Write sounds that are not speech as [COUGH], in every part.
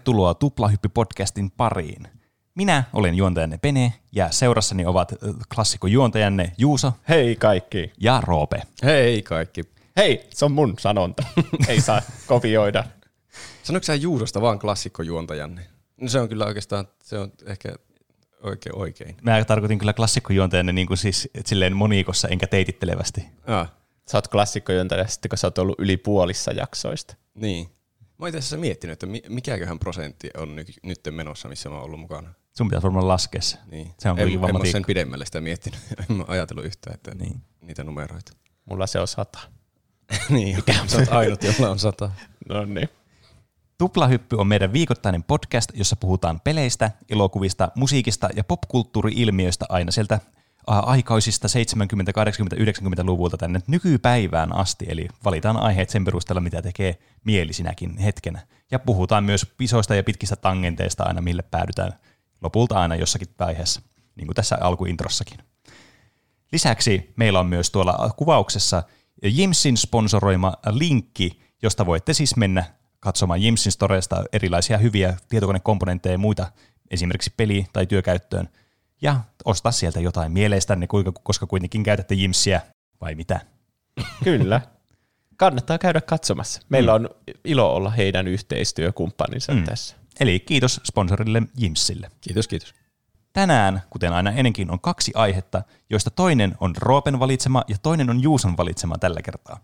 Tervetuloa Tuplahyppi-podcastin pariin. Minä olen juontajanne Pene ja seurassani ovat klassikkojuontajanne Juuso Hei kaikki. ja Roope. Hei kaikki. Hei, se on mun sanonta. [LAUGHS] Ei saa kopioida. Sanoitko sä Juusosta vaan klassikkojuontajanne? No se on kyllä oikeastaan, se on ehkä oikein oikein. Mä tarkoitin kyllä klassikkojuontajanne niin kuin siis silleen monikossa enkä teitittelevästi. Ah, Sä oot klassikkojuontaja sitten, kun sä oot ollut yli puolissa jaksoista. niin. Mä oon asiassa miettinyt, että mi- mikäköhän prosentti on ny- nyt menossa, missä mä oon ollut mukana. Sun pitäisi varmaan laskea se. Niin. Se on en, kuitenkin en mä sen pidemmälle sitä miettinyt. [LAUGHS] en mä ajatellut yhtään, että Niin. niitä numeroita. Mulla se on sata. [LAUGHS] niin, [LAUGHS] sä oot ainut, jolla on sata. No niin. Tuplahyppy on meidän viikoittainen podcast, jossa puhutaan peleistä, elokuvista, musiikista ja popkulttuuri-ilmiöistä aina sieltä aikaisista 70-, 80-, 90-luvulta tänne nykypäivään asti, eli valitaan aiheet sen perusteella, mitä tekee mieli sinäkin hetkenä. Ja puhutaan myös isoista ja pitkistä tangenteista aina, mille päädytään lopulta aina jossakin vaiheessa, niin kuin tässä alkuintrossakin. Lisäksi meillä on myös tuolla kuvauksessa Jimsin sponsoroima linkki, josta voitte siis mennä katsomaan Jimsin storesta erilaisia hyviä tietokonekomponentteja ja muita, esimerkiksi peli- tai työkäyttöön, ja ostaa sieltä jotain mieleistänne, kuinka- koska kuitenkin käytätte Jimsiä, vai mitä? Kyllä. Kannattaa käydä katsomassa. Meillä on ilo olla heidän yhteistyökumppaninsa mm. tässä. Eli kiitos sponsorille Jimsille. Kiitos, kiitos. Tänään, kuten aina ennenkin, on kaksi aihetta, joista toinen on Roopen valitsema ja toinen on Juuson valitsema tällä kertaa.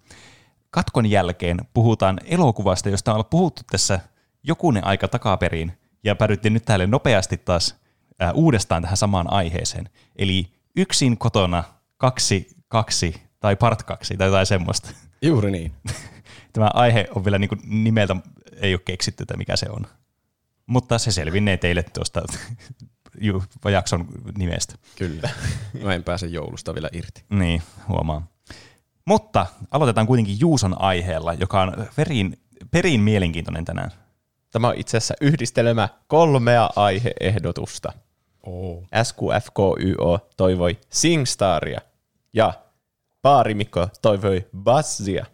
Katkon jälkeen puhutaan elokuvasta, josta on puhuttu tässä jokunen aika takaperin, ja päädyttiin nyt täällä nopeasti taas ää, uudestaan tähän samaan aiheeseen. Eli yksin kotona, kaksi, kaksi tai part kaksi tai jotain semmoista. Juuri niin. [LAUGHS] Tämä aihe on vielä niin kuin nimeltä, ei ole keksitty, että mikä se on. Mutta se selvinnee teille tuosta [LAUGHS] jakson nimestä. Kyllä. [LAUGHS] Mä en pääse joulusta vielä irti. Niin, huomaa. Mutta aloitetaan kuitenkin Juuson aiheella, joka on perin, perin mielenkiintoinen tänään. Tämä on itse asiassa yhdistelmä kolmea aiheehdotusta. Oh. SQFKYO toivoi Singstaria ja Paarimikko toivoi Buzzia.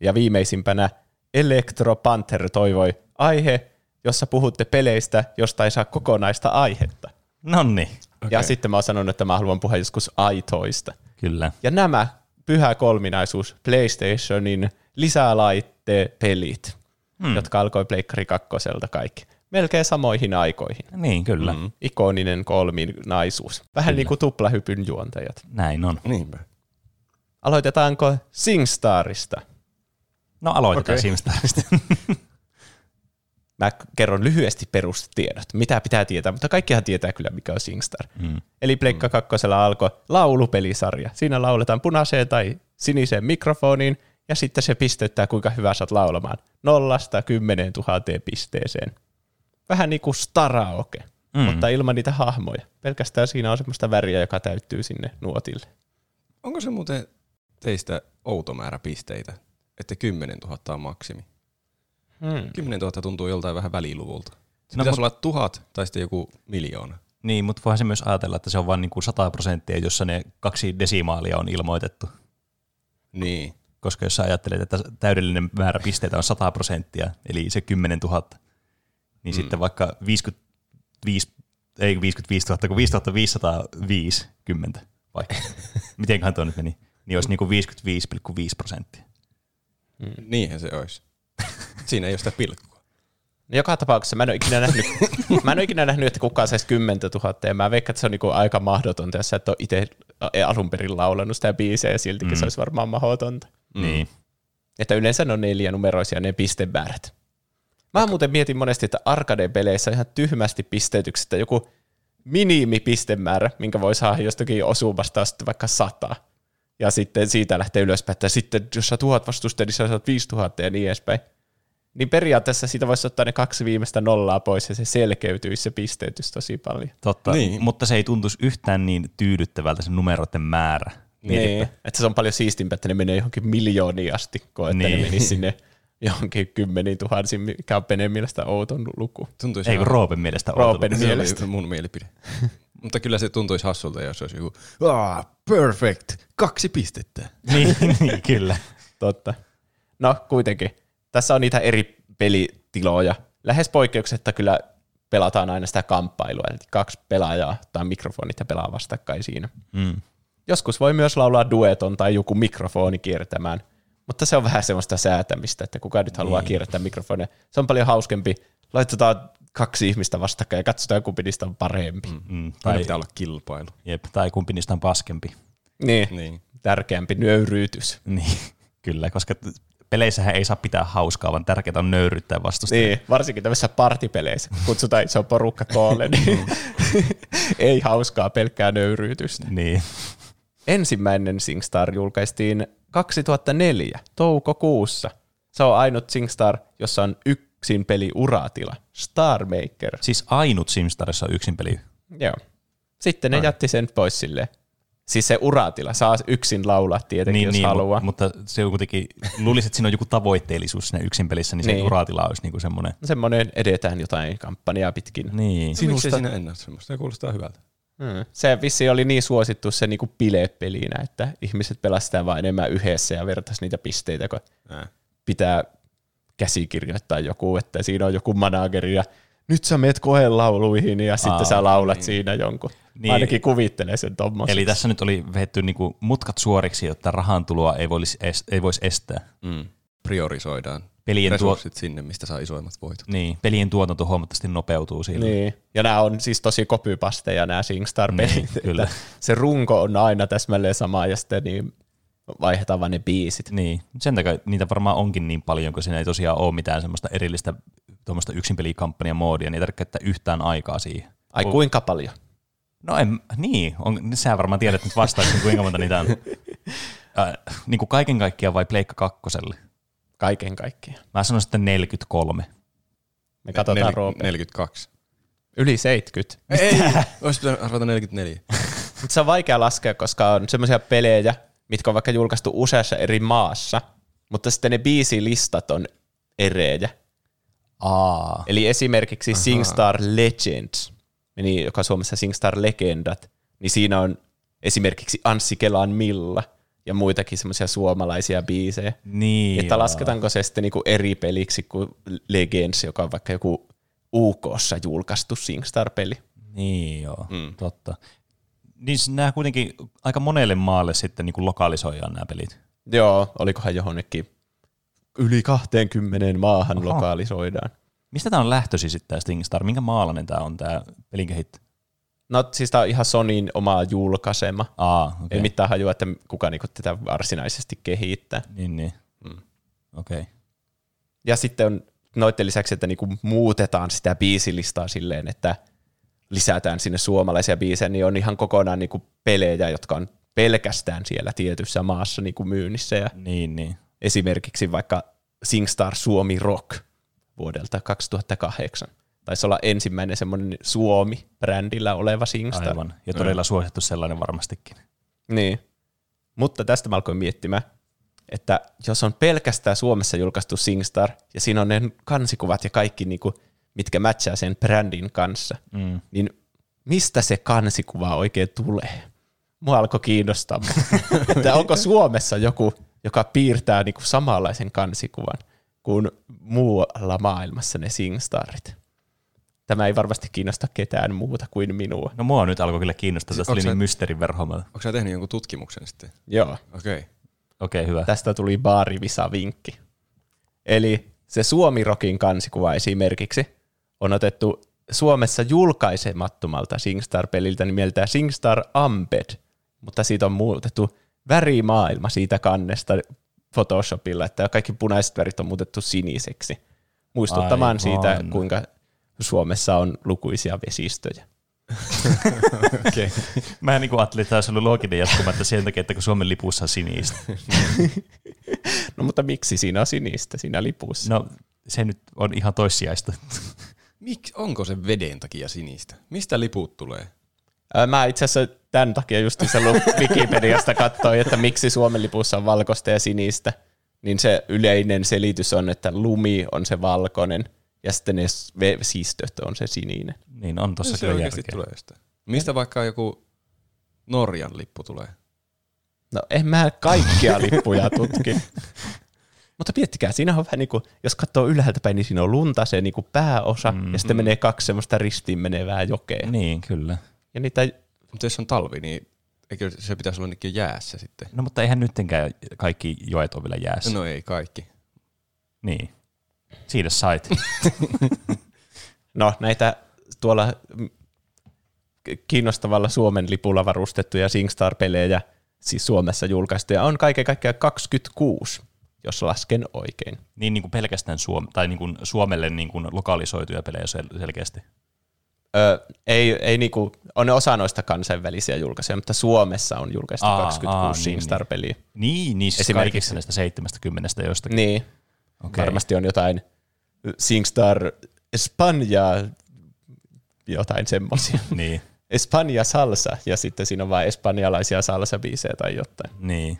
Ja viimeisimpänä Electro Panther toivoi aihe, jossa puhutte peleistä, josta ei saa kokonaista aihetta. Nonni, Okay. Ja sitten mä oon sanonut, että mä haluan puhua joskus aitoista. kyllä. Ja nämä pyhä kolminaisuus, PlayStationin lisälaittepelit, hmm. jotka alkoi Pleikkari kakkoselta kaikki. Melkein samoihin aikoihin. Niin, kyllä. Mm. Ikoninen kolminaisuus. Vähän niin kuin tuplahypyn juontajat. Näin on. Niinpä. Aloitetaanko Singstarista? No aloitetaan okay. Simstarista. [LAUGHS] Mä kerron lyhyesti perustiedot, mitä pitää tietää, mutta kaikkihan tietää kyllä, mikä on Singstar. Mm. Eli Pleikka kakkosella alkoi laulupelisarja. Siinä lauletaan punaiseen tai siniseen mikrofoniin, ja sitten se pisteyttää, kuinka hyvä oot laulamaan. Nollasta kymmeneen tuhanteen pisteeseen. Vähän niin kuin staraoke, mm. mutta ilman niitä hahmoja. Pelkästään siinä on semmoista väriä, joka täyttyy sinne nuotille. Onko se muuten teistä outo määrä pisteitä, että 10 000 on maksimi? Hmm. 10 000 tuntuu joltain vähän väliluvulta. Se No, pitäisi mut- olla tuhat tai sitten joku miljoona. niin, mutta voihan se myös ajatella, että se on vain niin kuin 100 prosenttia, jossa ne kaksi desimaalia on ilmoitettu. Niin. Koska jos sä ajattelet, että täydellinen määrä pisteitä on 100 prosenttia, eli se 10 000, niin mm. sitten vaikka 55, ei 55 000, kun 5550 vaikka, [LAUGHS] mitenköhän tuo nyt meni, niin olisi niin kuin 55,5 prosenttia. Niinhän se olisi. [LAUGHS] Siinä ei ole sitä pilkkua. No Joka tapauksessa mä en ole ikinä nähnyt, [LAUGHS] mä en ole ikinä nähnyt että kukaan saisi 10 000, ja mä veikkaan, että se on niinku aika mahdotonta, jos sä et ole itse alun perin laulanut sitä biisiä, ja siltikin mm. se olisi varmaan mahdotonta. Mm. Niin. Että yleensä ne on neljä numeroisia ne pistemäärät. Mä muuten mietin monesti, että arcade-peleissä on ihan tyhmästi pisteytyksestä joku minimipistemäärä, minkä voi saada jostakin osumasta sitten vaikka sata. Ja sitten siitä lähtee ylöspäin, että sitten jos sä tuhat vastusta, niin sä saat 5000 ja niin edespäin. Niin periaatteessa siitä voisi ottaa ne kaksi viimeistä nollaa pois ja se selkeytyisi se pisteytys tosi paljon. Totta, niin. Mutta se ei tuntuisi yhtään niin tyydyttävältä se numeroiden määrä. Niin, että se on paljon siistimpää, että ne menee johonkin miljooniin asti, kuin että Niin. ne menisi sinne [LAUGHS] johonkin kymmeniin tuhansiin, mikä on Peneen mielestä outon luku. Tuntuisi Ei kun Roopen mielestä Roopen outo. se mielestä. oli mun mielipide. [LAUGHS] Mutta kyllä se tuntuisi hassulta, jos olisi joku, ah, perfect, kaksi pistettä. [LAUGHS] niin, niin, kyllä. Totta. No kuitenkin. Tässä on niitä eri pelitiloja, lähes poikkeuksetta kyllä pelataan aina sitä kamppailua, eli kaksi pelaajaa tai mikrofonit ja pelaa vastakkain siinä. Mm. Joskus voi myös laulaa dueton tai joku mikrofoni kiertämään, mutta se on vähän semmoista säätämistä, että kuka nyt haluaa Niin. kierrättää mikrofonia. Se on paljon hauskempi. Laitetaan kaksi ihmistä vastakkain ja katsotaan, kumpi niistä on parempi. Mm. Mm. Aina Tai, pitää olla kilpailu. jep, tai kumpi niistä on paskempi. Niin, Niin. tärkeämpi nöyryytys. Niin, [LAUGHS] kyllä, koska peleissähän ei saa pitää hauskaa, vaan tärkeää on nöyryttää vastustajaa. Niin, varsinkin tämmöisissä partipeleissä, kun kutsutaan iso porukka koolle, niin [LAUGHS] ei hauskaa pelkkää nöyryytystä. Niin. Ensimmäinen SingStar julkaistiin 2004 toukokuussa. Se on ainut SingStar, jossa on yksin peli uratila, Star Maker. Siis ainut Simstarissa on yksin peli. Joo. Sitten ne Ai. jätti sen pois silleen. Siis se uratila, saa yksin laulaa tietenkin, Niin, jos niin haluaa. mu- mutta se on kuitenkin, luulisin, että siinä on joku tavoitteellisuus siinä yksin pelissä, niin se Niin. uratila olisi niinku semmoinen. Semmoinen edetään jotain kampanjaa pitkin. Niin. Sinusta. Miksi siinä enää semmoista? Se kuulostaa hyvältä. Mm. Se vissi oli niin suosittu se niinku bilepelinä, että ihmiset pelasivat sitä vaan enemmän yhdessä ja vertaisi niitä pisteitä, kun Ää. pitää käsikirjoittaa joku, että siinä on joku manageri ja nyt sä meet koelauluihin ja sitten Aa, sä laulat niin. siinä jonkun. Niin. Ainakin kuvittelee sen tommosen. Eli tässä nyt oli vehetty niinku mutkat suoriksi, jotta rahan tuloa ei voisi, est- ei voisi estää. Mm. Priorisoidaan Pelien, tuo, resurssit sinne, mistä saa isoimmat voitot. niin, pelien tuotanto huomattavasti nopeutuu sillä. Niin. Ja nämä on siis tosi copypasteja nämä SingStar-pelit. Niin, [LAUGHS] kyllä. Se runko on aina täsmälleen sama ja sitten niin vaihdetaan vaan ne biisit. Niin, sen takia niitä varmaan onkin niin paljon, kun siinä ei tosiaan ole mitään semmoista erillistä tuommoista yksinpelikampanjamoodia, niin ei tarvitse käyttää yhtään aikaa siihen. Ai kuinka paljon? No en, niin, on, sä varmaan tiedät nyt vastauksen, kuinka monta niitä on. [LAUGHS] Äh, niin kuin kaiken kaikkiaan vai Pleikka kakkoselle? Kaiken kaikkiaan. Mä sanon sitten 43. Me katsotaan Nel- Roope. 42. Yli 70. Ei, olisi pitänyt arvata 44. [LAUGHS] Mutta se on vaikea laskea, koska on semmoisia pelejä, mitkä on vaikka julkaistu useassa eri maassa, mutta sitten ne biisilistat on erejä. Aa. Eli esimerkiksi Aha. SingStar Legends, niin, joka on Suomessa SingStar Legendat, niin siinä on esimerkiksi Anssi Kelan Milla ja muitakin semmoisia suomalaisia biisejä. Niin. Että joo. lasketaanko se sitten niinku eri peliksi kuin Legends, joka on vaikka joku UKssa julkaistu SingStar-peli. Niin joo, mm. totta. Niin nämä kuitenkin aika monelle maalle sitten niin lokalisoidaan nämä pelit. Joo, olikohan johonkin yli 20 maahan Oho. lokalisoidaan. Mistä tämä on lähtösi sitten tämä StingStar? Minkä maalainen tämä on tämä pelin kehittäjä? No siis tämä on ihan Sonyin oma julkaisema. Aa, Okay. Ei mitään hajua, että kuka niinku tätä varsinaisesti kehittää. Niin, niin. Mm. Okei. Okay. Ja sitten on noiden lisäksi, että niinku muutetaan sitä biisilistaa silleen, että lisätään sinne suomalaisia biisejä, niin on ihan kokonaan niinku pelejä, jotka on pelkästään siellä tietyssä maassa niinku myynnissä. Ja Niin, niin. esimerkiksi vaikka SingStar Suomi Rock vuodelta 2008. Taisi olla ensimmäinen semmoinen Suomi-brändillä oleva SingStar. Aivan. Ja todella suosittu sellainen varmastikin. Niin. Mutta tästä mä alkoin miettimään, että jos on pelkästään Suomessa julkaistu SingStar, ja siinä on ne kansikuvat ja kaikki, niinku, mitkä matchaa sen brändin kanssa, Mm. niin mistä se kansikuva oikein tulee? Mua alkoi kiinnostaa, [LAUGHS] että onko Suomessa joku, joka piirtää niinku samanlaisen kansikuvan kuin muualla maailmassa ne SingStarit. Tämä ei varmasti kiinnosta ketään muuta kuin minua. No mua nyt alkoi kyllä kiinnostaa, Siis tästä onko oli se- niin mysteerin verhomalla. Onko sä tehnyt jonkun tutkimuksen sitten? Joo. Okei. Okay. Okei, hyvä. Tästä tuli baarivisa-vinkki. Eli se Suomi-rokin kansikuva esimerkiksi on otettu Suomessa julkaisemattomalta SingStar-peliltä nimeltä SingStar Ambed, mutta siitä on muutettu värimaailma siitä kannesta Photoshopilla, että kaikki punaiset värit on muutettu siniseksi. Muistuttamaan Aivan. siitä, kuinka Suomessa on lukuisia vesistöjä. [LAUGHS] Okay. Mä niin kuin ajattelin, että tämä olisi ollut looginen jatkuma, että sen takia, että kun Suomen lipussa on sinistä. [LAUGHS] No mutta miksi siinä on sinistä siinä lipussa? No se nyt on ihan toissijaista. Mik, onko se veden takia sinistä? Mistä liput tulee? Mä itse asiassa tämän takia just se [LAUGHS] Wikipediasta katsoin, että miksi Suomen lipussa on valkoista ja sinistä. Niin se yleinen selitys on, että lumi on se valkoinen ja sitten ne vesistöt on se sininen. Niin on tossa se kyllä järkeä. tulee jostain. Mistä vaikka joku Norjan lippu tulee? No en mä kaikkia lippuja tutki. [LAUGHS] Mutta miettikää, siinä on vähän niin kuin, jos katsoo ylhäältä päin, niin siinä on lunta se niin kuin pääosa, mm, ja sitten menee kaksi semmoista ristiin menevää jokea. Niin, kyllä. Ja niitä, Mutta jos on talvi, niin eikö se pitäisi olla niinkin jäässä sitten? No mutta eihän nyttenkään kaikki joet ole vielä jäässä. No ei kaikki. Niin. Siitä sait. [LAUGHS] no näitä tuolla kiinnostavalla Suomen lipulla varustettuja SingStar-pelejä, siis Suomessa julkaistuja, on kaiken kaikkiaan 26, jos lasken oikein. niin, niin kuin pelkästään Suom- tai niin kuin Suomelle niin kuin lokalisoituja pelejä sel- selkeästi. Ö, ei, ei niinku, on ne osa noista kansainvälisiä julkaisuja, mutta Suomessa on julkaistu Aa, 26 aa, niin, SingStar-peliä. Niin, niin siis Esimerkiksi- kaikista näistä 70 jostakin. Niin, Okei. varmasti on jotain SingStar Espanja, jotain semmoisia. [LAUGHS] Niin, Espanja salsa, ja sitten siinä on vain espanjalaisia salsa-biisejä tai jotain. niin.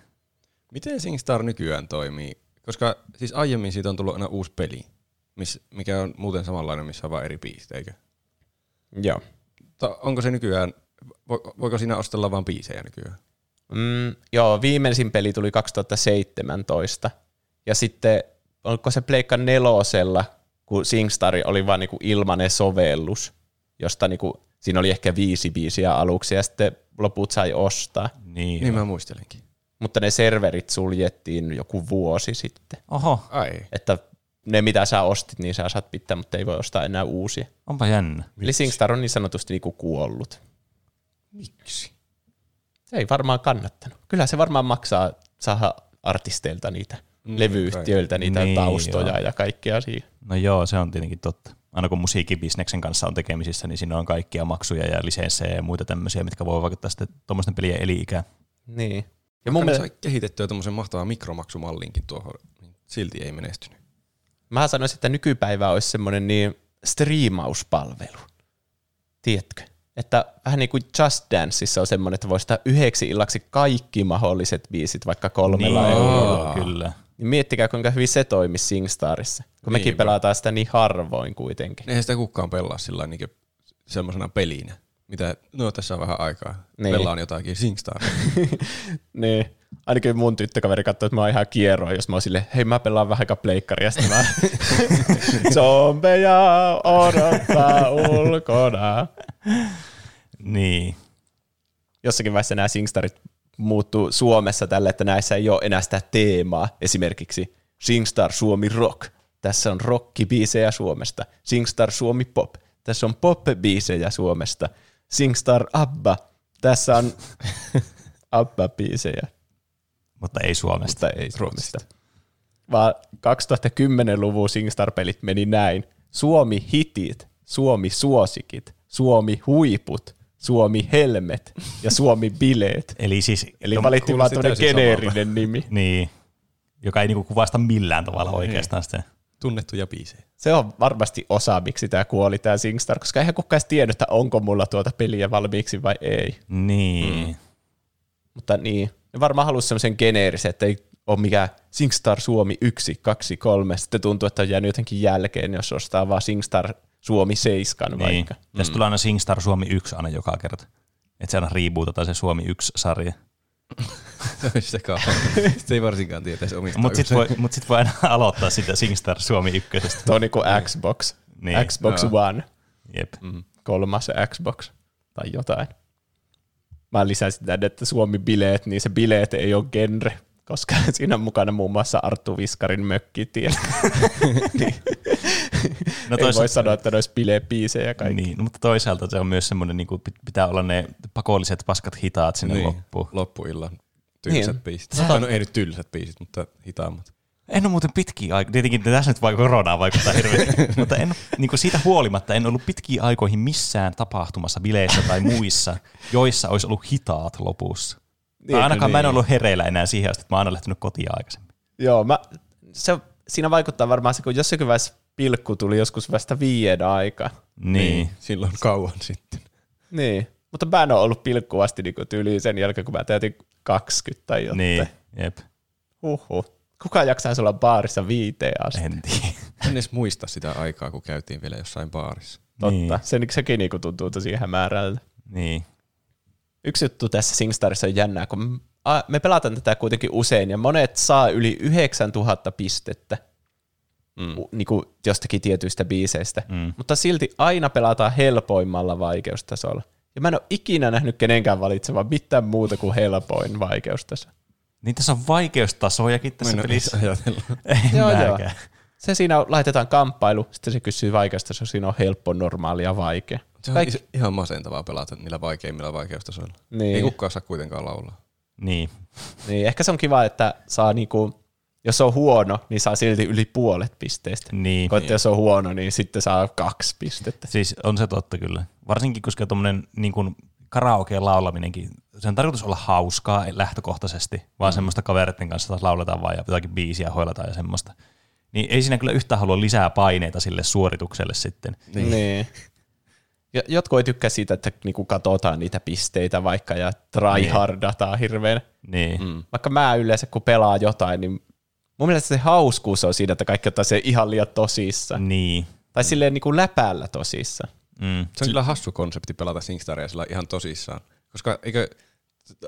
Miten SingStar nykyään toimii? Koska siis aiemmin siitä on tullut aina uusi peli, miss, mikä on muuten samanlainen, missä on vain eri biisit, eikö? Joo. Ta, onko se nykyään, vo- voiko siinä ostella vain biisejä nykyään? Mm, joo, viimeisin peli tuli 2017. Ja sitten, onko se Pleikka nelosella, kun SingStar oli vaan niinku ilmanen sovellus, josta niinku, siinä oli ehkä viisi biisiä aluksi ja sitten loput sai ostaa. Niin, Niin mä muistelenkin. Mutta ne serverit suljettiin joku vuosi sitten. Oho, Ai. Että ne mitä sä ostit, niin sä saat pitää, mutta ei voi ostaa enää uusia. onpa jännä. Eli SingStar on niin sanotusti niinku kuollut. Miksi? Se ei varmaan kannattanut. Kyllä se varmaan maksaa saada artisteilta niitä, levyyhtiöiltä niitä Niin, taustoja joo. ja kaikkea siihen. No joo, se on tietenkin totta. Aina kun musiikkibisneksen kanssa on tekemisissä, niin siinä on kaikkia maksuja ja lisenssejä ja muita tämmöisiä, mitkä voi vaikuttaa sitten tuommoisten pelien eli-ikään. Niin. Ja mun mielestä, sai kehitettyä tämmöisen mahtavan mikromaksumallinkin tuohon, niin silti ei menestynyt. mä sanoisin, että nykypäivä olisi semmoinen niin striimauspalvelu. Tiedätkö? Että vähän niin kuin Just Danceissa on semmoinen, että voi ostaa yhdeksi illaksi kaikki mahdolliset biisit vaikka kolmella niin, eurolla. kyllä. Niin miettikää, kuinka hyvin se toimisi SingStarissa. Kun mekin Niinpä. pelataan sitä niin harvoin kuitenkin. Eihän sitä kukaan pelaa sillä niin semmoisena pelinä. Mitä, no tässä on vähän aikaa. Niin. Niin. Pelaan jotakin SingStar. [LAUGHS] Niin. Ainakin mun tyttökaveri katsoi, että mä oon ihan kierroa, jos mä oon silleen, hei mä pelaan vähän aikaa pleikkaria, sitten mä [LAUGHS] zombeja odottaa ulkona. Niin. Jossakin vaiheessa nämä SingStarit muuttuu Suomessa tälle, että näissä ei ole enää sitä teemaa. Esimerkiksi SingStar Suomi Rock. Tässä on rockibiisejä Suomesta. SingStar Suomi Pop. Tässä on pop-biisejä Suomesta. SingStar Abba. Tässä on [LAUGHS] Abba-biisejä. Mutta ei Suomesta. mutta ei Suomesta. Vaan 2010-luvun SingStar-pelit meni näin. Suomi hitit, Suomi suosikit, Suomi huiput, Suomi helmet ja Suomi bileet. [LAUGHS] Eli siis, Eli jo- valittiin vaan tämmöinen geneerinen nimi. [LAUGHS] niin, joka ei niinku kuvasta millään tavalla oikeastaan sitä. Tunnettuja biisejä. Se on varmasti osa, miksi tämä kuoli, tämä SingStar, koska eihän kukaan tiennyt, että onko mulla tuota peliä valmiiksi vai ei. Niin. Mm. Mutta niin, ne varmaan halusi semmoisen geneerisen, että ei ole mikään SingStar Suomi 1, 2, 3. Sitten tuntuu, että on jäänyt jotenkin jälkeen, jos ostaa vaan SingStar Suomi 7 Niin. vaikka. Tässä tulee aina SingStar Suomi 1 aina joka kerta. Että se aina rebootataan se Suomi 1-sarja. sitä Sitä ei varsinkaan tietäisi omistaa. Mutta sitten voi, mut sit voi aina [LAUGHS] aloittaa sitä SingStar Suomi 1. Tuo on niin kuin Xbox. Niin. Xbox Joo. One, Jep. kolmas Xbox tai jotain. Mä lisäsin tänne, että Suomi-bileet, niin se bileet ei ole genre, koska [LAUGHS] siinä on mukana muun muassa Arttu Viskarin mökkitie. [LAUGHS] niin. No ei voi toisaalta- sanoa, että ne olisi bilebiisejä kaikki. Niin, no, mutta toisaalta se on myös semmoinen, niin kuin pitää olla ne pakolliset paskat hitaat sinne niin. loppuun. Loppuillan tylsät Niin. biisit. Sata... No ei nyt tylsät biisit, mutta hitaammat. En ole muuten pitkiä aikoja, tietenkin tässä nyt vaikka koronaa vaikuttaa hirveästi, [LAUGHS] mutta en, niin kuin siitä huolimatta en ollut pitkiä aikoihin missään tapahtumassa, bileissä tai muissa, joissa olisi ollut hitaat lopussa. Niin, tai ainakaan niin. mä en ollut hereillä enää siihen asti, että mä oon aina lähtenyt kotiin aikaisemmin. Joo, mä, se, siinä vaikuttaa varmaan se, kun jossakin vaiheessa pilkku tuli joskus vasta viiden aikaa. Niin. Silloin kauan sitten. Niin. Mutta mä en ole ollut pilkku asti niin tyyliin sen jälkeen, kun mä täytin 20 tai jotain. Niin, jep. Huhhuh. Kuka jaksaisi olla baarissa viiteen asti? En tiedä. [LAUGHS] En edes muista sitä aikaa, kun käytiin vielä jossain baarissa. Totta. Niin. Se, sekin niin tuntuu tosi hämärältä. Niin. Yksi juttu tässä SingStarissa on jännää, kun me pelataan tätä kuitenkin usein, ja monet saa yli 9000 pistettä mm. niin kuin jostakin tietyistä biiseistä, mm. mutta silti aina pelataan helpoimmalla vaikeustasolla. Ja mä en ole ikinä nähnyt kenenkään valitsevan mitään muuta kuin helpoin vaikeustaso. Niin tässä on vaikeustasojakin tässä oo pelissä. [LAUGHS] Joo, joo. Se siinä laitetaan kamppailu, sitten se kysyy vaikeustaso, siinä on helppo, normaali ja vaikea. Se on Kaikki- Kaikki. ihan masentavaa pelata niillä vaikeimmilla vaikeustasoilla. Niin. Ei kukaan saa kuitenkaan laulaa. Niin. Niin, ehkä se on kiva, että saa niinku, jos on huono, niin saa silti yli puolet pisteistä. Niin. Että jos on huono, niin sitten saa kaksi pistettä. Siis on se totta kyllä. Varsinkin koska tuommoinen niin kuin karaokeen laulaminenkin, sen tarkoitus olla hauskaa lähtökohtaisesti, vaan mm. semmoista kavereiden kanssa taas lauletaan vaan ja jotakin biisiä hoilataan ja semmoista. Niin ei siinä kyllä yhtään halua lisää paineita sille suoritukselle sitten. Niin. niin. Ja jotkut ei tykkää siitä, että niinku katsotaan niitä pisteitä vaikka ja tryhardataan hirveän. Niin. Mm. Vaikka mä yleensä kun pelaa jotain, niin mun mielestä se hauskuus on siinä, että kaikki ottaa se ihan liian tosissaan. Niin. Tai silleen niinku läpällä tosissaan. Mm. Se on kyllä hassu konsepti pelata Singstaria sillä ihan tosissaan. Koska eikö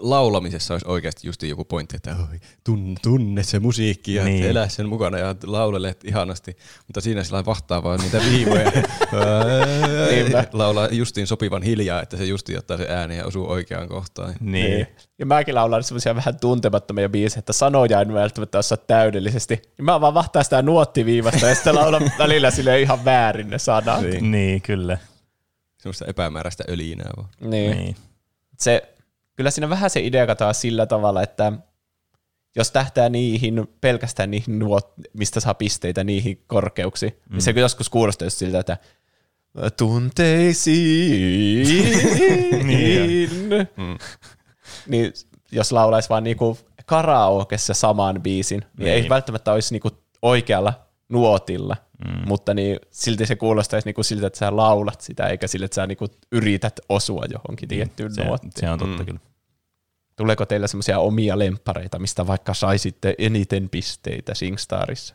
laulamisessa olisi oikeasti just joku pointti, että oi, tunne, tunne se musiikki ja Niin. niin. elä sen mukana ja laulelet ihanasti. Mutta siinä sillä vahtaa vaan niitä viivoja. [LAUGHS] Laulaa justiin sopivan hiljaa, että se justiin ottaa se ääni ja osuu oikeaan kohtaan. Niin. Ja mäkin laulan semmoisia vähän tuntemattomia biisejä, että sanoja en välttämättä osaa täydellisesti. Ja mä vaan vahtaan sitä nuottiviivasta ja sitten laulan [LAUGHS] välillä sille ihan väärin ne sanat. Niin. Niin. niin, kyllä. Semmoista epämääräistä ölinää vaan. niin. Niin. Se, kyllä siinä vähän se idea katoaa sillä tavalla, että jos tähtää niihin, pelkästään niihin nuot, mistä saa pisteitä niihin korkeuksiin, mm. niin se joskus kuulostaa just siltä, että tunteisiin. [LAUGHS] Niin mm. niin jos laulaisi vaan niinku karaokessa saman biisin, niin, niin. ei Niin. välttämättä olisi niinku oikealla nuotilla, mm. mutta niin silti se kuulostaisi niinku siltä, että sä laulat sitä, eikä sille, että sä niinku yrität osua johonkin tiettyyn Se, nuottiin. se on totta mm. kyllä. Tuleeko teillä semmoisia omia lemppareita, mistä vaikka saisitte eniten pisteitä Singstarissa?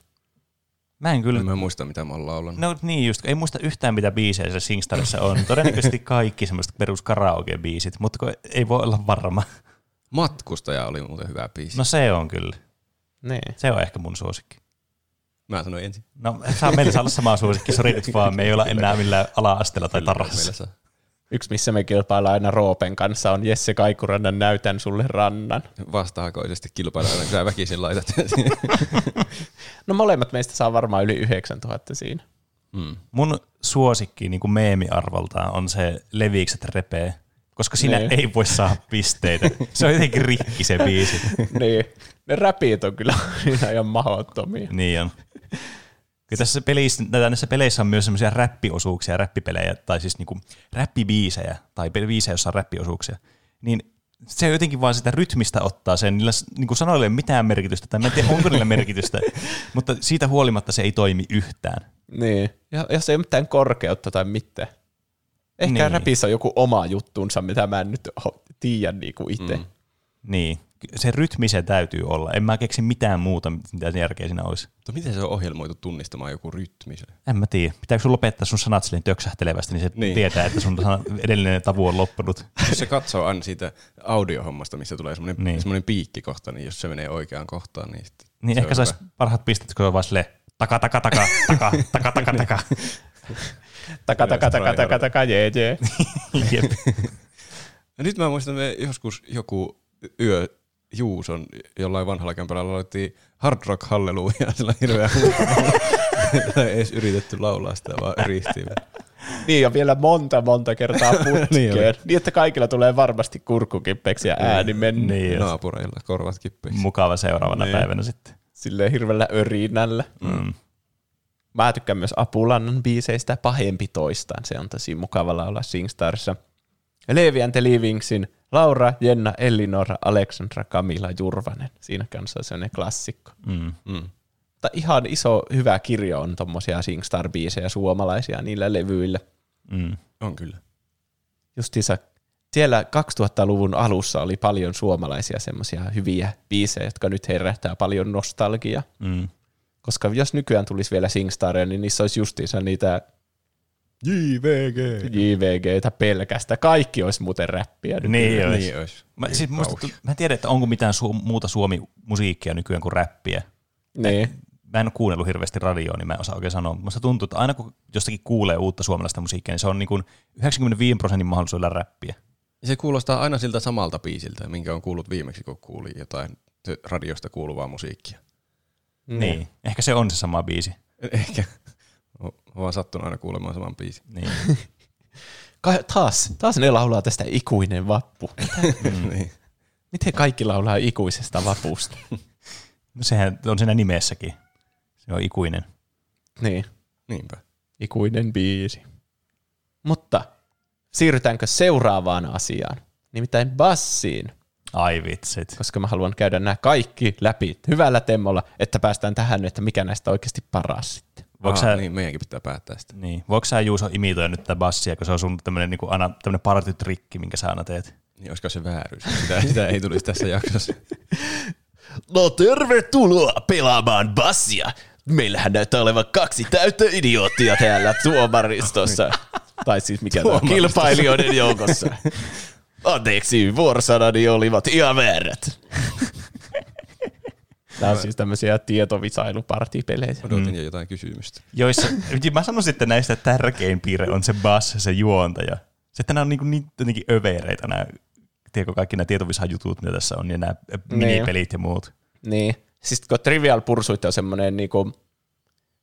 Mä en kyllä En mä muista, mitä mä oon laulanut. No niin just, ei muista yhtään mitä biisejä se Singstarissa on. Todennäköisesti kaikki semmoiset perus karaoke-biisit, mutta ei voi olla varma. Matkustaja oli muuten hyvä biisi. No se on kyllä. Niin. Se on ehkä mun suosikki. Mä sanoin ensin. No saa meillä saa olla sama suosikki, sori nyt vaan, me ei olla enää millään ala-asteella tai tarhassa. Yksi, missä me kilpaillaan aina Roopen kanssa, on Jesse Kaikurannan Näytän sulle rannan. Vastahakoisesti kilpailla aina, kun sä väkisin laitat. [LAUGHS] No molemmat meistä saa varmaan yli 9000 siinä. mm. Mun suosikki niin kuin meemiarvoltaan on se Levikset repee, koska siinä Niin. ei voi saada pisteitä. Se on jotenkin rikki se biisi. [LAUGHS] niin. Ne räpiit on kyllä [LAUGHS] ihan mahdottomia. Niin on. Kyllä tässä pelissä, näitä- näissä peleissä on myös semmoisia räppiosuuksia, räppipelejä, tai siis niinku räppibiisejä, tai biisejä, joissa on räppiosuuksia. Niin se jotenkin vaan sitä rytmistä ottaa sen, niillä niinku sanoilla ei ole mitään merkitystä, tai mä en tiedä onko niillä merkitystä, [LAUGHS] mutta siitä huolimatta se ei toimi yhtään. Niin. Ja jos ei ole mitään korkeutta tai mitään. Ehkä Niin. niin. räpissä on joku oma juttunsa, mitä mä en nyt tiedä niinku itse. Mm. Niin, se rytmi se täytyy olla. En mä keksi mitään muuta, mitä järkeä siinä olisi. Mutta miten se on ohjelmoitu tunnistamaan joku rytmi? se? En mä tiedä. Pitääkö sun lopettaa sun sanat silleen töksähtelevästi, niin se niin. Niin. tietää, että sun edellinen tavu on loppunut. Jos se katsoo aina siitä audiohommasta, missä tulee semmoinen, Niin. niin. semmoinen piikkikohta, niin jos se menee oikeaan kohtaan, niin sitten Niin se ehkä saisi parhaat pistet, kun se on vaan silleen, taka, taka, taka, taka, taka, taka, taka. Taka, taka, taka, taka, taka, jee, jee. [LAUGHS] Jep. Ja nyt mä muistan, että me joskus joku yö Juuson jollain vanhalla kämpällä laulettiin Hard Rock Hallelujah, [LAUGHS] sillä hirveä ei edes yritetty laulaa sitä, vaan yritettiin. Niin, ja vielä monta, monta kertaa [LAUGHS] putkeen. Niin niin, niin, että kaikilla tulee varmasti kurkkukippeeksi ja ääni mennä. Niin. niin, Naapureilla korvat kippeiksi. mukava seuraavana Niin. päivänä sitten. Silleen hirveällä örinällä. Mm. Mä tykkään myös Apulannan biiseistä pahempi toistaan. Se on tosi mukavalla olla Singstarissa. Levi and the Livingsin Laura, Jenna, Elinora, Alexandra, Kamila, Jurvanen. Siinä kanssa on sellainen klassikko. Mm. Mm. Mutta ihan iso hyvä kirjo on tommosia Singstar-biisejä suomalaisia niillä levyillä. Mm. On kyllä. Justiinsa siellä 2000-luvun alussa oli paljon suomalaisia semmoisia hyviä biisejä, jotka nyt herättää paljon nostalgiaa. Mm. Koska jos nykyään tulisi vielä Singstaria, niin niissä olisi justiinsa niitä JVG. JVGtä pelkästä. Kaikki olisi muuten räppiä. nyt. Niin olisi. Niin olisi. Mä, siis musta, mä en tiedä, että onko mitään su- muuta Suomi-musiikkia nykyään kuin räppiä. Niin. Mä en ole kuunnellut hirveästi radioa, niin mä en osaa oikein sanoa. Musta tuntuu, että aina kun jostakin kuulee uutta suomalaista musiikkia, niin se on niin kuin 95 prosentin mahdollisuudella räppiä. Se kuulostaa aina siltä samalta biisiltä, minkä on kuullut viimeksi, kun kuuli jotain radiosta kuuluvaa musiikkia. Niin. niin. Ehkä se on se sama biisi. [LAUGHS] Ehkä. Olen vaan sattunut aina kuulemaan saman biisin. Niin. [LAUGHS] Ka- taas, taas ne laulaa tästä ikuinen vappu. [LAUGHS] niin. Miten kaikki laulaa ikuisesta vapusta? [LAUGHS] No sehän on siinä nimessäkin. Se on ikuinen. niin, Niinpä. ikuinen biisi. Mutta siirrytäänkö seuraavaan asiaan? Nimittäin bassiin, Ai vitsit. koska mä haluan käydä nämä kaikki läpi hyvällä temmolla, että päästään tähän, että mikä näistä oikeasti paras sitten. Voiko sä, niin, meidänkin pitää päättää sitä. niin. Voiko sä Juuso imitoida nyt tätä bassia, kun se on sun tämmönen, niin aina tämmönen partytrikki, minkä sä aina teet? Niin olisiko se vääryys? Sitä, sitä ei tulisi tässä jaksossa. [LAUGHS] No tervetuloa pelaamaan bassia. Meillähän näyttää olevan kaksi täyttä idioottia täällä tuomaristossa. tai siis mikä tämä on, kilpailijoiden joukossa. [LAUGHS] Anteeksi, vuorosanani olivat ihan väärät. Tämä on siis tämmöisiä tietovisailupartipelejä. Odotin jo jotain kysymystä. Joissa, [LAUGHS] mä sanoisin, että näistä tärkein piirre on se bass, se juontaja. Se, että nämä on niin, niin jotenkin övereitä nämä, tiedätkö, kaikki nämä tietovisa-jutut, mitä tässä on, ja nämä minipelit ja muut. Niin. Siis kun Trivial Pursuit on semmoinen niinku,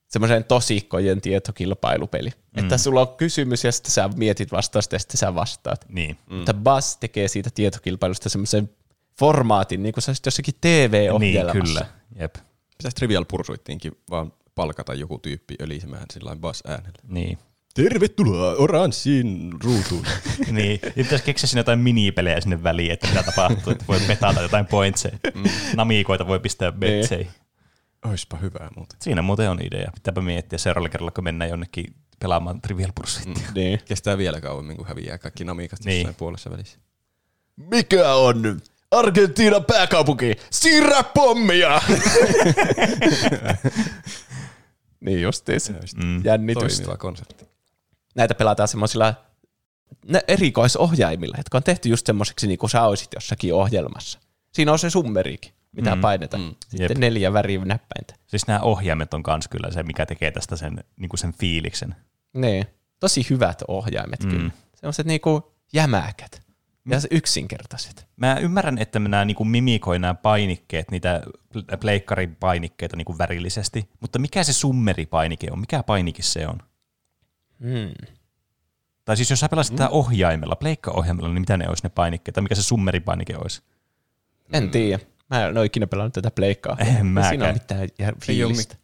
semmoisen tosikkojen tietokilpailupeli. Mm. Että sulla on kysymys ja sitten sä mietit vastausta ja sitten sä vastaat. Niin. Mm. Mutta Buzz tekee siitä tietokilpailusta semmoisen formaatin, niin kuin sä olisit jossakin TV-ohjelmassa. Niin, kyllä. Jep. Pitäisi Trivial Pursuittiinkin vaan palkata joku tyyppi ölisemään sillä bass äänellä. Niin. Tervetuloa oranssiin ruutuun. [LAUGHS] niin. Ja pitäisi keksiä sinne jotain minipelejä sinne väliin, että mitä tapahtuu, että voi petata jotain pointseja. Mm. Namiikoita voi pistää betsei. Oispa hyvää muuten. Siinä muuten on idea. Pitääpä miettiä seuraavalla kerralla, kun mennään jonnekin pelaamaan Trivial Pursuitia. Mm. Niin. Kestää vielä kauemmin, kun häviää kaikki namikat Niin. jossain puolessa välissä. Mikä on Argentiinan pääkaupunki? Siirrä pommia! [LAUGHS] niin justiis. Mm. Jännitys. Toimiva konsepti. Näitä pelataan semmoisilla erikoisohjaimilla, jotka on tehty just semmoiseksi, niin kuin sä olisit jossakin ohjelmassa. Siinä on se summerikin, mitä mm, painetaan. Mm, Sitten jep. neljä värinäppäintä. Siis nämä ohjaimet on kans kyllä se, mikä tekee tästä sen, niin kuin sen fiiliksen. Niin. Tosi hyvät ohjaimet mm. kyllä. Semmoiset niinku jämäkät ja yksinkertaiset. Mä ymmärrän, että nämä niin mimikoi nämä painikkeet, niitä pl- pleikkarin painikkeita niin kuin värillisesti, mutta mikä se summeripainike on? Mikä painike se on? Hmm. Tai siis jos sä pelasit mm. tätä ohjaimella, pleikka-ohjaimella, niin mitä ne olisi ne painikkeet? Tai mikä se summeripainike olisi? En tiedä. Mä en ole ikinä pelannut tätä pleikkaa. En Ei Siinä mäkään. on mitään jär- Ei ole fiilistä.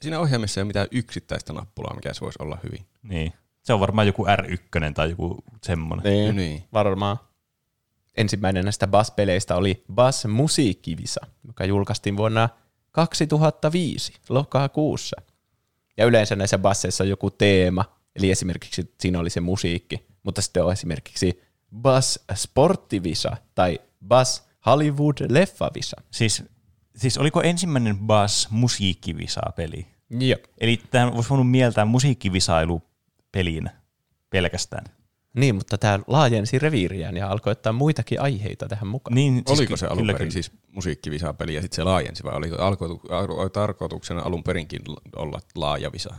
Siinä ohjaimessa ei ole mitään yksittäistä nappulaa, mikä se voisi olla hyvin. Niin. Se on varmaan joku R1 tai joku semmoinen. Niin, Niin. varmaan. Ensimmäinen näistä Bass-peleistä oli Bass Musiikkivisa, joka julkaistiin vuonna 2005 lokakuussa. Ja yleensä näissä basseissa on joku teema, eli esimerkiksi siinä oli se musiikki, mutta sitten on esimerkiksi Bass Sporttivisa tai Bass Hollywood Leffavisa. Siis, siis oliko ensimmäinen Bass musiikkivisa-peli? Joo. Eli tämä voisi voinut mieltää musiikkivisailu pelin pelkästään. Niin, mutta tämä laajensi reviiriään ja alkoi ottaa muitakin aiheita tähän mukaan. Niin, Siis oliko se alun perin siis musiikkivisapeli ja sitten se laajensi vai oliko alkoitu, al- tarkoituksena alun perinkin olla laaja visa?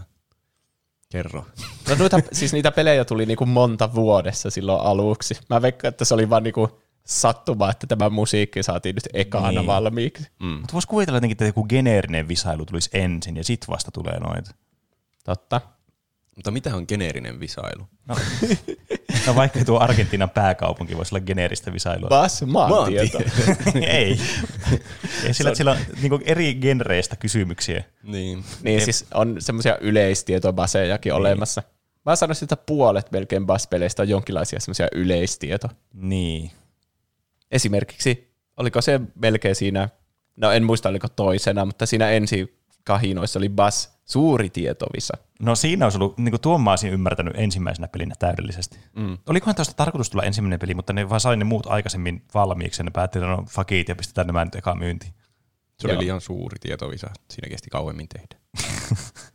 Kerro. [LAUGHS] No noita, siis niitä pelejä tuli niinku monta vuodessa silloin aluksi. Mä veikkaan, että se oli vaan niinku sattuma, että tämä musiikki saatiin nyt ekana Niin. valmiiksi. Mm. Mutta voisi kuvitella jotenkin, että joku geneerinen visailu tulisi ensin ja sit vasta tulee noita. Totta. Mutta mitä on geneerinen visailu? No, no vaikka tuo Argentiinan pääkaupunki voisi olla geneeristä visailua. Bas maantieto. [LAUGHS] Ei. Ei sillä, että sillä on niin eri genreistä kysymyksiä. Niin. niin siis on semmoisia yleistietobasejakin olemassa. Mä sanoisin, että puolet melkein bas-peleistä on jonkinlaisia semmoisia yleistieto. Niin. Esimerkiksi, oliko se melkein siinä, no en muista oliko toisena, mutta siinä ensi kahinoissa oli bas suuri tietovisa. No siinä olisi ollut, niin kuin tuon mä olisin ymmärtänyt ensimmäisenä pelinä täydellisesti. Mm. Olikohan tuosta tarkoitus tulla ensimmäinen peli, mutta ne vaan sai ne muut aikaisemmin valmiiksi ja ne päätti, että no fuck it, ja pistetään nämä nyt eka myyntiin. Se oli Joo. liian suuri tietovisa. Siinä kesti kauemmin tehdä. [LAUGHS]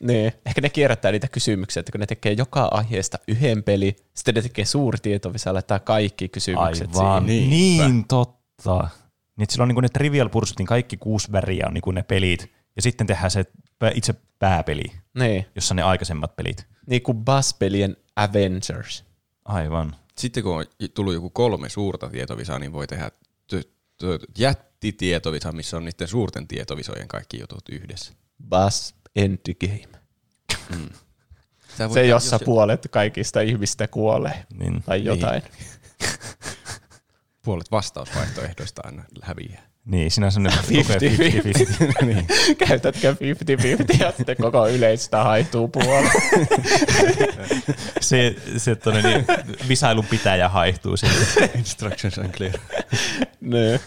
Niin. Ehkä ne kierrättää niitä kysymyksiä, että kun ne tekee joka aiheesta yhden peli, sitten ne tekee suuri tietovisa, laittaa kaikki kysymykset Aivan. siihen. Niin, niin totta. Niin, että sillä on niin ne Trivial Pursuitin kaikki kuusi väriä on niin ne pelit, ja sitten tehdään se itse pääpeli, Niin. jossa ne aikaisemmat pelit. Niin kuin Buzz-pelien Avengers. Aivan. Sitten kun on tullut joku kolme suurta tietovisaa, niin voi tehdä t- t- jättitietovisa, missä on niiden suurten tietovisojen kaikki jutut yhdessä. Buzz Endgame. Voit Se, jossa jos- puolet kaikista ihmistä kuolee. Niin. Tai jotain. [LAUGHS] Puolet vastausvaihtoehdoista aina häviää. Niin, siinä on semmoinen 50-50. [LAUGHS] niin. Käytätkö 50-50 ja sitten koko yleistä haihtuu puolet. [LAUGHS] Se, se tonne, niin, visailun pitäjä haihtuu sinne. [LAUGHS] Instructions unclear. Niin.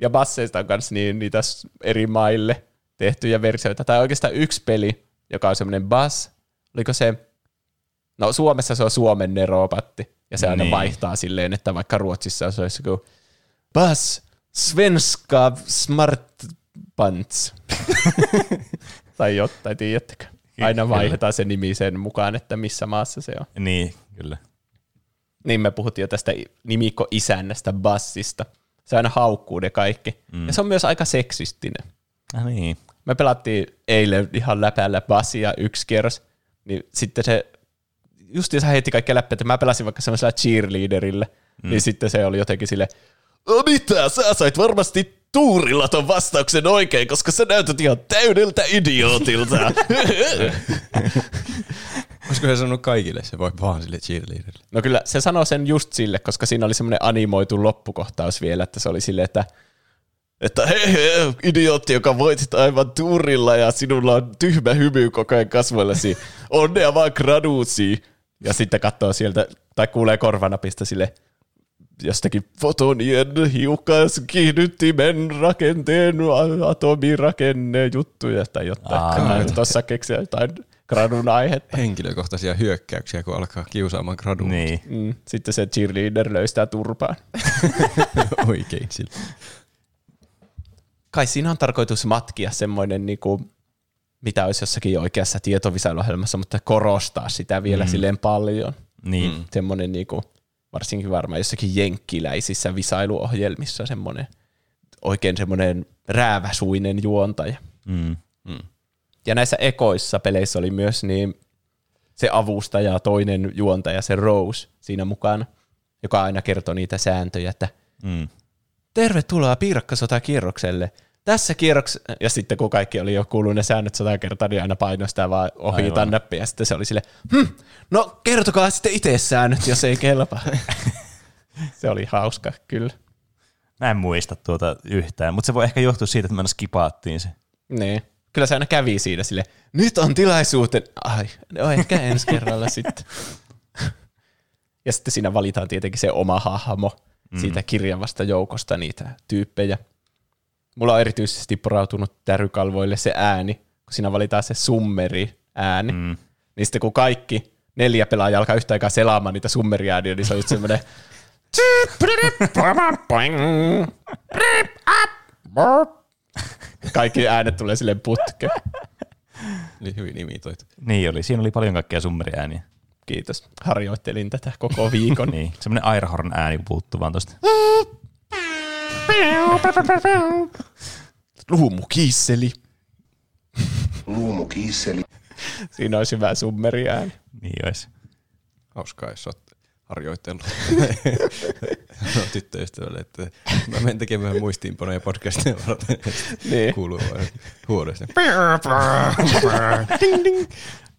ja basseista on myös niin, niitä eri maille tehtyjä versioita. Tai oikeastaan yksi peli, joka on semmoinen bass. Oliko se, no Suomessa se on Suomen nerobatti. Ja se aina Niin. vaihtaa silleen, että vaikka Ruotsissa se olisi joku bass svenska smart pants. [LAUGHS] tai jotain, tiedättekö? Aina vaihdetaan se nimi sen mukaan, että missä maassa se on. Niin, kyllä. Niin me puhuttiin jo tästä nimikko isännästä bassista. Se aina haukkuu ne kaikki. Mm. Ja se on myös aika seksistinen. Ah, niin. Me pelattiin eilen ihan läpällä bassia yksi kierros, niin sitten se justiinsa heitti kaikkia läpi, että mä pelasin vaikka semmoisella cheerleaderillä, mm. niin sitten se oli jotenkin sille, "O, mitä, sä sait varmasti tuurilla ton vastauksen oikein, koska sä näytät ihan täydeltä idiootilta. [LAUGHS] Olisiko se sanonut kaikille, se voi vaan sille cheerleaderille. No kyllä se sanoi sen just sille, koska siinä oli semmoinen animoitu loppukohtaus vielä, että se oli sille, että että hei, hei, idiootti, joka voitit aivan tuurilla ja sinulla on tyhmä hymy koko ajan kasvoillasi. Onnea vaan graduusi. Ja sitten katsoo sieltä, tai kuulee korvanapista sille jostakin fotonien hiukkaskiihdyttimen rakenteen atomirakenne juttuja tai jotain. Tuossa keksiä jotain gradun aihetta. Henkilökohtaisia hyökkäyksiä, kun alkaa kiusaamaan gradua. Niin. Mm, sitten se cheerleader löystää turpaan. [LAUGHS] Oikein sillä. kai siinä on tarkoitus matkia semmoinen, niinku, mitä olisi jossakin oikeassa tietovisailuohjelmassa, mutta korostaa sitä vielä mm. silleen paljon. Niin. Mm. Semmoinen niinku, varsinkin varmaan jossakin jenkkiläisissä visailuohjelmissa semmoinen oikein semmoinen rääväsuinen juontaja. Mm. Ja näissä ekoissa peleissä oli myös niin se avustaja, toinen juontaja, se Rose siinä mukana, joka aina kertoi niitä sääntöjä, että Mm. tervetuloa piirakkasota-kierrokselle. Tässä kierroks... Ja sitten kun kaikki oli jo kuullut ne säännöt sata kertaa, niin aina painoi sitä vaan Aivan. näppiä. Ja sitten se oli sille, hm, no kertokaa sitten itse säännöt, jos ei kelpaa. [LAUGHS] se oli hauska, kyllä. Mä en muista tuota yhtään, mutta se voi ehkä johtua siitä, että me aina skipaattiin se. Niin. Kyllä se aina kävi siinä sille, nyt on tilaisuuten. Ai, no ehkä ensi kerralla [LAUGHS] sitten. Ja sitten siinä valitaan tietenkin se oma hahmo mm. siitä kirjavasta joukosta niitä tyyppejä. Mulla on erityisesti porautunut tärykalvoille se ääni, kun siinä valitaan se summeri ääni. Mm. Niin sitten kun kaikki neljä pelaajaa alkaa yhtä aikaa selaamaan niitä summeriääniä, niin se on just semmoinen [LAUGHS] kaikki äänet tulee silleen putkeen. Eli hyvin imitoitu. Niin oli, siinä oli paljon kaikkea summeriääniä. Kiitos. Harjoittelin tätä koko viikon. [LAUGHS] Niin, semmoinen Airhorn ääni puuttuu vaan tosta. Luumukisseli. Luumukisseli. Siinä olisi hyvä summeriääni. Niin olisi. Hauskaa, jos olet harjoitellut. no, tyttöystävälle, että mä menen tekemään muistiinpanoja podcastia varten. Niin. Kuuluu vain huoneesta. ding, ding.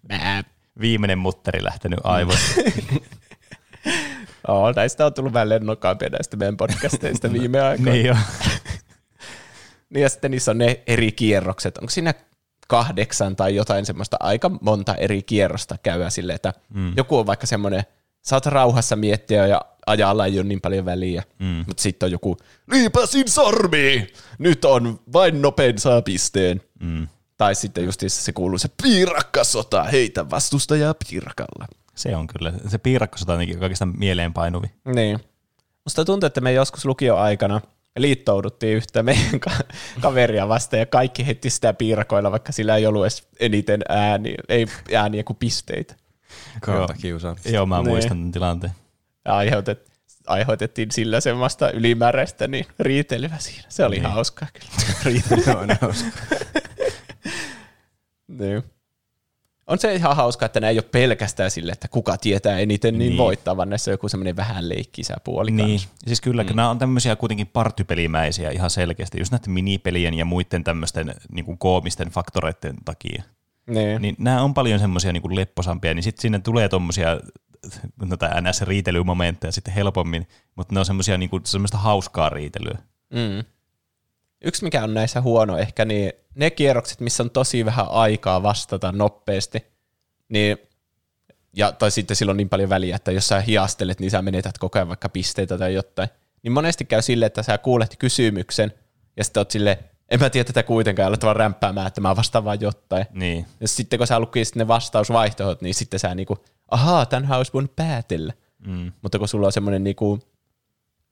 Mä. Viimeinen mutteri lähtenyt aivoista. Oo, näistä on tullut vähän lennokkaampia näistä meidän podcasteista [LAUGHS] viime aikoina. niin jo. [LAUGHS] Niin ja sitten niissä on ne eri kierrokset. Onko siinä kahdeksan tai jotain semmoista aika monta eri kierrosta käydä sille, että mm. joku on vaikka semmoinen, saat rauhassa miettiä ja ajalla ei ole niin paljon väliä. Mm. Mutta sitten on joku, liipasin sormi! Nyt on vain nopein saa pisteen. Mm. Tai sitten justiinsa se kuuluu se piirakkasota, heitä vastustajaa piirakalla. Se on kyllä. Se piirakkosota on jotenkin kaikista mieleenpainuvi. Niin. Musta tuntuu, että me joskus lukioaikana liittouduttiin yhtä meidän ka- kaveria vastaan ja kaikki heitti sitä piirakoilla, vaikka sillä ei ollut edes eniten ääniä, ei ääniä kuin pisteitä. Kautta kiusaamista. Joo, mä Nee. muistan tämän tilanteen. Ja aiheutet, aiheutettiin sillä semmoista ylimääräistä niin riitelyä siinä. Se oli Niin. niin. hauskaa kyllä. [LAUGHS] Riittää aina hauska. niin. On se ihan hauska, että nämä ei ole pelkästään sille, että kuka tietää eniten, niin, Niin. voittaa, vaan näissä on joku semmoinen vähän leikkisä puoli Niin, kanssa. siis kyllä, mm. nämä on tämmöisiä kuitenkin partypelimäisiä ihan selkeästi, just näiden minipelien ja muiden tämmöisten niin kuin koomisten faktoreiden takia. Niin. Niin nämä on paljon semmoisia niin kuin lepposampia, niin sitten sinne tulee tommosia noita NS-riitelymomentteja sitten helpommin, mutta ne on semmoisia niin kuin, semmoista hauskaa riitelyä. Mm. Yksi mikä on näissä huono ehkä, niin ne kierrokset, missä on tosi vähän aikaa vastata nopeasti, niin ja, tai sitten sillä on niin paljon väliä, että jos sä hiastelet, niin sä menetät koko ajan vaikka pisteitä tai jotain. Niin monesti käy silleen, että sä kuulet kysymyksen, ja sitten oot silleen, en mä tiedä tätä kuitenkaan, ja alat vaan rämpäämään, että mä vastaan vaan jotain. Niin, Ja sitten kun sä lukisit ne vastausvaihtoehdot, niin sitten sä niinku, ahaa, tämän olisi voinut päätellä. mm. Mutta kun sulla on semmoinen niinku,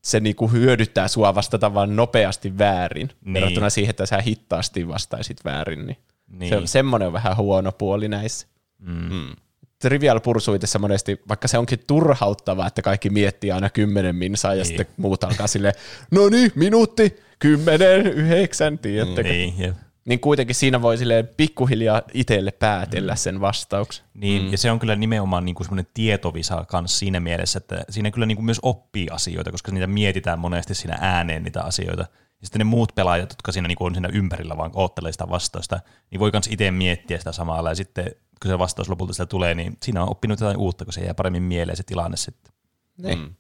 se niinku hyödyttää sua vastata vaan nopeasti väärin, Niin. verrattuna siihen, että sä hittaasti vastaisit väärin, niin, Niin. se on semmoinen vähän huono puoli näissä. Mm. Mm. Trivial Pursuitissa monesti, vaikka se onkin turhauttavaa, että kaikki miettii aina kymmenen minsaa ja Niin. sitten muut alkaa silleen, no niin, minuutti, kymmenen, yhdeksän, tiedättekö? Niin, jep. Niin kuitenkin siinä voi silleen pikkuhiljaa itselle päätellä sen vastauksen. Niin, mm. ja se on kyllä nimenomaan niin kuin semmoinen tietovisa kanssa siinä mielessä, että siinä kyllä niin kuin myös oppii asioita, koska niitä mietitään monesti siinä ääneen niitä asioita. Ja sitten ne muut pelaajat, jotka siinä niin kuin on siinä ympärillä vaan oottelee sitä vastausta, niin voi myös itse miettiä sitä samalla. Ja sitten kun se vastaus lopulta sitä tulee, niin siinä on oppinut jotain uutta, kun se jää paremmin mieleen se tilanne sitten. Niin. Mm.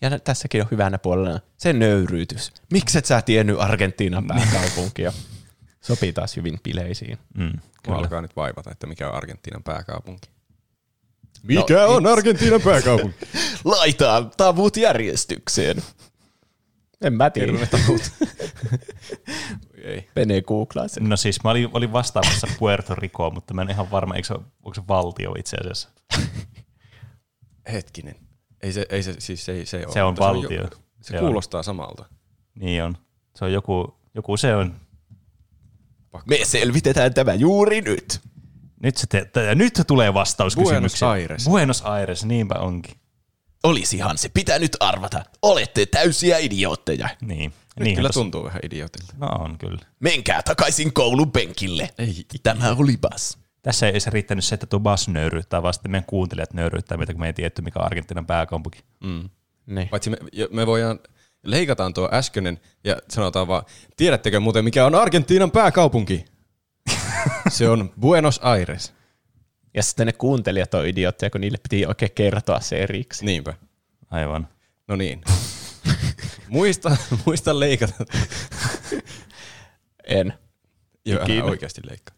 Ja tässäkin on hyvänä puolella se nöyryytys. Mikset sä tiennyt Argentiinan pääkaupunkia? [LAUGHS] Sopii taas hyvin bileisiin. Mm, Mua alkaa nyt vaivata, että mikä on Argentiinan pääkaupunki. Mikä Mikä on Argentiinan pääkaupunki? [LAUGHS] Laitaan tavut järjestykseen. En mä tiedä. [LAUGHS] Ei. Pene googlaa sen. No siis mä olin, olin vastaamassa Puerto Ricoa, mutta mä en ihan varma, eikö se, onko se valtio itse asiassa. [LAUGHS] Hetkinen. Ei se, ei se, siis se, ei, se, ole, Se on valtio. jo- se Se on. kuulostaa samalta. Niin on. Se on joku, joku se on. Me selvitetään tämä juuri nyt. Nyt se, te, te, nyt tulee vastaus Buenos kysymykseen. Aires. Buenos Aires, niinpä onkin. Olisihan se pitänyt arvata. Olette täysiä idiootteja. Niin. Nyt niin kyllä tuntuu vähän idiotilta. No on kyllä. Menkää takaisin koulun penkille. Ei. Tämä oli bas. Tässä ei se riittänyt se, että tuo Bas nöyryyttää, vaan sitten meidän kuuntelijat nöyryyttää meitä, kun me ei tiedetty, mikä on Argentiinan pääkaupunki. Mm. Niin. Paitsi me, me voidaan, leikataan tuo äskeinen ja sanotaan vaan, tiedättekö muuten mikä on Argentiinan pääkaupunki? [LAUGHS] se on Buenos Aires. Ja sitten ne kuuntelijat on idiootteja, kun niille piti oikein kertoa se erikseen. Niinpä. Aivan. No niin. muista, muista leikata. En. Joo, älä oikeasti leikkaa.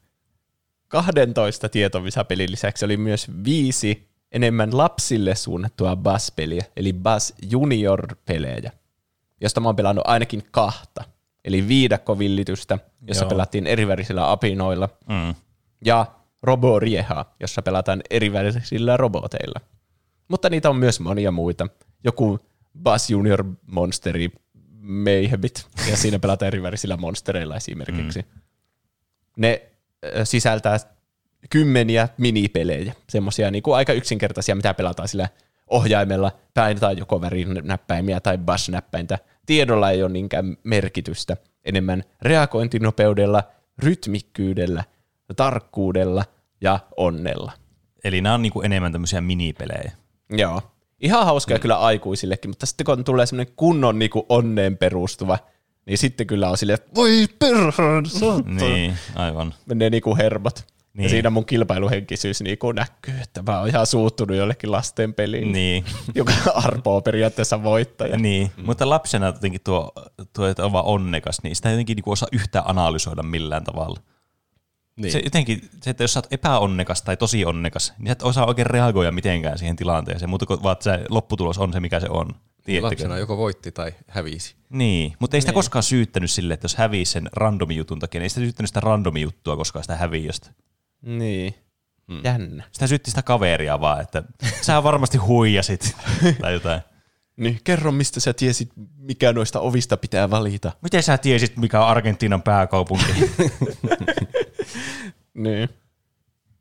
12 tietovisapelin lisäksi oli myös viisi enemmän lapsille suunnattua Buzz-peliä, eli Buzz Junior-pelejä, josta mä oon pelannut ainakin kahta. Eli viidakkovillitystä, jossa Joo. pelattiin erivärisillä apinoilla, Mm. ja Roborieha, jossa pelataan erivärisillä roboteilla. Mutta niitä on myös monia muita. Joku Buzz Junior Monsteri Mayhemit, ja siinä pelataan erivärisillä monstereilla esimerkiksi. Mm. Ne sisältää kymmeniä minipelejä, semmoisia niinku aika yksinkertaisia, mitä pelataan sillä ohjaimella, painetaan joko värinäppäimiä tai bass-näppäintä. Tiedolla ei ole niinkään merkitystä, enemmän reagointinopeudella, rytmikkyydellä, tarkkuudella ja onnella. Eli nämä on niinku enemmän tämmöisiä minipelejä. Joo. Ihan hauskaa mm. kyllä aikuisillekin, mutta sitten kun tulee semmoinen kunnon niinku onneen perustuva, niin sitten kyllä on silleen, että voi saatana. Niin, aivan. Menee niinku hermot. Niin. Niin. Ja siinä mun kilpailuhenkisyys niinku näkyy, että mä oon ihan suuttunut jollekin lasten peliin, Niin, [LAUGHS] joka arpoo periaatteessa voittaja. niin. Mm. mutta lapsena jotenkin tuo, tuo, että on vaan onnekas, niin sitä ei jotenkin niinku osaa yhtään analysoida millään tavalla. Niin. Se jotenkin, se, että jos sä oot epäonnekas tai tosi onnekas, niin sä et osaa oikein reagoida mitenkään siihen tilanteeseen, mutta kun vaan että se lopputulos on se, mikä se on. Tiedättekö? Lapsena joko voitti tai hävisi. Niin, mutta ei sitä koskaan syyttänyt sille, että jos hävii sen randomi jutun takia, niin ei sitä syyttänyt sitä randomi juttua koskaan sitä häviöstä. Niin. Jännä. Sitä syytti sitä kaveria vaan, että sä varmasti huijasit tai jotain. Niin, kerro mistä sä tiesit, mikä noista ovista pitää valita. Miten sä tiesit, mikä on Argentiinan pääkaupunki? [LAUGHS] Niin.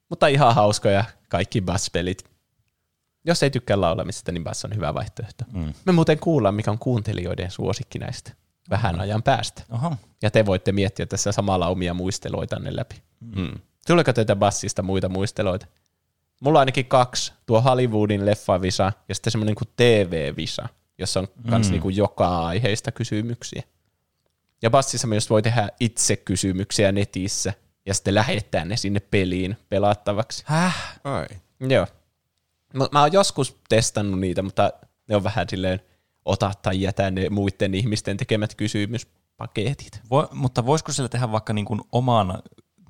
Mutta ihan hauskoja kaikki bass-pelit. Jos ei tykkää laulamisesta, niin bass on hyvä vaihtoehto. Mm. Me muuten kuullaan, mikä on kuuntelijoiden suosikki näistä vähän ajan päästä. Oho. Ja te voitte miettiä tässä samalla omia muisteloitanne läpi. Mm. Tuleeko teitä bassista muita muisteloita? Mulla on ainakin kaksi. Tuo Hollywoodin leffavisa ja sitten semmoinen kuin TV-visa, jossa on myös Mm. mm. niin joka aiheista kysymyksiä. Ja bassissa myös voi tehdä itse kysymyksiä netissä ja sitten lähettää ne sinne peliin pelattavaksi. Häh? Ai. Joo. Mä, mä oon joskus testannut niitä, mutta ne on vähän silleen ota tai jätä ne muiden ihmisten tekemät kysymyspaketit. Voi, mutta voisiko sillä tehdä vaikka niin kuin oman,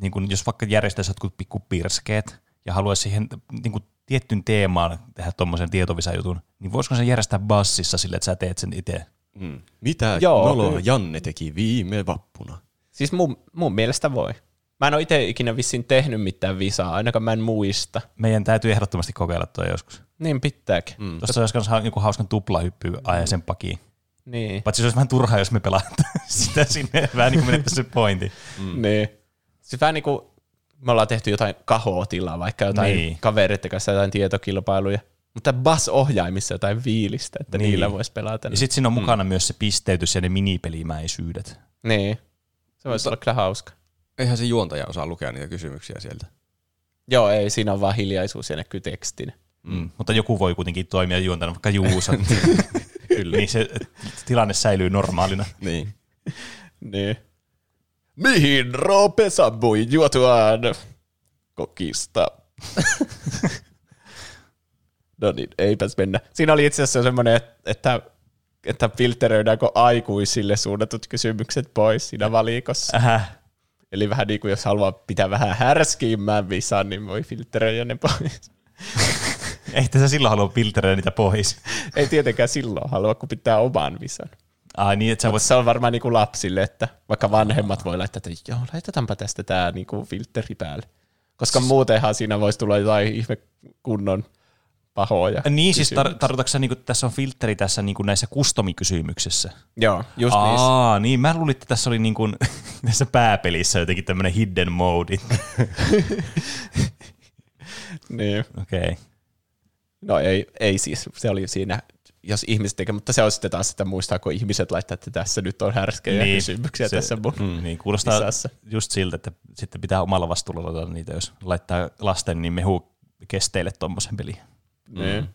niin kuin jos vaikka järjestäisi jotkut pikku pirskeet ja haluaisi siihen niin kuin tiettyyn teemaan tehdä tuommoisen tietovisajutun, niin voisiko se järjestää bassissa sille, että sä teet sen itse? Mm. Mitä Joo, noloa. Janne teki viime vappuna? Siis mun, mun mielestä voi. Mä en ole itse ikinä vissiin tehnyt mitään visaa, ainakaan mä en muista. Meidän täytyy ehdottomasti kokeilla tuo joskus. Niin pitääkin. Mm. Tuossa olisi myös joku hauskan tuplahyppy sen pakiin. Niin. Paitsi se olisi vähän turhaa, jos me pelataan [LAUGHS] sitä sinne. Vähän niin kuin menettäisiin se pointti. Mm. niin. Siis vähän niin kuin me ollaan tehty jotain kahotilaa, vaikka jotain Niin. kavereiden kanssa jotain tietokilpailuja. Mutta bus-ohjaimissa jotain viilistä, että Niin. niillä voisi pelata. Ja sitten siinä on mukana myös se pisteytys ja ne minipelimäisyydet. Niin. Se voisi olla kyllä hauska. Eihän se juontaja osaa lukea niitä kysymyksiä sieltä. Joo, ei, siinä on vaan hiljaisuus ja näkyy tekstinä. Mm. Mutta joku voi kuitenkin toimia juontana, vaikka Juusa. [LAUGHS] Kyllä. Niin se tilanne säilyy normaalina. Niin. [LAUGHS] Niin. Mihin Roope saapui juotuaan kokista? no niin, eipäs mennä. Siinä oli itse asiassa semmoinen, että, että, että filteröidäänkö aikuisille suunnatut kysymykset pois siinä valikossa. Ähä. Eli vähän niin kuin jos haluaa pitää vähän härskiimmän visan, niin voi filteröidä ne pois. Ei tässä silloin halua filteröidä niitä pois. Ei tietenkään silloin halua, kun pitää oman visan. Ai niin, että sä voit... Se on varmaan niin kuin lapsille, että vaikka vanhemmat voi laittaa, että joo, laitetaanpa tästä tämä niin kuin filteri päälle. Koska muutenhan siinä voisi tulla jotain ihme kunnon pahoja. Niin, siis tar- tarkoitatko sä, niin tässä on filteri tässä niin näissä custom-kysymyksissä? Joo, just niissä. Aa, niin. Mä luulin, että tässä oli niin kuin, [LAUGHS] tässä pääpelissä jotenkin tämmöinen hidden mode. [LAUGHS] Niin. Okei. Okay. No ei, ei siis, se oli siinä, jos ihmiset tekee, mutta se on sitten taas, että muistaako ihmiset laittaa, että tässä nyt on härskejä niin, kysymyksiä se- tässä mun Mm, niin, kuulostaa visassa. just siltä, että sitten pitää omalla vastuulla laittaa niitä, jos laittaa lasten niin mehu kesteille tuommoisen peliin. Niin.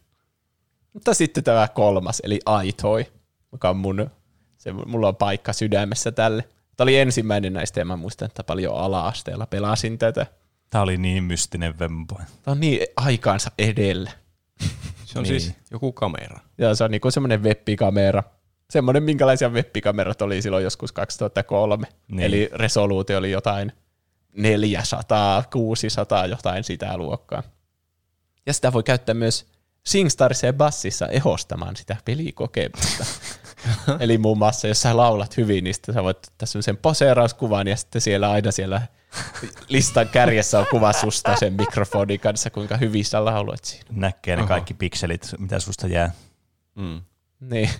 Mutta sitten tämä kolmas, eli Aitoi, joka on mun, se, mulla on paikka sydämessä tälle. Tämä oli ensimmäinen näistä ja mä muistan, että paljon ala-asteella pelasin tätä. Tämä oli niin mystinen vempo. Tämä on niin aikaansa edellä. Se on Niin. siis joku kamera. Ja se on niinku semmoinen webbikamera. Semmoinen, minkälaisia webbikamerat oli silloin joskus 2003. Niin. Niin. Eli resoluutio oli jotain 400, 600, jotain sitä luokkaa. Ja sitä voi käyttää myös SingStarissa ja Bassissa ehostamaan sitä pelikokemusta. Eli muun muassa, jos sä laulat hyvin, niin sitten sä voit ottaa semmoisen poseerauskuvan ja sitten siellä aina siellä listan kärjessä on kuva susta sen mikrofonin kanssa, kuinka hyvin sä lauloit siinä. Näkee ne Oho. kaikki pikselit, mitä susta jää. Mm. Niin,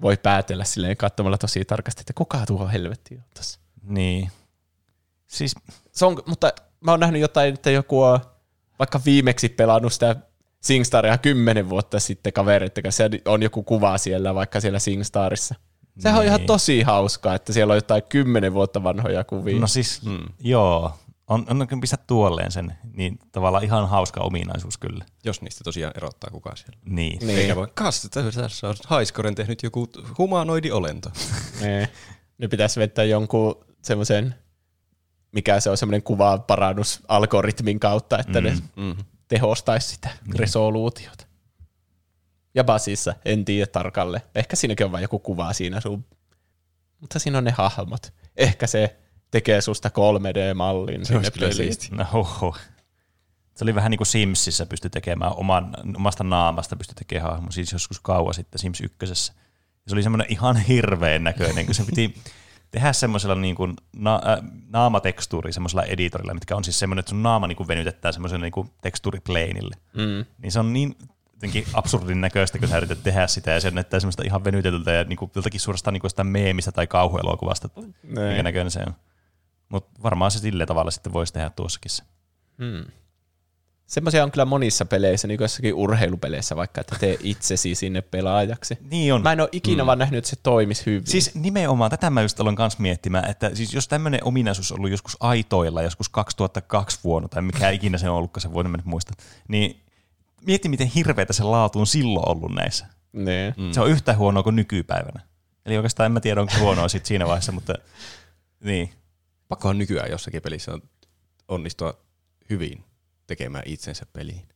voi päätellä silleen katsomalla tosi tarkasti, että kuka tuo helvetti on tossa. Niin. Siis, Se on, mutta mä oon nähnyt jotain, että joku on vaikka viimeksi pelannut sitä SingStaria kymmenen vuotta sitten kavereiden kanssa, ja on joku kuva siellä vaikka siellä SingStarissa. Sehän on ihan Niin. tosi hauskaa, että siellä on jotain kymmenen vuotta vanhoja kuvia. no siis, Mm. joo. On, on oikein pistää tuolleen sen, niin tavallaan ihan hauska ominaisuus kyllä. Jos niistä tosiaan erottaa kukaan siellä. Niin. niin, Eikä vaan, kas, tässä on Haiskoren tehnyt joku humanoidi olento. niin. Ne pitäisi vetää jonkun semmoisen, mikä se on semmoinen kuvan parannusalgoritmin kautta, että mm. ne Mm. Tehostaisi sitä niin. resoluutiota. Ja basissa, en tiedä tarkalleen. Ehkä siinäkin on vain joku kuva siinä sun. Mutta siinä on ne hahmot. Ehkä se tekee susta 3D-mallin sinne olisi kyllä siisti. No, hoho. Se oli vähän niin kuin Simsissä pystyi tekemään oman, omasta naamasta pystyi tekemään hahmo, siis joskus kauan sitten Sims 1. Ja se oli semmoinen ihan hirveän näköinen, kun se piti tehdä semmoisella niin kuin na- äh, naamatekstuuri semmoisella editorilla, mitkä on siis semmoinen, että sun naama niin kuin venytetään semmoiselle niin kuin tekstuuripleinille. Mm. Niin se on niin jotenkin absurdin näköistä, kun sä yrität tehdä sitä, ja se näyttää semmoista ihan venytetyltä ja niin kuin, jotakin suorastaan niin kuin sitä meemistä tai kauhuelokuvasta, minkä näköinen se on. Mutta varmaan se sillä tavalla sitten voisi tehdä tuossakin se. Hmm. Semmoisia on kyllä monissa peleissä, niin kuin jossakin urheilupeleissä vaikka, että tee itsesi sinne pelaajaksi. Niin on. Mä en ole ikinä mm. vaan nähnyt, että se toimisi hyvin. Siis nimenomaan, tätä mä just aloin kanssa miettimään, että siis jos tämmöinen ominaisuus on ollut joskus aitoilla, joskus 2002 vuonna, tai mikä [LAUGHS] ikinä se on ollutkaan se vuonna, mä nyt muista, niin mieti, miten hirveätä se laatu on silloin ollut näissä. Nee. Mm. Se on yhtä huonoa kuin nykypäivänä. Eli oikeastaan en mä tiedä, onko huonoa sit siinä vaiheessa, mutta niin. Pakkohan nykyään jossakin pelissä on onnistua hyvin tekemään itsensä peliin.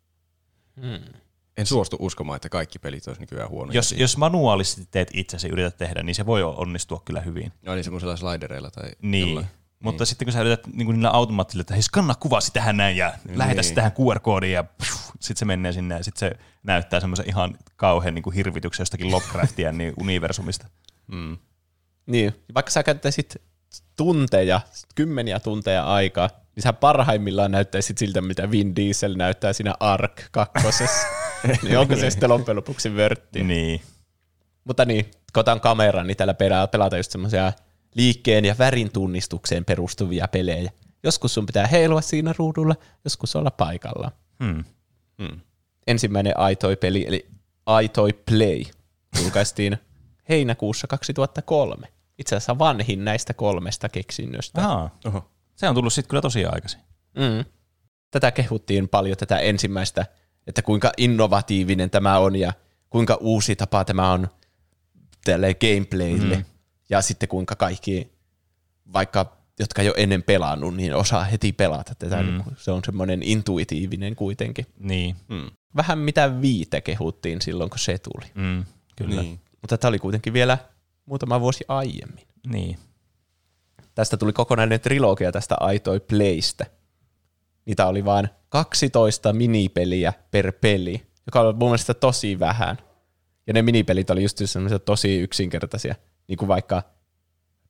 Hmm. En suostu uskomaan, että kaikki pelit olisi nykyään huonoja. Jos, jos manuaalisesti teet itsesi yrität tehdä, niin se voi onnistua kyllä hyvin. No niin semmoisella slidereilla tai Niin. jollain. Mutta sitten kun sä yrität niin kuin niillä automaattisilla, että hei skanna kuvasi tähän näin ja niin. lähetä se tähän QR-koodiin ja sitten se menee sinne ja sitten se näyttää semmoisen ihan kauhean niin kuin hirvityksen jostakin Lovecraftia niin universumista. Mm. Niin, vaikka sä käyttäisit tunteja, kymmeniä tunteja aikaa, niin sä parhaimmillaan näyttäisit siltä, mitä Vin Diesel näyttää siinä Ark kakkosessa. [LAUGHS] niin onko se sitten loppujen lopuksi vörtti? Niin. Mutta niin, kun otan kameran, niin täällä pelata just semmoisia liikkeen ja värin tunnistukseen perustuvia pelejä. Joskus sun pitää heilua siinä ruudulla, joskus olla paikalla. Hmm. Mm. Ensimmäinen Aitoi-peli, eli Aitoi Play, julkaistiin [LAUGHS] heinäkuussa 2003. Itse asiassa vanhin näistä kolmesta keksinnöstä. Aha. Oho. Se on tullut sitten kyllä tosi aikaisin. Mm. Tätä kehuttiin paljon, tätä ensimmäistä, että kuinka innovatiivinen tämä on ja kuinka uusi tapa tämä on tälle gameplaylle. Mm. Ja sitten kuinka kaikki, vaikka jotka jo ennen pelannut, niin osaa heti pelata tätä. Mm. Se on semmoinen intuitiivinen kuitenkin. Niin. Mm. Vähän mitä viite kehuttiin silloin, kun se tuli. Mm. Kyllä. Niin. Niin. Mutta tämä oli kuitenkin vielä muutama vuosi aiemmin. niin. Tästä tuli kokonainen trilogia tästä Aitoi Playstä. Niitä oli vain 12 minipeliä per peli, joka oli mun mielestä tosi vähän. Ja ne minipelit oli just semmoisia tosi yksinkertaisia, niin kuin vaikka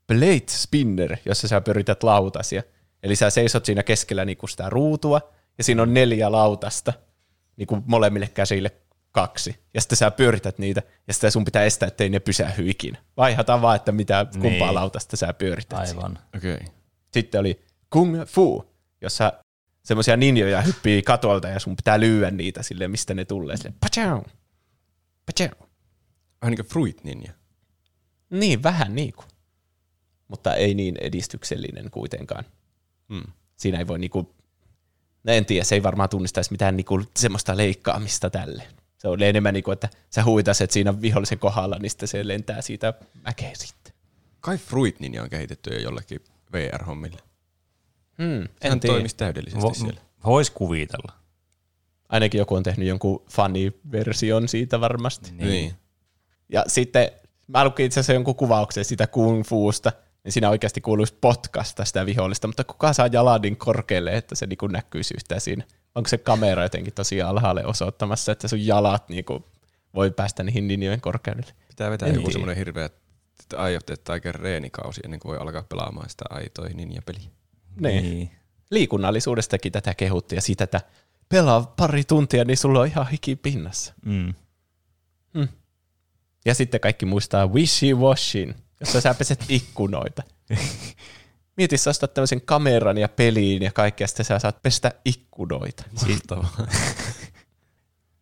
Blade Spinner, jossa sä pyrität lautasia. Eli sä seisot siinä keskellä niin kuin sitä ruutua, ja siinä on neljä lautasta, niin kuin molemmille käsille kaksi. Ja sitten sä pyörität niitä, ja sitten sun pitää estää, ettei ne pysähy ikinä. Vaihata vaan, että mitä, kumpaa Niin. lautasta sä pyörität. Aivan. Okei. Okay. Sitten oli Kung Fu, jossa semmoisia ninjoja hyppii katolta ja sun pitää lyödä niitä sille, mistä ne tulee. Sille, pachau, pachau. Vähän niin kuin Fruit Ninja. Niin, vähän niin kuin. Mutta ei niin edistyksellinen kuitenkaan. Mm. Siinä ei voi niinku, no en tiedä, se ei varmaan tunnistaisi mitään niinku semmoista leikkaamista tälle. Se on enemmän niinku, että sä huitaset siinä vihollisen kohdalla, niin sitten se lentää siitä mäkeä sitten. Kai Fruit Ninja on kehitetty jo jollekin VR-hommille. Hmm, en Sehän tiedä. toimisi täydellisesti Vo- siellä. Vois kuvitella. Ainakin joku on tehnyt jonkun funny-version siitä varmasti. Niin. Ja sitten mä lukin itse asiassa jonkun kuvauksen sitä kung fuusta, niin siinä oikeasti kuuluisi potkasta sitä vihollista, mutta kuka saa jalan niin korkealle, että se niin näkyisi yhtään siinä? Onko se kamera jotenkin tosi alhaalle osoittamassa, että sun jalat niin voi päästä niihin linjojen korkeudelle? Pitää vetää En joku semmoinen hirveä että Eye of Tiger reenikausi ennen kuin voi alkaa pelaamaan sitä aitoi ninja-peliä. Niin. niin. Liikunnallisuudestakin tätä kehuttiin ja siitä, että pelaa pari tuntia, niin sulla on ihan hiki pinnassa. Mm. Ja sitten kaikki muistaa Wishy Washin, jossa sä peset ikkunoita. [LAUGHS] Mieti, sä ostat tämmöisen kameran ja peliin ja kaikkea, sitten sä saat pestä ikkunoita. Mahtavaa. [LAUGHS]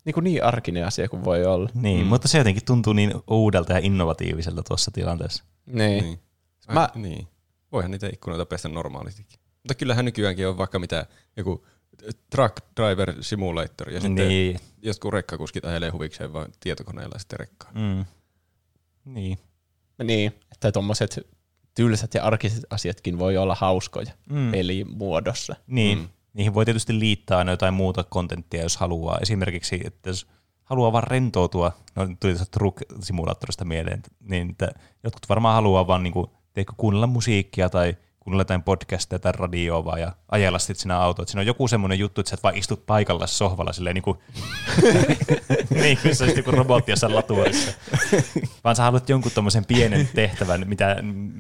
Niin kuin niin arkinen asia kuin voi olla. Niin, mm. mutta se jotenkin tuntuu niin uudelta ja innovatiiviselta tuossa tilanteessa. Niin. niin. Mä- Mä... niin. Voihan niitä ikkunoita pestä normaalistikin. Mutta kyllähän nykyäänkin on vaikka mitä joku truck driver simulator ja sitten Niin. jotkut rekkakuskit ajelee huvikseen vaan tietokoneella sitten rekkaa. Mm. Niin. Niin, että tuommoiset tylsät ja arkiset asiatkin voi olla hauskoja Mm. pelimuodossa. Niin. Mm. Niihin voi tietysti liittää aina jotain muuta kontenttia, jos haluaa. Esimerkiksi, että jos haluaa vaan rentoutua, no tuli tuosta Truck-simulaattorista mieleen, niin että jotkut varmaan haluaa vaan niinku, teikö, kuunnella musiikkia tai kuunnella jotain podcastia tai radioa vaan ja ajella sitten siinä autoa. Siinä on joku semmoinen juttu, että sä et vaan istut paikalla sohvalla silleen [LAUGHS] niin kuin, niin kuin se olisi joku robotti jossain latuorissa. Vaan sä haluat jonkun tommosen pienen tehtävän, mitä,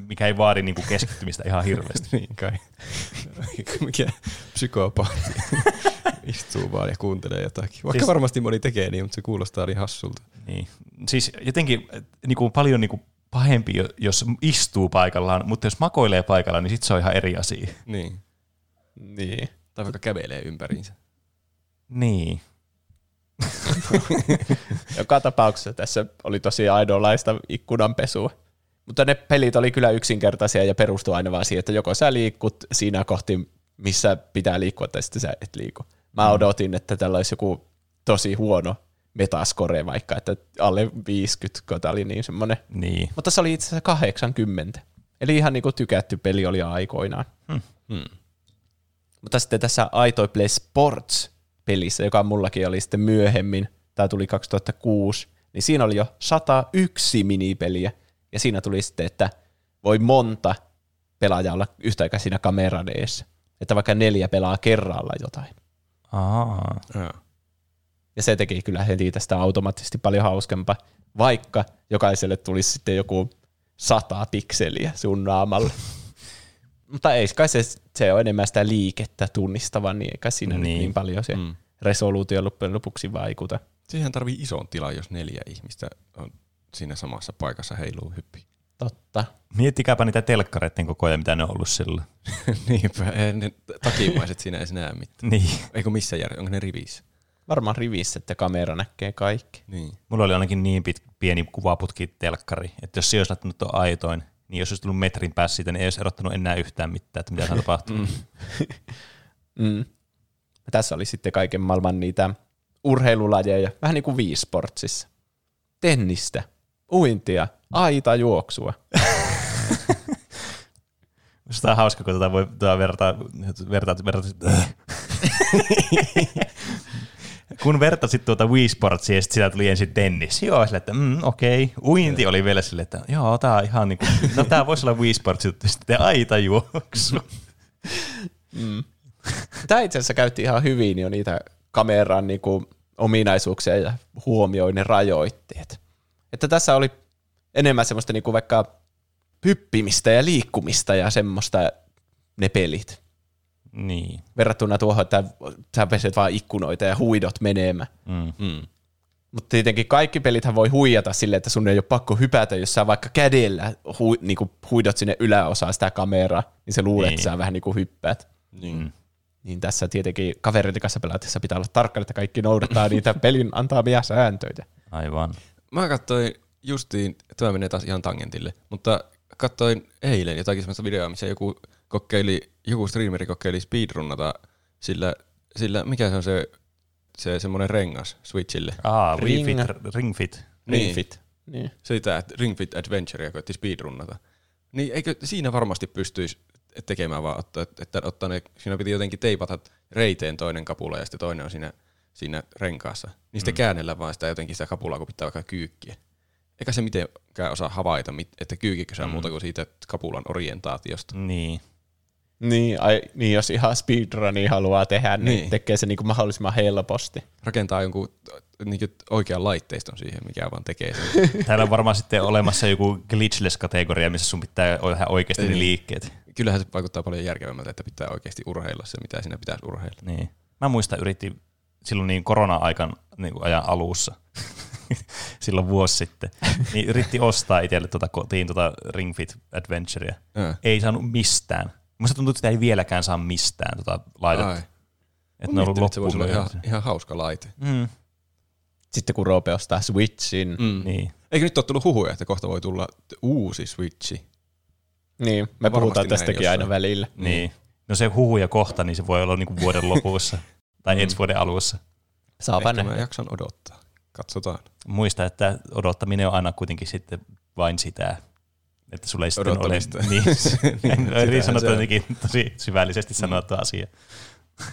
mikä ei vaadi niin kuin keskittymistä ihan hirveästi. niin kai. Mikä psykopaatti. Istuu vaan ja kuuntelee jotakin. Vaikka siis... varmasti moni tekee niin, mutta se kuulostaa niin hassulta. Niin. Siis jotenkin niin kuin paljon niin kuin pahempi, jo- jos istuu paikallaan, mutta jos makoilee paikallaan, niin sitten se on ihan eri asia. Niin. Niin. Tai vaikka kävelee ympäriinsä. Niin. [LAUGHS] Joka tapauksessa tässä oli tosi aidonlaista ikkunanpesua. Mutta ne pelit oli kyllä yksinkertaisia ja perustu aina vaan siihen, että joko sä liikut siinä kohti, missä pitää liikkua, tai sitten sä et liiku. Mä odotin, että tällä olisi joku tosi huono metascore vaikka, että alle 50, kun tää oli niin semmoinen. Niin. Mutta se oli itse asiassa 80. Eli ihan niinku tykätty peli oli aikoinaan. Hmm. Mutta sitten tässä Aitoi Play Sports pelissä, joka mullakin oli sitten myöhemmin, tämä tuli 2006, niin siinä oli jo 101 minipeliä. Ja siinä tuli sitten, että voi monta pelaajaa olla yhtä aikaa siinä kameran edessä. Että vaikka neljä pelaa kerralla jotain. Aa. Jaa. Ja se teki kyllä heti tästä automaattisesti paljon hauskempaa, vaikka jokaiselle tulisi sitten joku sata pikseliä sun naamalle. [LAUGHS] Mutta ei kai se, se on enemmän sitä liikettä tunnistava, niin eikä siinä niin, Niin. niin paljon se mm. Resoluutio loppujen lopuksi vaikuta. Siihen tarvii ison tilan, jos neljä ihmistä on siinä samassa paikassa heiluu hyppi. Totta. Miettikääpä niitä telkkareiden koko ajan, mitä ne on ollut silloin. [LAUGHS] Niinpä, ne takimaiset siinä ei näe mitään. Niin. Eikö missä jär, onko ne rivissä? Varmaan rivissä, että kamera näkee kaikki. Niin. Mulla oli ainakin niin pit, pieni kuvaputki telkkari, että jos se olisi laittanut tuon aitoin, niin jos olisi tullut metrin päässä siitä, niin ei olisi erottanut enää yhtään mitään, että mitä tapahtuu. Mm. [LAUGHS] Mm. Tässä oli sitten kaiken maailman niitä urheilulajeja, vähän niin kuin Wii Sportsissa. Tennistä, uintia, aita juoksua. [LAUGHS] Sitä on hauska, kun tuota voi tuota vertaa, vertaa, [LAUGHS] vertaa, kun vertasit tuota Wii Sportsia ja sitä tuli ensin tennis. Joo, sille, että mm, okei. Okay. Uinti oli vielä silleen, että joo, tää on ihan niinku, no tää voisi olla Wii Sports. Sitten aita juoksu. Mm. Tämä itse asiassa käytti ihan hyvin jo niitä kameran niin kuin, ominaisuuksia ja huomioi ne rajoitteet. Että tässä oli enemmän semmoista niin kuin vaikka hyppimistä ja liikkumista ja semmoista ne pelit. Niin. Verrattuna tuohon, että sä peset vaan ikkunoita ja huidot menemään. Mm. Mm. Mutta tietenkin kaikki pelithän voi huijata silleen, että sun ei ole pakko hypätä, jos sä vaikka kädellä hu, niin kuin huidot sinne yläosaan sitä kameraa, niin se luulee, Niin. että sä vähän niin kuin hyppäät. Niin. Mm. Niin tässä tietenkin kavereiden kanssa pelatessa pitää olla tarkkana, että kaikki noudattaa niitä [LAUGHS] pelin antamia sääntöjä. Aivan. Mä katsoin justiin, tämä menee taas ihan tangentille, mutta katsoin eilen jotakin sellaista videoa, missä joku kokeili, joku streameri kokeili speedrunnata sillä, sillä mikä se on se, se semmoinen rengas Switchille. Aa, Wii Ring. Fit, Ring Fit. Niin. Ring Fit. Niin. Se oli tämä Ring Fit Adventure, koitti speedrunnata. Niin eikö siinä varmasti pystyisi tekemään vaan, ottaa, että ottaa ne, siinä piti jotenkin teipata reiteen toinen kapula ja sitten toinen on siinä, siinä renkaassa. Niin sitten mm. käännellä vaan sitä jotenkin sitä kapulaa, kun pitää vaikka kyykkiä. Eikä se mitenkään osaa havaita, että kyykikö se on Mm. muuta kuin siitä kapulan orientaatiosta. Niin. Niin, ai, niin, jos ihan speedrunia haluaa tehdä, niin, Niin. niin. tekee se niin kuin mahdollisimman helposti. Rakentaa jonkun niin oikean laitteiston siihen, mikä vaan tekee sen. [LAUGHS] Täällä on varmaan sitten olemassa joku glitchless-kategoria, missä sun pitää tehdä oikeasti ne Niin. liikkeet. Kyllähän se vaikuttaa paljon järkevämmältä, että pitää oikeasti urheilla se, mitä siinä pitäisi urheilla. Niin. Mä muistan, yritti silloin niin korona-aikan niin kuin ajan alussa, [LAUGHS] silloin vuosi sitten, niin yritti ostaa itselle tuota kotiin tuota Ring Fit Adventurea. Ei saanut mistään. Musta tuntuu, että sitä ei vieläkään saa mistään tuota laitetta. Ai. Että ne on ollut miettinyt, että se voisi olla ihan, loppuun. ihan hauska laite. Mm, Sitten kun Roope ostaa Switchin, mm. Niin. Eikö nyt ole tullut huhuja, että kohta voi tulla uusi Switchi? niin me Varmasti puhutaan tästäkin aina jossain. välillä. niin. No se huhuja kohta, niin se voi olla niin kuin vuoden [LAUGHS] lopussa tai Mm. ensi vuoden alussa. Saapa Ehkä mä jaksan odottaa. Katsotaan. Muista, että odottaminen on aina kuitenkin sitten vain sitä, että sulle ei sitten ole... Niin, Sitähän yritin sanoa se on. jotenkin tosi syvällisesti sanoa tuo asia. [LAUGHS]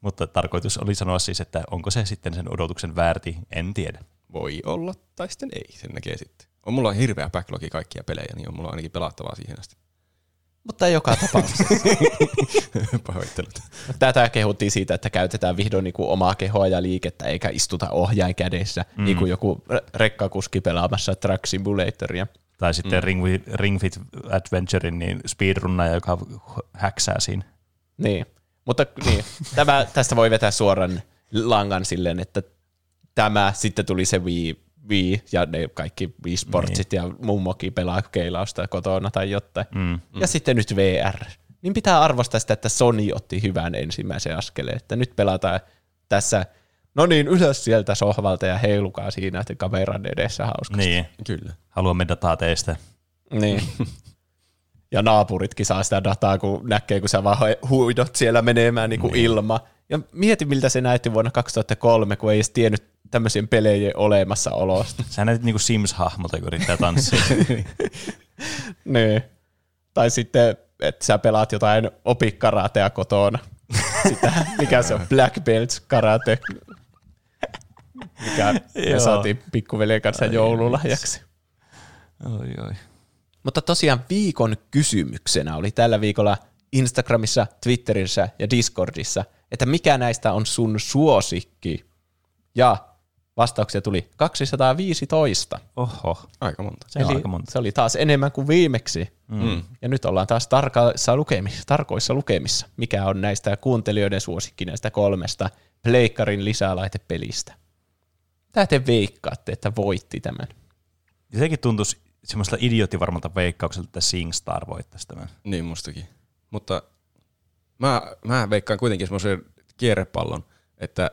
Mutta tarkoitus oli sanoa siis, että onko se sitten sen odotuksen väärti, en tiedä. Voi olla, tai sitten ei, sen näkee sitten. On mulla hirveä backlogi kaikkia pelejä, niin on mulla ainakin pelattavaa siihen asti. Mutta joka tapauksessa. [LAUGHS] Pahoittelut. Tätä kehuttiin siitä, että käytetään vihdoin niin kuin omaa kehoa ja liikettä, eikä istuta ohjain kädessä, mm. niin kuin joku re- rekkakuski pelaamassa Truck Simulatoria. Tai sitten mm. Ring, Ring Fit Adventurein niin speedrunnaja, joka häksää siinä. Niin. Mutta niin, [LAUGHS] tämä, tästä voi vetää suoran langan silleen, että tämä, sitten tuli se Wii, Wii ja ne kaikki Wii Sportsit niin. ja mummokin pelaa keilausta kotona tai jotain. Mm. Ja sitten nyt VR. Niin pitää arvostaa sitä, että Sony otti hyvän ensimmäisen askeleen, että nyt pelataan tässä, no niin, ylös sieltä sohvalta ja heilukaa siinä, että kameran edessä hauskasti. Niin, Kyllä. haluamme dataa teistä. Niin. Ja naapuritkin saa sitä dataa, kun näkee, kun sä vaan huidot siellä menemään niin kuin niin. ilma. Ja mieti, miltä se näytti vuonna 2003, kun ei edes tiennyt tämmöisien pelejen olemassaolosta. Sä näytit niinku Sims-hahmolta, kun yrittää tanssia. [LAUGHS] niin. Tai sitten, että sä pelaat jotain opikaratea kotona. Sitä, mikä se on, Black Belts karate. Mikä me saatiin pikkuveljen kanssa joululahjaksi. oi, oi. Mutta tosiaan viikon kysymyksenä oli tällä viikolla Instagramissa, Twitterissä ja Discordissa, että mikä näistä on sun suosikki. Ja vastauksia tuli 215. Oho, Aika monta. se aika monta. se oli taas enemmän kuin viimeksi. Mm. Ja nyt ollaan taas tarkoissa lukemissa, tarkoissa lukemissa, mikä on näistä kuuntelijoiden suosikki näistä kolmesta Pleikkarin lisälaitepelistä. Tää te veikkaatte, että voitti tämän. Ja sekin tuntuisi semmoista idioottivarmalta veikkaukselta, että SingStar voittaisi tämän. Niin mustakin. Mutta mä, mä veikkaan kuitenkin semmoisen kierrepallon, että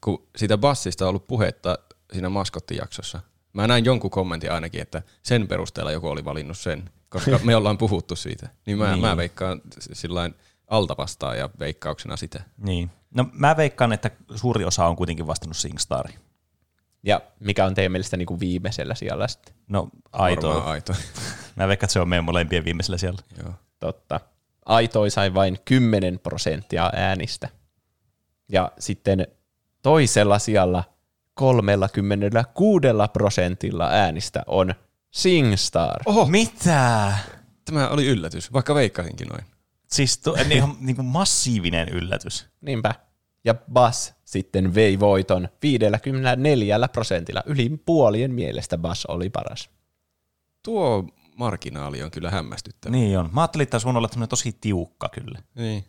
kun siitä bassista on ollut puhetta siinä maskottijaksossa, mä näin jonkun kommentin ainakin, että sen perusteella joku oli valinnut sen, koska me ollaan puhuttu siitä. Niin mä, Niin. mä veikkaan sillain alta vastaan ja veikkauksena sitä. Niin. No mä veikkaan, että suuri osa on kuitenkin vastannut SingStari. Ja mikä on teidän mielestä niin kuin viimeisellä siellä sitten? No aito. Varmaan aito. [LAUGHS] Mä veikkaan, että se on meidän molempien viimeisellä siellä. Joo. Totta. Aitoi sai vain 10 prosenttia äänistä. Ja sitten toisella sijalla 36 prosentilla äänistä on SingStar. Oho. Mitä? Tämä oli yllätys, vaikka veikkasinkin noin. Siis to, niin, ihan niin kuin massiivinen yllätys. Niinpä. Ja Bass sitten vei voiton 54 prosentilla. Yli puolien mielestä Bass oli paras. Tuo marginaali on kyllä hämmästyttävä. Niin on. Mä ajattelin, että sun olla tosi tiukka kyllä. Niin.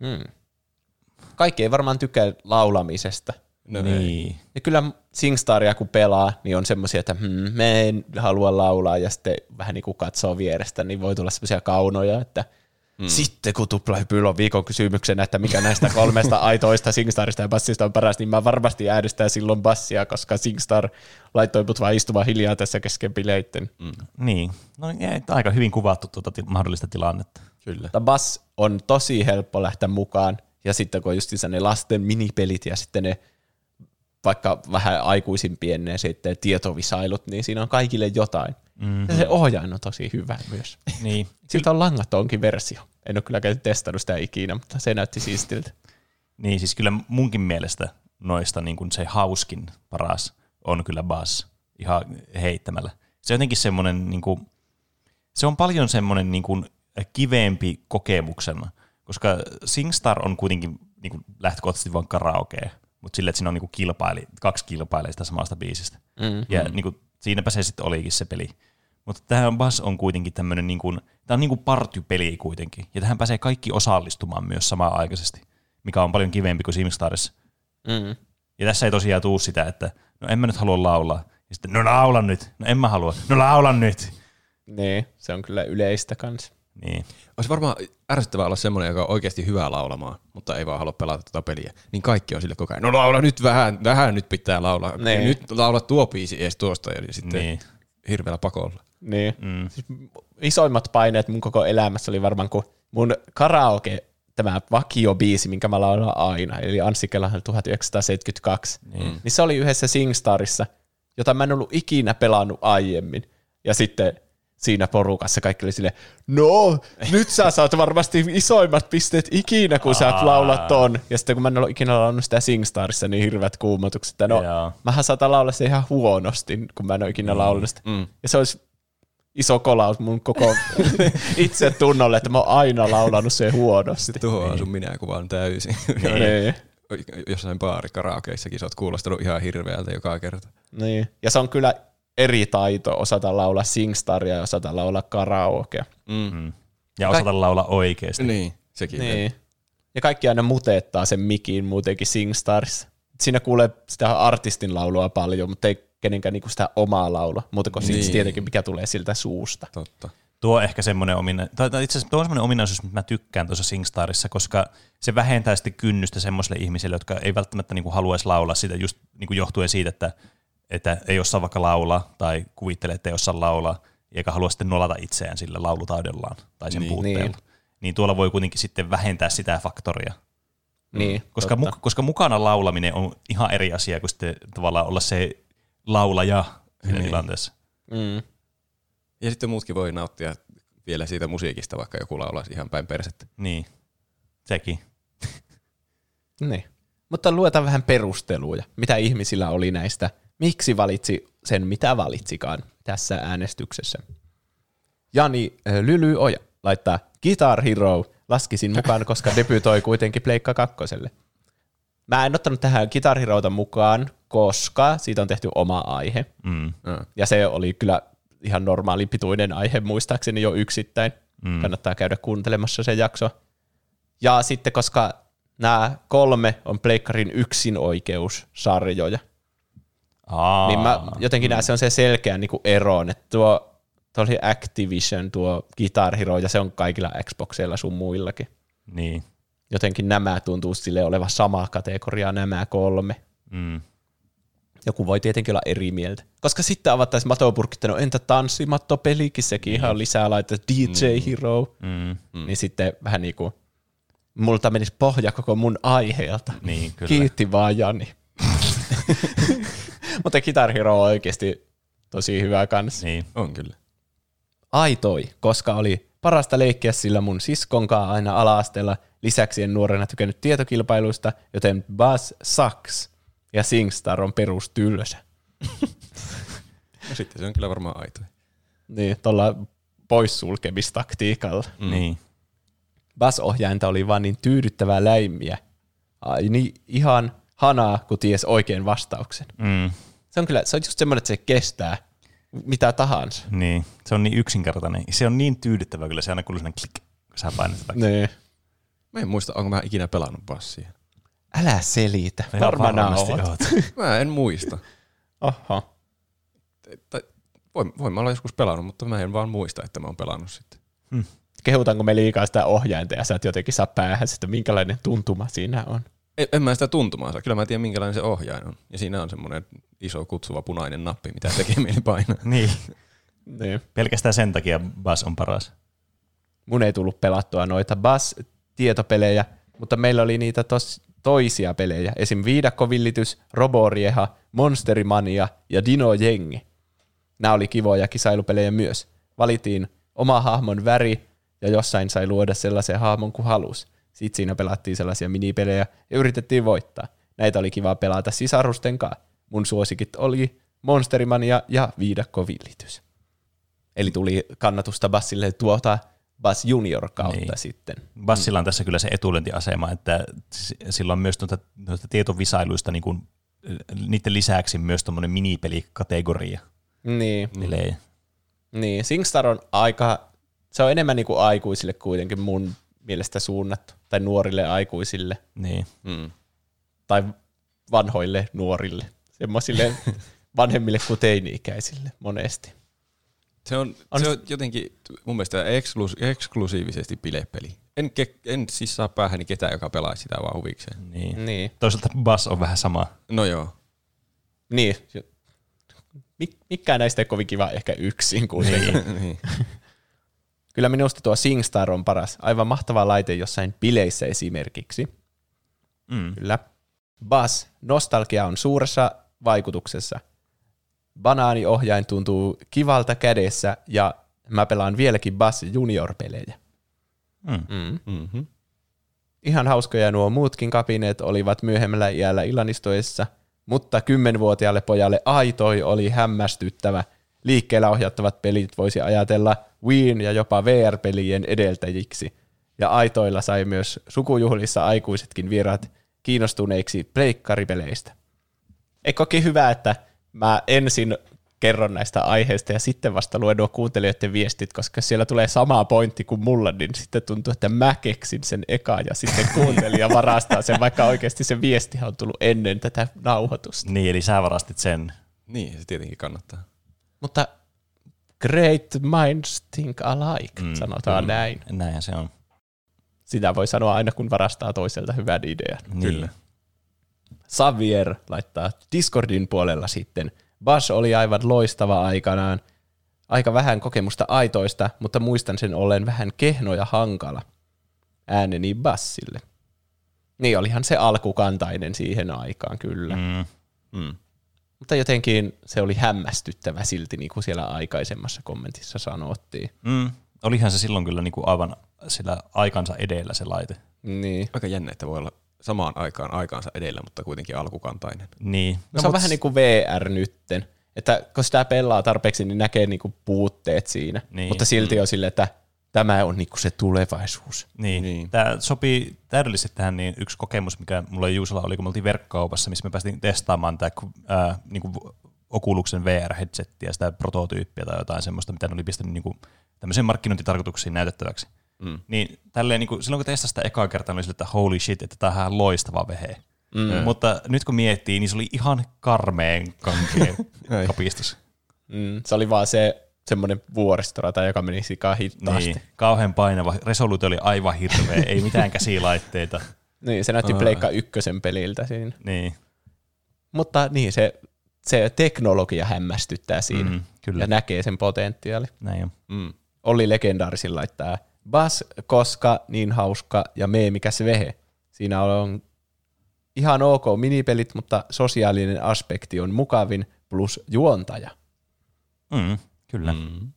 Hmm. Kaikki ei varmaan tykkää laulamisesta. No ei. niin. Ja kyllä Singstaria kun pelaa, niin on semmoisia, että hmm, mä en halua laulaa ja sitten vähän niin kuin katsoo vierestä, niin voi tulla semmoisia kaunoja, että mm. sitten kun tuplahypyllä on viikon kysymyksenä, että mikä näistä kolmesta [LAUGHS] aitoista Singstarista ja Bassista on paras, niin mä varmasti äänestän silloin Bassia, koska Singstar laittoi mut vaan istumaan hiljaa tässä kesken bileitten. Mm. Niin. No niin, aika hyvin kuvattu tuota ti- mahdollista tilannetta. Kyllä. Mutta Bass on tosi helppo lähteä mukaan, ja sitten kun on just ne lasten minipelit ja sitten ne vaikka vähän aikuisimpien ne sitten tietovisailut, niin siinä on kaikille jotain. Mm-hmm. Ja se ohjain on tosi hyvä myös. Niin. [LAUGHS] Siltä on langatonkin versio. En ole kyllä käynyt testannut sitä ikinä, mutta se näytti siistiltä. Niin, siis kyllä munkin mielestä noista niin kuin se hauskin paras on kyllä Buzz ihan heittämällä. Se on jotenkin semmoinen, niin kuin, se on paljon semmoinen niin kuin kivempi kokemuksena, koska SingStar on kuitenkin niin kuin lähtökohtaisesti vain karaokea, mutta sillä, että siinä on niin kuin kilpaili, kaksi kilpailee sitä samasta biisistä. Mm. Ja niin kuin, siinäpä se sitten olikin se peli. Mutta tähän Buzz on kuitenkin tämmöinen, niin kuin, tämä on niin kuin partypeli kuitenkin. Ja tähän pääsee kaikki osallistumaan myös samaan aikaisesti, mikä on paljon kivempi kuin SingStarissa. Mm. Ja tässä ei tosiaan tuu sitä, että no en mä nyt halua laulaa. Ja sitten, no laula nyt. No en mä halua. No laula nyt. Niin, se on kyllä yleistä kanssa. Niin. Olisi varmaan ärsyttävää olla semmoinen, joka on oikeasti hyvä laulamaan, mutta ei vaan halua pelata tätä peliä. Niin kaikki on sille koko ajan, no laula nyt vähän, vähän nyt pitää laulaa. Niin. Ja nyt laula tuo biisi edes tuosta ja sitten niin. hirveällä pakolla. Niin. Mm. Siis isoimmat paineet mun koko elämässä oli varmaan, kun mun karaoke, tämä vakiobiisi, minkä mä laulan aina, eli Anssi Kelahan 1972, Niin. niin se oli yhdessä Singstarissa, jota mä en ollut ikinä pelannut aiemmin. Ja sitten siinä porukassa kaikki oli silleen, no, nyt sä saat varmasti isoimmat pisteet ikinä, kun sä laulat ton. Ja sitten kun mä en ollut ikinä laulanut sitä Singstarissa, niin hirveät kuumotukset, että no, Joo. mähän saatan laulaa se ihan huonosti, kun mä en ole ikinä laulanut sitä. Mm. Ja se olisi iso kolaus mun koko [LAUGHS] itse tunnolle, että mä oon aina laulanut sen huonosti. Tuohon asun minä kuvaan täysin. Niin. Jossain baari karaokeissakin sä oot kuulostanut ihan hirveältä joka kerta. Niin. Ja se on kyllä eri taito osata laulaa singstaria ja osata laulaa karaokea. Mm. Mm. Ja osata laulaa oikeasti. Niin, sekin. Niin. Ja kaikki aina muteettaa sen mikin muutenkin SingStarissa. Siinä kuulee sitä artistin laulua paljon, mutta ei kenenkään niinku sitä omaa laulua, muuta kuin niin. Tietenkin, mikä tulee siltä suusta. Totta. Tuo on ehkä semmoinen omina, tai, tai itse asiassa tuo on semmoinen ominaisuus, mitä mä tykkään tuossa SingStarissa, koska se vähentää sitten kynnystä semmoisille ihmisille, jotka ei välttämättä niinku haluaisi laulaa sitä just niinku johtuen siitä, että, että ei osaa vaikka laulaa tai kuvittelee, että ei osaa laulaa, eikä halua sitten nolata itseään sillä laulutaudellaan tai sen Niin. puutteella. Niin. Niin tuolla voi kuitenkin sitten vähentää sitä faktoria. Niin, Koska, mu, koska mukana laulaminen on ihan eri asia kuin sitten tavallaan olla se laulaja siinä Niin. tilanteessa. Mm. Ja sitten muutkin voi nauttia vielä siitä musiikista, vaikka joku laulaisi ihan päin persettä. Niin, sekin. Niin. Mutta luetaan vähän perusteluja, mitä ihmisillä oli näistä, miksi valitsi sen, mitä valitsikaan tässä äänestyksessä. Jani äh, Lyly Oja laittaa Guitar Hero, laskisin mukaan, koska [LAUGHS] debytoi kuitenkin Pleikka kakkoselle. Mä en ottanut tähän Guitar Herota mukaan, koska siitä on tehty oma aihe. Mm. Mm. Ja se oli kyllä ihan normaali pituinen aihe muistaakseni jo yksittäin. Mm. Kannattaa käydä kuuntelemassa se jakso. Ja sitten koska nämä kolme on Pleikkarin yksin oikeussarjoja, Aa, niin mä jotenkin näen, se on se selkeä niin ero, että tuo, tuo oli Activision, tuo Guitar Hero, ja se on kaikilla Xboxeilla sun muillakin. Niin. Jotenkin nämä tuntuu sille olevan sama kategoria nämä kolme. Mm. Joku voi tietenkin olla eri mieltä. Koska sitten avattaisiin matopurkit, no entä tanssimattopelikin, sekin ihan on lisää laittaa DJ Hero. Mm. Mm. Niin sitten vähän niin kuin, multa menisi pohja koko mun aiheelta. Niin, kyllä. Kiitti vaan Jani. [LAUGHS] Mutta Guitar Hero on oikeasti tosi hyvä kanssa. Niin. On kyllä. Aitoi, koska oli parasta leikkiä sillä mun siskonkaan aina ala-asteella. Lisäksi en nuorena tykännyt tietokilpailuista, joten Buzz sucks ja SingStar on perus tylsä. No sitten se on kyllä varmaan aito. Niin, tuolla poissulkemistaktiikalla. Mm. Niin. Buzz-ohjainta oli vaan niin tyydyttävää läimiä. Ai niin, ihan hanaa, kun ties oikein vastauksen. Mm. Se on kyllä, se on just semmoinen, että se kestää mitä tahansa. Niin. Se on niin yksinkertainen. Se on niin tyydyttävä kyllä. Se aina kuuluu sellainen klik, kun sä painat sitä. Niin. Mä en muista, onko mä ikinä pelannut bassia. Älä selitä. Varmasti oot. [LAUGHS] Mä en muista. Oho. Tai, voin, voin mä olla joskus pelannut, mutta mä en vaan muista, että mä oon pelannut sitten. Kehutaanko me liikaa sitä ohjainta ja sä et jotenkin saa päähän sitä, minkälainen tuntuma siinä on. En, en mä sitä tuntumaa saa. Kyllä mä tiedän, minkälainen se ohjain on. Ja siinä on semmoinen iso kutsuva punainen nappi, mitä tekee mieli painaa. [LAUGHS] Niin. Niin. Pelkästään sen takia Buzz on paras. Mun ei tullut pelattua noita Buzz-tietopelejä, mutta meillä oli niitä tos, toisia pelejä. Esim. Viidakkovillitys, Roborieha, Monsterimania ja Dino Jengi. Nämä oli kivoja kisailupelejä myös. Valittiin oma hahmon väri ja jossain sai luoda sellaisen hahmon kuin halus. Sitten siinä pelattiin sellaisia minipelejä ja yritettiin voittaa. Näitä oli kiva pelata sisarusten kanssa. Mun suosikit oli Monsterimania ja Viidakkovillitys. Eli tuli kannatusta Bassille tuota Bass Junior kautta Niin. sitten. Bassilla on tässä kyllä se etulyöntiasema, että sillä on myös noita, noita tietovisailuista niin kuin, niiden lisäksi myös tuommoinen minipelikategoria Niin, pelejä. niin. SingStar on aika, se on enemmän niin kuin aikuisille kuitenkin mun mielestä suunnattu, tai nuorille aikuisille, Niin. Mm. tai vanhoille nuorille, semmoisille [LAUGHS] vanhemmille kuin teini-ikäisille monesti. Se on, on se on jotenkin mun mielestä ekslus, eksklusiivisesti bilepeli. En, ke, en siis saa päähäni ketään, joka pelaa sitä vaan huvikseen. Niin. Niin, Toisaalta Buzz on vähän sama. No joo. niin. Mik, mikään näistä ei kovin kiva ehkä yksin kuitenkin. niin. [LAUGHS] Kyllä minusta tuo SingStar on paras. Aivan mahtava laite jossain bileissä esimerkiksi. Mm. Kyllä. Bas, nostalgia on suuressa vaikutuksessa. Banaaniohjain tuntuu kivalta kädessä ja mä pelaan vieläkin Bass Junior-pelejä. Mm. Mm. Mm-hmm. Ihan hauskoja nuo muutkin kapineet olivat myöhemmällä iällä illanistoissa, mutta kymmenvuotiaalle pojalle aitoi oli hämmästyttävä. Liikkeellä ohjattavat pelit voisi ajatella Wien ja jopa VR-pelien edeltäjiksi. Ja aitoilla sai myös sukujuhlissa aikuisetkin vieraat kiinnostuneiksi pleikkaripeleistä. Eikö hyvä, että mä ensin kerron näistä aiheista ja sitten vasta luen nuo kuuntelijoiden viestit, koska siellä tulee sama pointti kuin mulla, niin sitten tuntuu, että mä keksin sen eka ja sitten kuuntelija varastaa sen, vaikka oikeasti se viesti on tullut ennen tätä nauhoitusta. Niin, eli sä varastit sen. Niin, se tietenkin kannattaa. Mutta great minds think alike, mm, sanotaan mm. näin. Näinhän se on. Sitä voi sanoa aina, kun varastaa toiselta hyvän idean. Niin. Kyllä. Xavier laittaa Discordin puolella sitten. Bass oli aivan loistava aikanaan. Aika vähän kokemusta aitoista, mutta muistan sen ollen vähän kehno ja hankala. Ääneni bassille. Niin, olihan se alkukantainen siihen aikaan, kyllä. Mm. Mm. Mutta jotenkin se oli hämmästyttävä silti, niin kuin siellä aikaisemmassa kommentissa sanottiin. Mm. Olihan se silloin kyllä niinku aivan sillä aikansa edellä se laite. Niin. Aika jännä, että voi olla samaan aikaan aikaansa edellä, mutta kuitenkin alkukantainen. Niin. No, se on vähän niin kuin VR nytten, että kun sitä pelaa tarpeeksi, niin näkee niinku puutteet siinä, Niin. mutta silti on silleen, että tämä on niinku se tulevaisuus. Niin. Niin. niin. Tämä sopii täydellisesti tähän niin yksi kokemus, mikä mulla Juusalla oli, kun me oltiin verkkokaupassa, missä me päästiin testaamaan tämä ää, niin Oculusen VR-headsettiä, sitä prototyyppiä tai jotain semmoista, mitä ne oli pistänyt niin kuin, tämmöiseen markkinointitarkoituksiin näytettäväksi. Mm. Niin tälleen, niin kuin, silloin kun testasin sitä ekaa kertaa, niin oli sille, että holy shit, että tämä on loistava vehe. Mm. Mutta nyt kun miettii, niin se oli ihan karmeen kankea [LAUGHS] Ei. kapistus. Mm, se oli vaan se semmoinen vuoristorata, joka meni sikaa hitaasti. Niin, kauhean painava. Resoluutio oli aivan hirveä, ei mitään käsilaitteita. [LAUGHS] Niin, se näytti. Pleikka ykkösen peliltä siinä. Niin, Mutta niin, se, se teknologia hämmästyttää siinä mm, kyllä, ja näkee sen potentiaali. näin on. Mm. Oli legendaarisin laittaa Bas, koska niin hauska ja meemikäs vehe. Siinä on ihan ok minipelit, mutta sosiaalinen aspekti on mukavin plus juontaja. Mm, kyllä. Mm.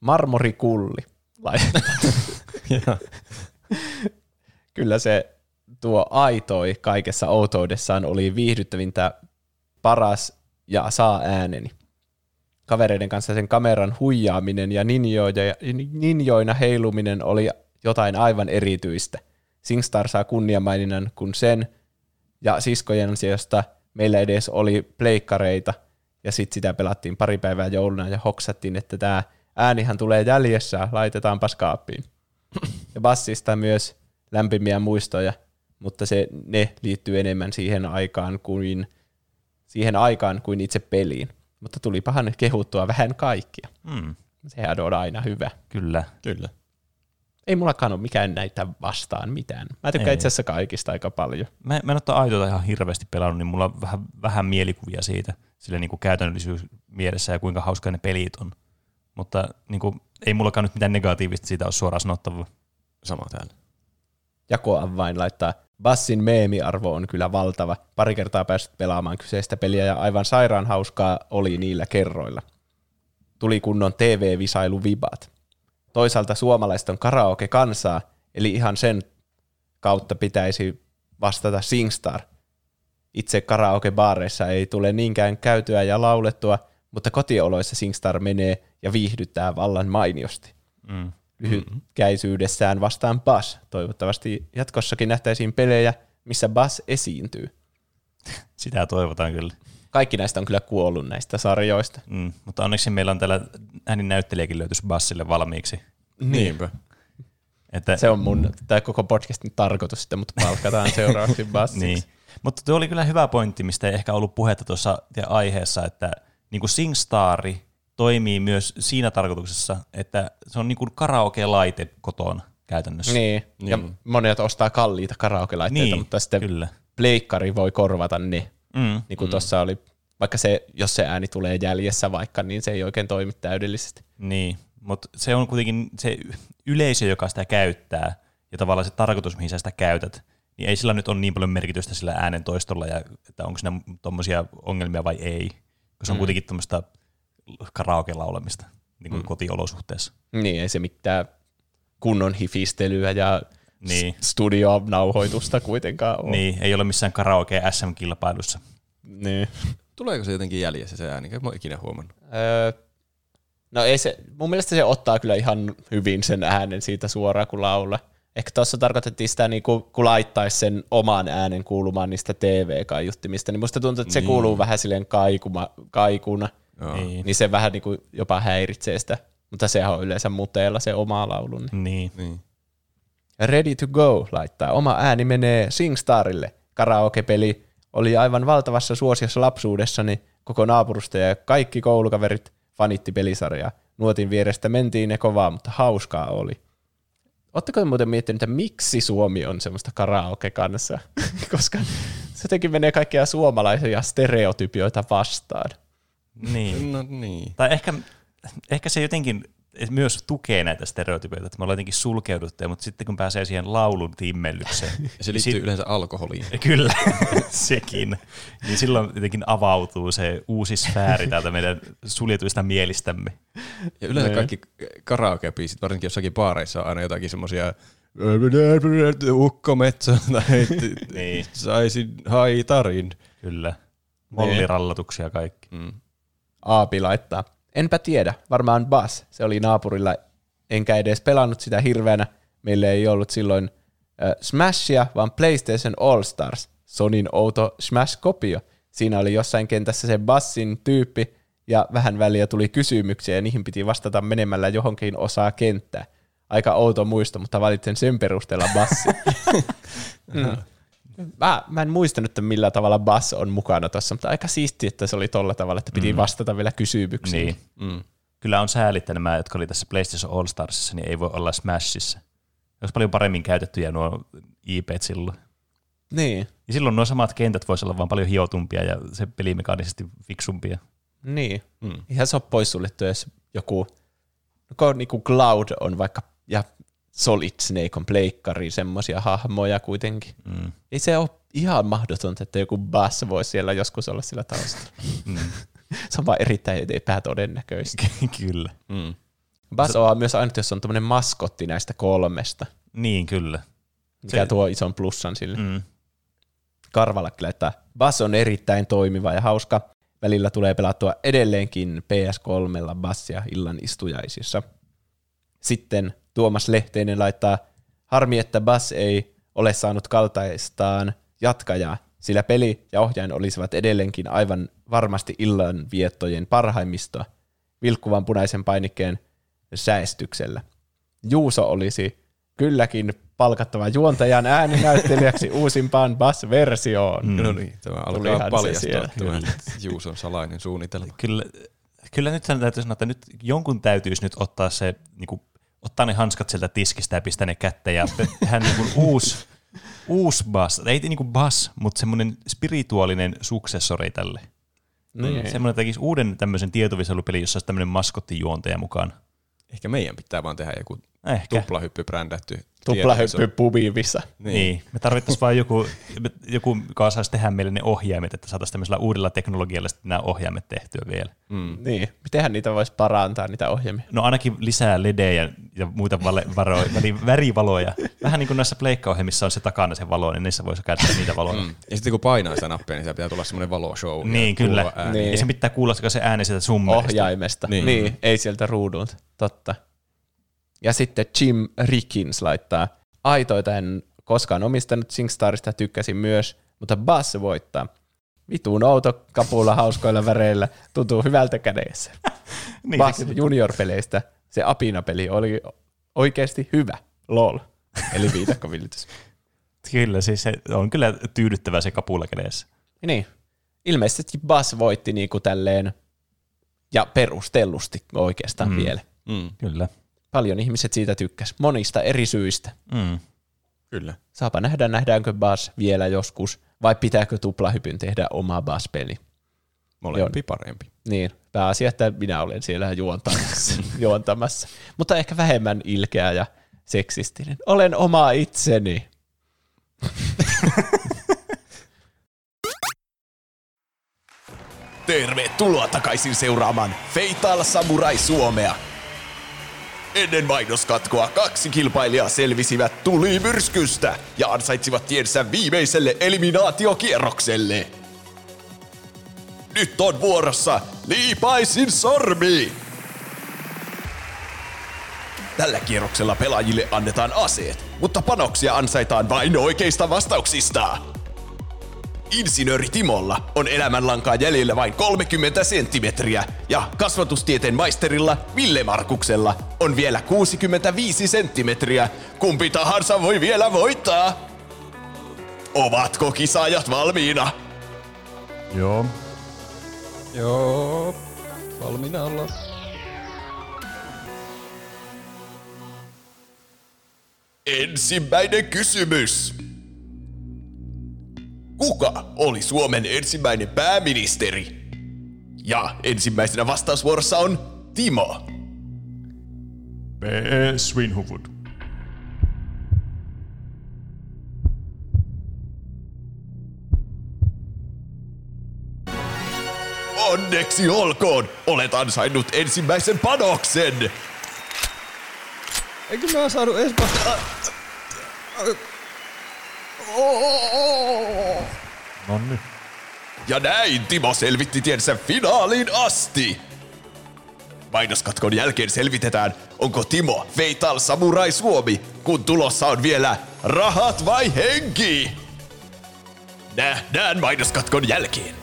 Marmorikulli. [LAUGHS] Kyllä se tuo aitoi kaikessa outoudessaan oli viihdyttävintä paras ja saa ääneni. Kavereiden kanssa sen kameran huijaaminen ja ninjoina, ninjoina heiluminen oli jotain aivan erityistä. SingStar saa kunniamaininnan, kun sen ja siskojen ansiosta meillä edes oli pleikkareita, ja sitten sitä pelattiin pari päivää jouluna ja hoksattiin, että tämä äänihän tulee jäljessä, laitetaanpas kaappiin. [CLEARS THROAT] Ja bassista myös lämpimiä muistoja, mutta se, ne liittyy enemmän siihen aikaan kuin siihen aikaan kuin itse peliin. Mutta tulipahan kehuttua vähän kaikkia. Mm, Sehän on aina hyvä. kyllä. Kyllä. Ei mullakaan ole mikään näitä vastaan mitään. Mä tykkään itse asiassa kaikista aika paljon. Mä, mä en ole aitoita ihan hirveästi pelannut, niin mulla on vähän, vähän mielikuvia siitä, sillä niin kuin käytännöllisyys mielessä ja kuinka hauskaa ne pelit on. Mutta niin kuin, ei mullakaan nyt mitään negatiivista siitä ole suoraan sanottavaa. Sama täällä. Jakoavain laittaa, Bassin meemiarvo on kyllä valtava. Pari kertaa päässyt pelaamaan kyseistä peliä ja aivan sairaan hauskaa oli niillä kerroilla. Tuli kunnon TV-visailu vibat. Toisaalta suomalaiset on karaoke-kansaa, eli ihan sen kautta pitäisi vastata SingStar. Itse karaoke-baareissa ei tule niinkään käytyä ja laulettua, mutta kotioloissa SingStar menee ja viihdyttää vallan mainiosti. Mm. Lyhytkäisyydessään vastaan Bass. Toivottavasti jatkossakin nähtäisiin pelejä, missä Bass esiintyy. [LAUGHS] Sitä toivotaan kyllä. Kaikki näistä on kyllä kuollut näistä sarjoista. Mm. Mutta onneksi meillä on täällä äänin näyttelijäkin löytys bassille valmiiksi. Niinpä. Että, Se on mun, tämä koko podcastin tarkoitus sitten, mutta palkataan seuraavaksi [LAUGHS] Bassiksi. Niin. Mutta tuo oli kyllä hyvä pointti, mistä ei ehkä ollut puhetta tuossa aiheessa, että niin kuin SingStari toimii myös siinä tarkoituksessa, että se on niin kuin karaoke-laite kotona käytännössä. Niin. ja Niin. monet ostaa kalliita karaoke-laitteita, Niin, mutta sitten kyllä. pleikkari voi korvata ne. Mm. Niin kuin mm. tuossa oli, vaikka se, jos se ääni tulee jäljessä vaikka, niin se ei oikein toimi täydellisesti. Niin, mutta se on kuitenkin se yleisö, joka sitä käyttää, ja tavallaan se tarkoitus, mihin sä sitä käytät, niin ei sillä nyt ole niin paljon merkitystä sillä äänen toistolla, ja että onko siinä tuommoisia ongelmia vai ei, koska se on Mm. kuitenkin tuommoista karaoke-laulamista niin kuin mm. kotiolosuhteessa. Niin, ei se mitään kunnon hifistelyä ja Niin. studionauhoitusta kuitenkaan ole. Niin, ei ole missään karaoke SM-kilpailussa. niin. Tuleeko se jotenkin jäljessä se ääni? En mä ole ikinä huomannut. Öö, no ei se, mun mielestä se ottaa kyllä ihan hyvin sen äänen siitä suoraan kun laulaa. Ehkä tuossa tarkoitettiin sitä, niin kun, kun laittaisi sen oman äänen kuulumaan niistä TV-kaiuttimista, niin musta tuntuu, että se Niin. kuuluu vähän silleen kaikuma, kaikuna. Joo. Niin. niin se vähän niin kuin jopa häiritsee sitä. Mutta sehän on yleensä muteella se oma laulu. Niin. Niin. Niin. Ready to go laittaa. Oma ääni menee SingStarille. Karaoke-peli oli aivan valtavassa suosiossa lapsuudessani. Koko naapurusta ja kaikki koulukaverit fanitti pelisarjaa. Nuotin vierestä mentiin ne kovaa, mutta hauskaa oli. Oletteko muuten miettinyt, että miksi Suomi on semmoista karaoke kanssa? [LAUGHS] Koska se jotenkin menee kaikkia suomalaisia stereotypioita vastaan. Niin. No niin. Tai ehkä, ehkä se jotenkin myös tukee näitä stereotypioita, että me ollaan jotenkin sulkeuduttuja, mutta sitten kun pääsee siihen laulun timmellykseen, [LAUGHS] Ja se niin liittyy sit- yleensä alkoholiin. [LAUGHS] Kyllä, [LAUGHS] sekin. Niin silloin jotenkin avautuu se uusi sfääri täältä meidän suljetuista mielistämme. Ja yleensä Niin. kaikki karaoke-biisit, varsinkin jossakin baareissa on aina jotakin semmosia ukkometsä tai Niin. saisin haitarin. Kyllä. Mollirallatuksia kaikki. Mm. Aapi laittaa. Enpä tiedä, varmaan Bass. Se oli naapurilla, enkä edes pelannut sitä hirveänä. Meillä ei ollut silloin äh, Smashia, vaan PlayStation All Stars. Sonin outo Smash-kopio. Siinä oli jossain kentässä se Bassin tyyppi, ja vähän väliä tuli kysymyksiä, ja niihin piti vastata menemällä johonkin osaa kenttää. Aika outo muisto, mutta valitsen sen perusteella Bassin. mm. [LAUGHS] Mä, mä en muistanut, että millä tavalla Bass on mukana tuossa, mutta aika siisti, että se oli tolla tavalla, että piti vastata vielä kysymyksiin. Niin. Mm. Kyllä on sääli, että nämä, jotka oli tässä PlayStation All Starsissa, niin ei voi olla Smashissa. Olisi paljon paremmin käytettyjä nuo IP silloin. Niin. Ja silloin nuo samat kentät voisi olla vaan paljon hiotumpia ja se pelimekaanisesti fiksumpia. Niin. Mm. Ihan se on poissuljettu, jos joku, joko niinku Cloud on vaikka, ja Solid Snake on pleikkari, semmoisia hahmoja kuitenkin. Mm. Ei se ole ihan mahdotonta, että joku Bass voisi siellä joskus olla sillä taustalla. Mm. [LAUGHS] se on vaan erittäin epätodennäköistä. [LAUGHS] Kyllä. Mm. Bass on myös ainut, jos on tämmöinen maskotti näistä kolmesta, Niin, kyllä. mikä Se- tuo ison plussan sille. Mm. Karvala kyllä, että Bass on erittäin toimiva ja hauska. Välillä tulee pelattua edelleenkin PS3 Bassia illan istujaisissa. Sitten Tuomas Lehteinen laittaa, harmi, että Bass ei ole saanut kaltaistaan jatkajaa, sillä peli ja ohjain olisivat edelleenkin aivan varmasti illan viettojen parhaimmistoa vilkkuvan punaisen painikkeen säestyksellä. Juuso olisi kylläkin palkattava juontajan ääninäyttelijäksi [LAUGHS] uusimpaan Bass-versioon. Mm. No niin, tämä alkaa paljastaa tämän Juuson salainen suunnitelma. Kyllä, kyllä nyt sen täytyy sanoa, että nyt jonkun täytyisi nyt ottaa se, niin kuin, ottaa ne hanskat sieltä tiskistä ja pistää ne kätteen ja tehdä niin kuin uusi, uusi bass, ei niin kuin bass, mutta semmoinen spirituaalinen suksessori tälle. Niin. Semmoinen tekisi uuden tämmöisen tietovisailupeli, jossa olisi tämmöinen maskottijuontaja mukaan. Ehkä meidän pitää vaan tehdä joku Ehkä. tuplahyppy brändätty. Tuplahyppy pubivissa. Niin. niin. Me tarvittaisiin vaan joku, joku, joka osaisi tehdä meille ne ohjaimet, että saataisiin tämmöisellä uudella teknologialla sitten nämä ohjaimet tehtyä vielä. Mm. Niin. Mitenhän niitä voisi parantaa, niitä ohjelmia? No ainakin lisää ledejä ja muita vale, varo, väli, värivaloja. Vähän niin kuin näissä pleikkaohjelmissa on se takana se valo, niin niissä voisi käyttää niitä valoja. Mm. Ja sitten kun painaa sitä nappia, niin siellä pitää tulla semmoinen valoshow. Niin, ja kyllä. ääni. Niin. Ja se pitää kuulla se ääni sieltä summerista. Ohjaimesta. Niin. Niin. niin, ei sieltä ruudulta. Totta. Ja sitten Jim Rickins laittaa, aitoita en koskaan omistanut, SingStarista tykkäsin myös, mutta Bass voittaa. Vituun outo kapula hauskoilla väreillä, tuntuu hyvältä kädessä. [LAUGHS] Niin, Bass junior-peleistä se apinapeli oli oikeasti hyvä. Lol. [LAUGHS] Eli viidakkovillitys. Kyllä, siis se on kyllä tyydyttävä se kapula kädessä. Niin. Ilmeisesti Bass voitti niinku tälleen ja perustellusti oikeastaan mm. vielä. Mm. Kyllä. Paljon ihmiset siitä tykkäs, monista eri syistä. Mm. Kyllä. Saapa nähdä, nähdäänkö Bass vielä joskus, vai pitääkö tuplahypyn tehdä oma Bass-peli. Molempi parempi. Niin, pääasia, että minä olen siellä juontamassa. [LAUGHS] juontamassa. Mutta ehkä vähemmän ilkeä ja seksistinen. Olen oma itseni. Tervetuloa takaisin seuraamaan Fatal Samurai Suomea. Ennen mainoskatkoa kaksi kilpailijaa selvisivät tulimyrskystä ja ansaitsivat tiensä viimeiselle eliminaatiokierrokselle. Nyt on vuorossa Liipaisin sormi! Tällä kierroksella pelaajille annetaan aseet, mutta panoksia ansaitaan vain oikeista vastauksista. Insinööri Timolla on elämänlankaa jäljellä vain 30 senttimetriä ja kasvatustieteen maisterilla Ville Markuksella on vielä 65 senttimetriä. Kumpi tahansa voi vielä voittaa. Ovatko kisaajat valmiina? Joo. Joo, valmiina ollaan. Ensimmäinen kysymys. Kuka oli Suomen ensimmäinen pääministeri? Ja ensimmäisenä vastausvuorossa on Timo. B. Swinhuvud. Onneksi olkoon! Olet ansainnut ensimmäisen panoksen! Eikö mä saanut edes vasta... No nyt. Ja näin Timo selvitti tiensä finaaliin asti. Mainoskatkon jälkeen selvitetään, onko Timo Feital Samurai Suomi, kun tulossa on vielä rahat vai henki. Nähdään mainoskatkon jälkeen.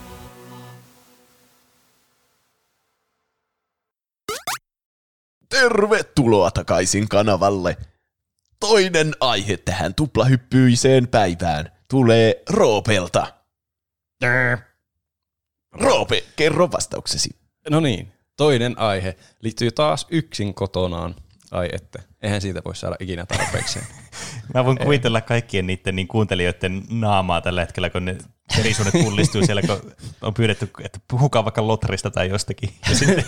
Tervetuloa takaisin kanavalle. Toinen aihe tähän tuplahyppyiseen päivään tulee Roopelta. Roope, kerro vastauksesi. No niin, toinen aihe liittyy taas yksin kotonaan. Ai että, eihän siitä voi saada ikinä tarpeeksi. [LAUGHS] Mä voin kuvitella kaikkien niiden niin kuuntelijoiden naamaa tällä hetkellä, kun ne verisuonet pullistuu siellä, kun on pyydetty, että puhukaa vaikka Lotrista tai jostakin. Ja [LAUGHS] sitten,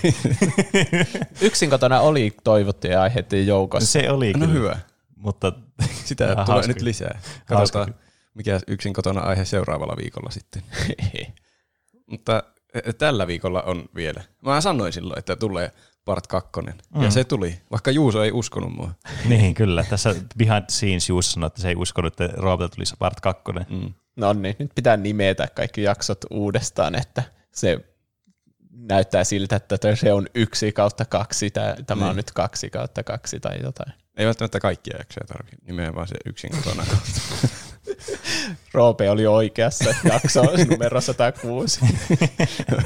Yksin kotona oli toivottuja aiheiden joukossa. se oli No kyllä. hyvä, Mutta [LAUGHS] sitä Vähän tulee hauska. nyt lisää. Hauska Katsotaan, mikä yksin kotona aihe seuraavalla viikolla sitten. [LAUGHS] Mutta eh, tällä viikolla on vielä. Mä sanoin silloin, että tulee part kakkonen. Mm. Ja se tuli, vaikka Juuso ei uskonut mua. [LAUGHS] niin kyllä, tässä behind the scenes Juuso sanoi, että se ei uskonut, että Roopelta tulisi part 2. Mm. No niin, nyt pitää nimetä kaikki jaksot uudestaan, että se näyttää siltä, että se on yksi kautta kaksi, tämä on Niin. nyt kaksi kautta kaksi tai jotain. Ei välttämättä kaikkia jaksoja tarvitse, nimenomaan se yksin kotona. [LAUGHS] Roope oli oikeassa jakso numero 106.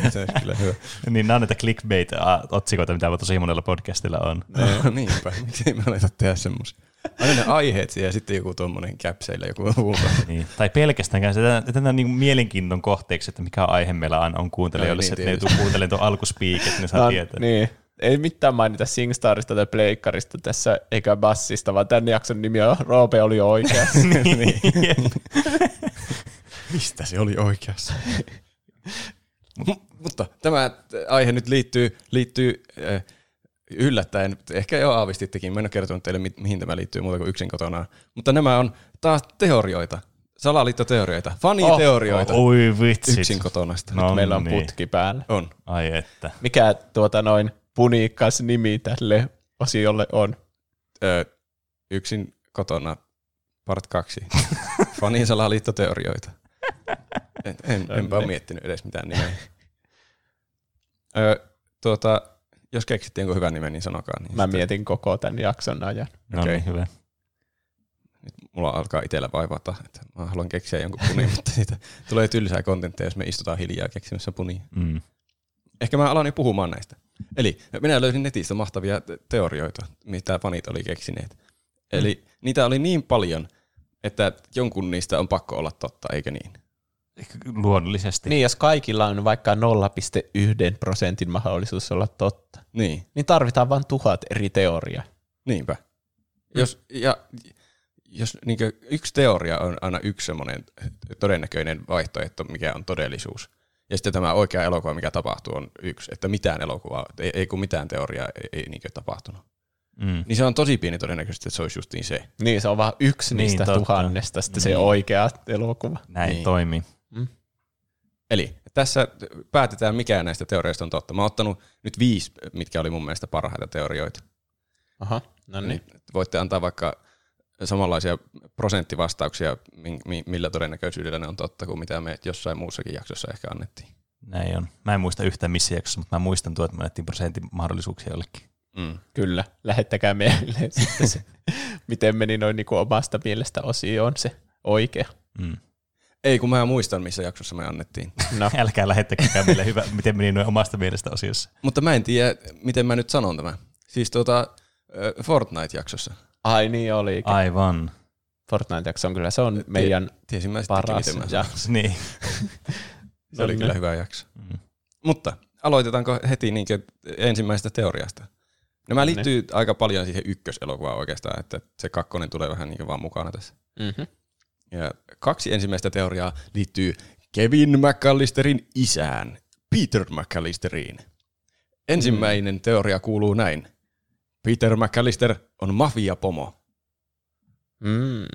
se olisi kyllä hyvä. Niin nämä on näitä clickbait-otsikoita, mitä tosi monella podcastilla on. No, niinpä, miksi me aleta tehdä semmoisia. Aina ne aiheet siellä ja sitten joku tuommoinen käpseillä joku muuta. Niin. Tai pelkästään se jätetään niin mielenkiinnon kohteeksi, että mikä aihe meillä aina on kuuntelijoille, No niin, että ne ei tietysti. tule kuuntelemaan tuon alkuspiik, että ne saa No, tietää. niin. Ei mitään mainita Singstarista tai Pleikkarista tässä, eikä Bassista, vaan tämän jakson nimi on Roope oli oikeassa. [LAUGHS] niin. [LAUGHS] Mistä se oli oikeassa? [LAUGHS] Mutta tämä aihe nyt liittyy, liittyy äh, yllättäen, ehkä jo aavistittekin, mä en ole kertonut teille, mi- mihin tämä liittyy muuta kuin yksin kotona. Mutta nämä on taas teorioita, salaliittoteorioita, faniteorioita oh, Oi vitsit. yksin kotonasta. No Meillä on niin. putki päällä. On. Ai että. Mikä tuota noin puniikkas nimi tälle osiolle on? Ö, yksin kotona part kaksi. [LAUGHS] Fanin salaliittoteorioita. En, en, enpä ole miettinyt edes mitään nimeä. Ö, tuota, jos keksitte jonkun hyvän nimen, niin sanokaa. Niin Mä sitten- mietin koko tämän jakson ajan. No Okei. niin, hyvä. Nyt mulla alkaa itsellä vaivata, että mä haluan keksiä jonkun punin, [LAUGHS] mutta siitä tulee tylsää kontenttia, jos me istutaan hiljaa keksimässä punia. Mm. Ehkä mä alan jo puhumaan näistä. Eli minä löysin netistä mahtavia te- teorioita, mitä fanit oli keksineet. Eli niitä oli niin paljon, että jonkun niistä on pakko olla totta, eikö niin? Luonnollisesti. Niin, jos kaikilla on vaikka 0,1 prosentin mahdollisuus olla totta, Niin, niin tarvitaan vain tuhat eri teoriaa. niinpä. Jos, ja, jos niin yksi teoria on aina yksi semmoinen todennäköinen vaihtoehto, mikä on todellisuus, ja sitten tämä oikea elokuva, mikä tapahtuu, on yksi, että mitään elokuvaa, ei, ei kun mitään teoriaa ei, ei niin tapahtunut. Mm. Niin se on tosi pieni todennäköisesti, että se olisi justiin se. Niin, se on vaan yksi Niin, niistä totta. tuhannesta sitten se Niin. oikea elokuva. Näin Niin. toimii. Eli tässä päätetään, mikä näistä teorioista on totta. Mä oon ottanut nyt viisi, mitkä oli mun mielestä parhaita teorioita. Aha, no. Niin voitte antaa vaikka samanlaisia prosenttivastauksia, mi- mi- millä todennäköisyydellä ne on totta, kuin mitä me jossain muussakin jaksossa ehkä annettiin. Näin on. Mä en muista yhtään missä jaksossa, mutta mä muistan tuo, että me annettiin prosentin mahdollisuuksia jollekin. Mm. Kyllä, lähettäkää meille [LAUGHS] sitten se, miten meni noin niin kuin omasta mielestä osioon se oikea. Mm. Ei, kun mä muistan, missä jaksossa me annettiin. No, [LAUGHS] Älkää lähettäkään meille hyvä, miten meni noin omasta mielestä osiossa. Mutta mä en tiedä, miten mä nyt sanon tämän. Siis tuota, Fortnite-jaksossa. Ai niin oli. Aivan. Fortnite-jakso on kyllä, se on meidän Tiesin mä paras. miten mä Ja, sanon. [LAUGHS] Niin. [LAUGHS] Se oli kyllä hyvä jakso. Mm. Mutta aloitetaanko heti niin ensimmäisestä teoriasta? No mä liittyy aika paljon siihen ykköselokuvaan oikeastaan, että se kakkonen tulee vähän niin vaan mukana tässä. mm-hmm. Ja kaksi ensimmäistä teoriaa liittyy Kevin McAllisterin isään, Peter McAllisteriin. Ensimmäinen teoria kuuluu näin. Peter McAllister on mafiapomo. mm.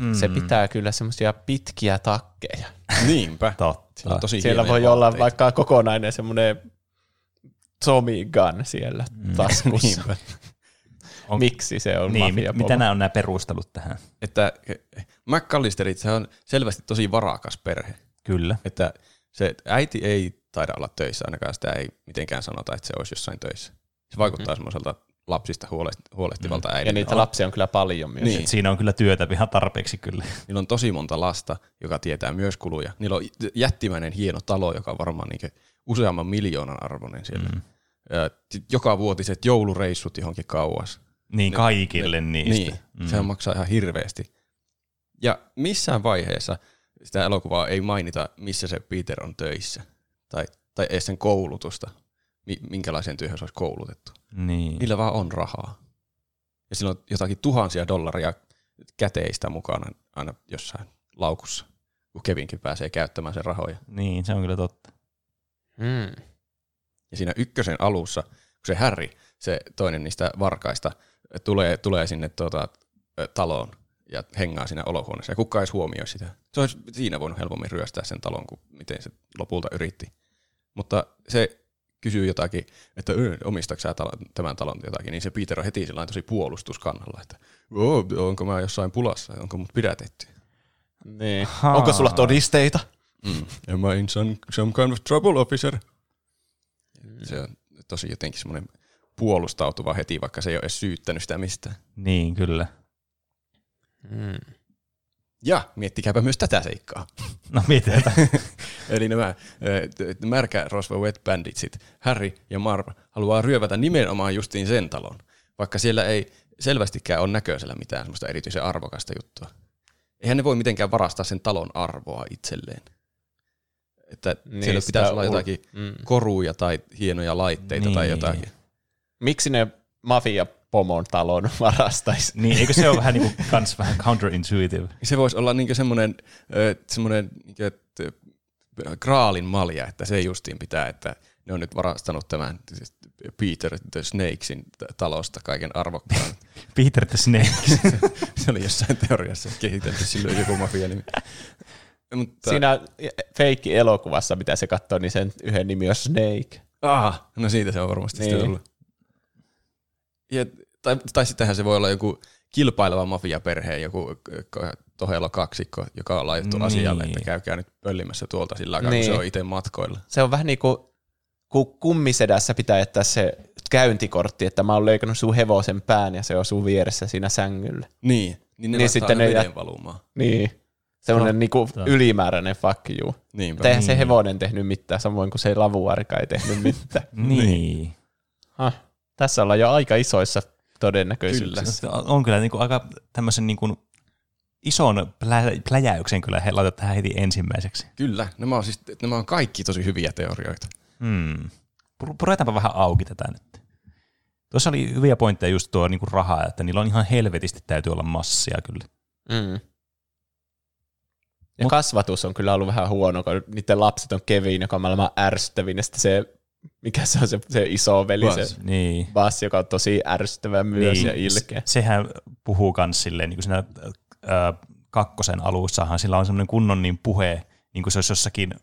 Mm. Se pitää kyllä semmoisia pitkiä takkeja. Niinpä. Totta. On tosi Siellä voi olla vaatteita. vaikka kokonainen semmoinen Tommy Gun siellä Mm. taskussa. [LAUGHS] Niinpä. On- Miksi se on Niin, mafia mit- mitä nämä on nämä perustelut tähän? Että McAllisterit, se on selvästi tosi varakas perhe. Kyllä. Että se äiti ei taida olla töissä, ainakaan sitä ei mitenkään sanota, että se olisi jossain töissä. Se vaikuttaa mm-hmm. semmoiselta lapsista huolehtivalta mm. Ja äidiltä. niitä lapsia on kyllä paljon myös. Niin. Siinä on kyllä työtä ihan tarpeeksi kyllä. Niillä on tosi monta lasta, joka tietää myös kuluja. Niillä on jättimäinen hieno talo, joka on varmaan niin useamman miljoonan arvoinen siellä. Mm. Ja sit joka vuotiset joulureissut johonkin kauas. Niin kaikille niistä. Niin, mm. sehän maksaa ihan hirveästi. Ja missään vaiheessa sitä elokuvaa ei mainita, missä se Peter on töissä. Tai, tai edes sen koulutusta, minkälaiseen työhön se olisi koulutettu. Niin. Niillä vaan on rahaa. Ja sillä on jotakin tuhansia dollaria käteistä mukana aina jossain laukussa, kun Kevinkin pääsee käyttämään sen rahoja. niin, se on kyllä totta. Mm. Ja siinä ykkösen alussa, kun se Harry, se toinen niistä varkaista, tulee, tulee sinne tuota, taloon ja hengaa siinä olohuoneessa, ja kukaan ei edes huomioi sitä. Se olisi siinä voinut helpommin ryöstää sen talon, kuin miten se lopulta yritti. Mutta se kysyy jotakin, että "Ö, omistatko sä tämän talon jotakin, niin se Peter on heti sillä tosi puolustuskannalla, että "Oo, onko mä jossain pulassa, onko mut pidätetty. Niin. Haa. Onko sulla todisteita? Mm. Am I in some, some kind of trouble, officer? Se on tosi jotenkin semmoinen puolustautuva heti, vaikka se ei ole edes syyttänyt sitä mistään. Niin, kyllä. Mm. Ja miettikääpä myös tätä seikkaa. No mietitään. [LAUGHS] Eli nämä äh, märkä rosvo wet banditsit, Harry ja Marv, haluaa ryövätä nimenomaan justiin sen talon, vaikka siellä ei selvästikään ole näköisellä mitään semmoista erityisen arvokasta juttua. Eihän ne voi mitenkään varastaa sen talon arvoa itselleen. Että Niin, siellä pitäisi olla jotakin Mm. koruja tai hienoja laitteita niin. tai jotakin. Miksi ne mafia pomon talon [LAUGHS] varastaisi? niin, eikö se ole vähän niin kuin, kans vähän counterintuitive? Se voisi olla niinku semmoinen, semmoinen että graalin malja, että se justiin pitää, että ne on nyt varastanut tämän Peter the Snakesin talosta kaiken arvokkaan. [LAUGHS] Peter the Snake. [LAUGHS] se oli jossain teoriassa kehitelty silloin joku mafia nimi. Mutta, Siinä feikki-elokuvassa, mitä se katsoo, niin sen yhden nimi on Snake. ah, no siitä se on varmasti niin. Niin. tullut. Ja, tai, tai sittenhän se voi olla joku kilpaileva mafiaperhe, joku tohelo kaksikko, joka on laitettu Niin. niin. asialle, että käykää nyt pöllimässä tuolta sillä aikaa, niin. Niin. kun se on itse matkoilla. Se on vähän niin kuin, kun kummisedässä pitää jättää se käyntikortti, että mä oon leikannut sun hevosen pään ja se osuu vieressä siinä sängyllä. Niin, niin ne Niin niin sitten ne jät- valumaan. Niin. Semmoinen No, niinku ylimääräinen fuck you. Niinpä. Eihän se Niin. hevonen tehnyt mitään, samoin kuin se lavuarka ei tehnyt mitään. niin. Hah. Tässä ollaan jo aika isoissa todennäköisyyksissä. Kyllä. On kyllä niin kuin aika tämmöisen niin kuin ison plä- pläjäyksen kyllä he laitat tähän heti ensimmäiseksi. Kyllä, nämä on, siis, nämä on kaikki tosi hyviä teorioita. Hmm. Pur- Puretaanpa vähän auki tätä nyt. Tuossa oli hyviä pointteja just tuo niin kuin rahaa, että niillä on ihan helvetisti täytyy olla massia kyllä. Mm. Ja Mut- kasvatus on kyllä ollut vähän huono, kun niiden lapset on Kevin, joka on maailman ärsyttävin, ja sitten se, mikä se on se, se iso veli, se Buzz. Niin. Bass, joka on tosi ärsyttävä myös niin. ja ilkeä. Sehän puhuu kans silleen, niin kuin siinä ö, kakkosen alussahan, sillä on semmoinen kunnon niin puhe, niin kuin se olisi jossakin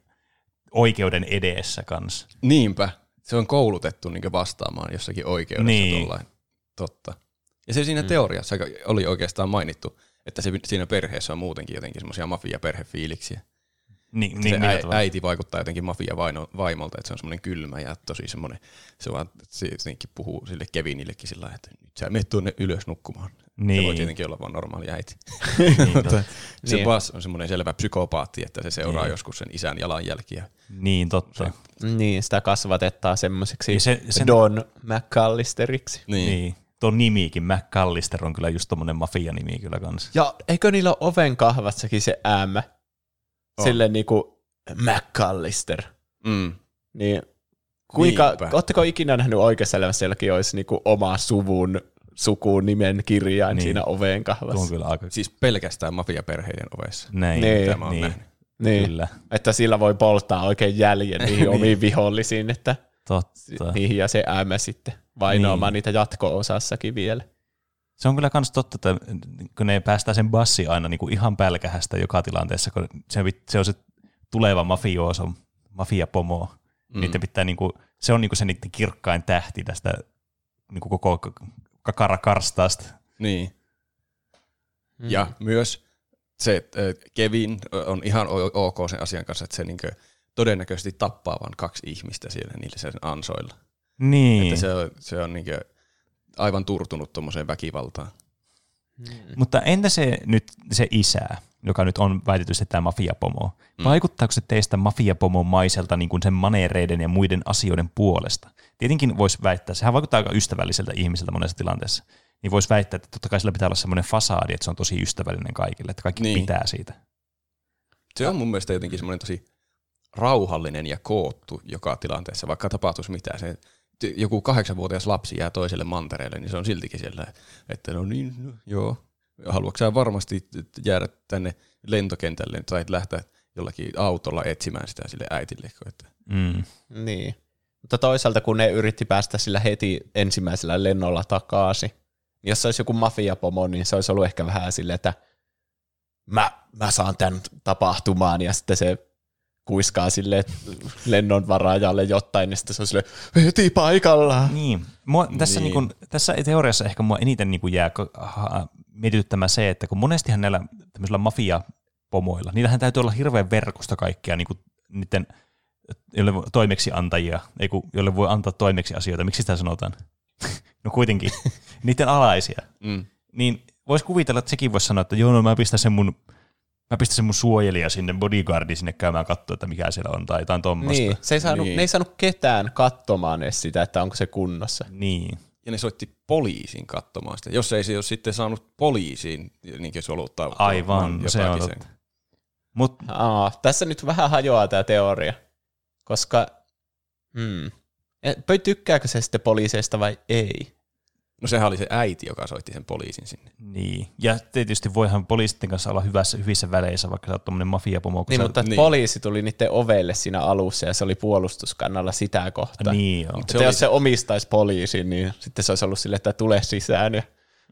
oikeuden edessä kanssa. Niinpä, se on koulutettu niin vastaamaan jossakin oikeudessa Niin. tollain. Totta. Ja se siinä mm. teoriassa oli oikeastaan mainittu, että se, siinä perheessä on muutenkin jotenkin semmoisia mafia-perhefiiliksiä. Niin, se niin, äi, tavalla? äiti vaikuttaa jotenkin mafia vaimolta, että se on semmoinen kylmä ja tosi semmoinen, se vaan se jotenkin puhuu sille Kevinillekin sillä lailla, että nyt sä menet tuonne ylös nukkumaan. Niin. Se voi tietenkin olla vaan normaali äiti. [LAUGHS] Niin, se Niin. Bas on semmoinen selvä psykopaatti, että se seuraa Niin. joskus sen isän jalanjälkiä. niin, totta. Niin, sitä kasvatetaan semmoiseksi se- sen- Don McAllisteriksi. Niin. Niin. niin. Tuo nimikin, McAllister on kyllä just tommonen mafia-nimi kyllä kanssa. Ja eikö niillä ole oven kahvassakin se äämä? On. Silleen niinku McAllister. Mm. Niin kuinka, Niinpä. ootteko ikinä nähnyt oikeassa elämässä jollakin olisi niinku oma suvun sukuun nimen kirjain Niin. niin. siinä oveen Tuo on kahvassa? kyllä aika... Siis pelkästään mafiaperheiden ovessa. Näin, Niin. Mitä mä oon niin, nähnyt. Niin, kyllä. että sillä voi polttaa oikein jäljen [LAUGHS] niihin omiin vihollisiin, että Totta. niihin ja se äämä sitten vainoamaan Niin. niitä jatko-osassakin vielä. Se on kyllä kans totta, että kun ne päästää sen bassi aina niin kuin ihan pälkähästä joka tilanteessa, kun se, se on se tuleva mafioso, mafiapomo. Mm. Niiden pitää, niin kuin, se on niin kuin se niiden kirkkain tähti tästä niin kuin koko kakarakarstaasta. Niin. Ja myös se, että ö, Kevin on ihan ok sen asian kanssa, että se niinkö todennäköisesti tappaa vain kaksi ihmistä siellä niillä sen ansoilla. Niin, Että se on, se on niinkö aivan turtunut tuommoiseen väkivaltaan. mutta entä se nyt se isä, joka nyt on väitetysti tämä mafiapomo? Vaikuttaako se teistä mafiapomon maiselta niin kuin sen maneereiden ja muiden asioiden puolesta? Tietenkin voisi väittää, sehän vaikuttaa aika ystävälliseltä ihmiseltä monessa tilanteessa, niin voisi väittää, että totta kai sillä pitää olla semmoinen fasaadi, että se on tosi ystävällinen kaikille, että kaikki Niin. pitää siitä. Se on mun mielestä jotenkin semmoinen tosi rauhallinen ja koottu joka tilanteessa, vaikka tapahtuisi mitään. Se, joku kahdeksanvuotias lapsi jää toiselle mantereelle, niin se on siltikin siellä, että no niin, no, joo. Haluatko sä varmasti jäädä tänne lentokentälle tai lähteä jollakin autolla etsimään sitä sille äitille? Että, Mm. Niin. Mutta toisaalta kun ne yritti päästä sillä heti ensimmäisellä lennolla takaisin, niin jos se olisi joku mafiapomo, niin se olisi ollut ehkä vähän silleen, että mä, mä saan tämän tapahtumaan, ja sitten se kuiskaa sille lennon varaajalle jotain, niin sitten se on silleen, heti paikallaan. Niin. Mua, tässä, Niin. niin. Niin tässä teoriassa ehkä mua eniten niin jää mietityttämään se, että kun monestihan näillä tämmöisillä mafiapomoilla, niillähän täytyy olla hirveän verkosta kaikkea niin kuin niiden jolle voi- toimeksiantajia, ei kun, jolle voi antaa toimeksi asioita. Miksi sitä sanotaan? [LAUGHS] no kuitenkin. [LAUGHS] niiden alaisia. mm. Niin voisi kuvitella, että sekin voisi sanoa, että joo, no mä pistän sen mun Mä pistän sen mun suojelija sinne, bodyguardi sinne käymään katsoa, että mikä siellä on, tai jotain tuommoista. Niin, se ei saanut, Niin. ne ei saanut ketään katsomaan edes sitä, että onko se kunnossa. niin. Ja ne soitti poliisin katsomaan sitä. Jos ei se ole sitten saanut poliisiin niin soluttaa. Aivan, se on totta. Mut Aa, tässä nyt vähän hajoaa tämä teoria, koska hmm, Pöi tykkääkö se sitten poliiseista vai ei? No sehän oli se äiti, joka soitti sen poliisin sinne. Niin, ja tietysti voihan poliisitten kanssa olla hyvässä, hyvissä väleissä, vaikka sä oot tommonen mafiapomo. Niin, sä- mutta niin. poliisi tuli niiden ovelle siinä alussa ja se oli puolustuskannalla sitä kohtaa. Niin joo. Se Että oli jos se- se omistaisi poliisin, niin sitten se olisi ollut silleen, että tule sisään ja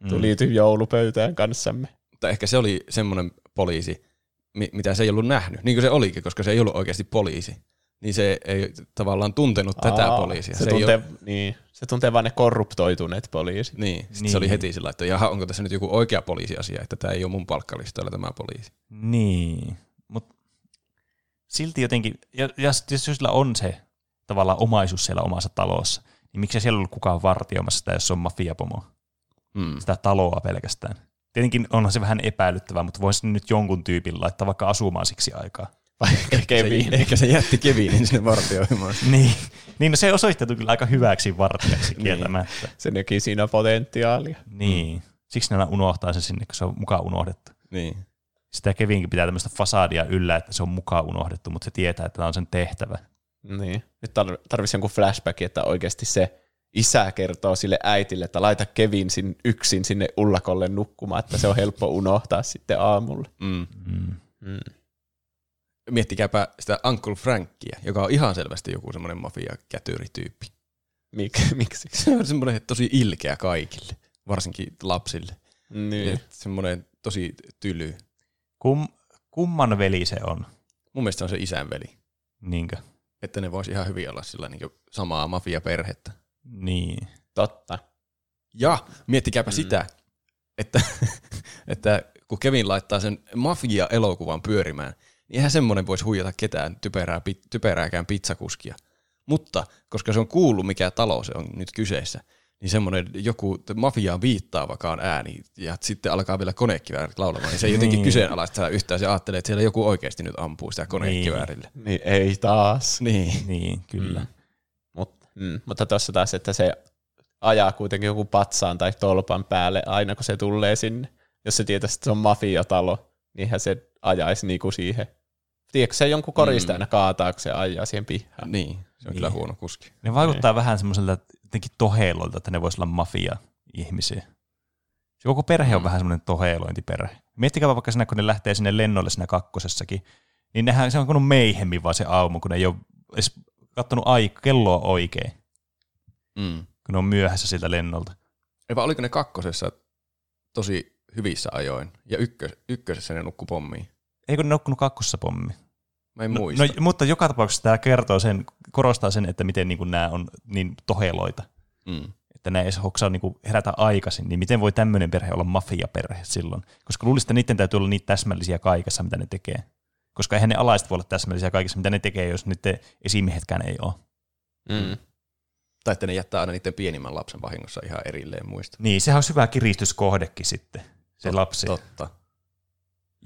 Mm. tuli joulupöytään kanssamme. Mutta ehkä se oli semmoinen poliisi, mi- mitä se ei ollut nähnyt. Niin kuin se olikin, koska se ei ollut oikeasti poliisi. Niin se ei tavallaan tuntenut tätä Aa, poliisia. Se, ei tuntee, ole- niin, se tuntee vaan ne korruptoituneet poliisit. Niin, sitten Niin. se oli heti sillä, että jaha, onko tässä nyt joku oikea poliisiasia, että tämä ei ole mun palkkalistoilla tämä poliisi. Niin, mutta silti jotenkin, ja, ja jos sillä on se tavallaan omaisuus siellä omassa talossa, niin miksi siellä ollut kukaan vartioimassa sitä, jos se on mafiapomo, Mm. sitä taloa pelkästään. Tietenkin onhan se vähän epäilyttävää, mutta voisi nyt jonkun tyypin laittaa vaikka asumaan siksi aikaa. Vaikka Kevin. Se, ehkä se jätti Kevinin sinne vartioimaan. [LAUGHS] Niin, niin no se osoittautui kyllä aika hyväksi vartijaksi [LAUGHS] Niin. kieltämättä. Se näki siinä potentiaalia. Niin, siksi ne unohtaa sen sinne, kun se on mukaan unohdettu. niin. Sitä Kevinkin pitää tämmöistä fasadia yllä, että se on mukaan unohdettu, mutta se tietää, että tämä on sen tehtävä. Niin. Nyt tar- tarvitsisi jonkun flashback, että oikeasti se isä kertoo sille äitille, että laita Kevin sin yksin sinne ullakolle nukkumaan, että se on helppo unohtaa sitten aamulla. Mm. Mm. Mm. Miettikääpä sitä Uncle Frankia, joka on ihan selvästi joku semmoinen mafia-kätyrityyppi. Mik, [LAUGHS] miksi? Se on semmoinen tosi ilkeä kaikille, varsinkin lapsille. Niin. Et semmoinen tosi tyly. Kum, kumman veli se on, Mun mielestä se on se isän veli. niinkö? Että ne voisi ihan hyvin olla sillä niin samaa mafia-perhettä. Niin. Totta. Ja miettikääpä Mm. sitä, että, [LAUGHS] että kun Kevin laittaa sen mafia-elokuvan pyörimään, eihän semmoinen voisi huijata ketään typerää, typerääkään pizzakuskia. Mutta koska se on kuullut, mikä talo se on nyt kyseessä, niin semmoinen joku mafiaan viittaavakaan ääni, ja sitten alkaa vielä konekiväärit laulamaan, niin se ei jotenkin Niin. kyseenalaista yhtään. Se ajattelee, että siellä joku oikeasti nyt ampuu sitä konekiväärille. Niin ei taas. Niin. Niin, kyllä. Mm. Mut, mm, mutta tuossa taas, että se ajaa kuitenkin joku patsaan tai tolpan päälle aina kun se tulee sinne. Jos se tietäisi, että se on mafiatalo, niinhän se ajaisi niinku siihen. Tiedätkö se jonkun korista aina kaataa, kun se ajaa siihen pihaan? Niin, se on kyllä huono kuski. Ne vaikuttaa vähän semmoiselta jotenkin toheiloilta, että ne voisi olla mafia-ihmisiä. Se koko perhe on Mm. vähän semmoinen toheilointiperhe. Miettikää vaikka siinä, kun ne lähtee sinne lennolle siinä kakkosessakin, niin nehän, se on kuin meihemmin vaan se aamu, kun ne ei ole edes kattonut aik- kelloa oikein, Mm. kun ne on myöhässä siltä lennolta. Ei vaan oliko ne kakkosessa tosi hyvissä ajoin, ja ykkös, ykkösessä ne nukku pommiin. Eikö ne nukkunut kakkosessa pommi? Mä en No, muista. no, mutta joka tapauksessa tämä kertoo sen, korostaa sen, että miten niin kuin nämä on niin toheloita, mm. että ne ei edes hoksaa niin kuin herätä aikaisin, niin miten voi tämmöinen perhe olla mafiaperhe silloin? Koska luulisin, että niiden täytyy olla niitä täsmällisiä kaikessa, mitä ne tekee. Koska eihän ne alaiset voi olla täsmällisiä kaikessa, mitä ne tekee, jos nyt esimiehetkään ei ole. Mm. Tai että ne jättää aina niiden pienimmän lapsen vahingossa ihan erilleen muista. Niin, sehän on hyvä kiristyskohdekin sitten, se lapsi. Totta.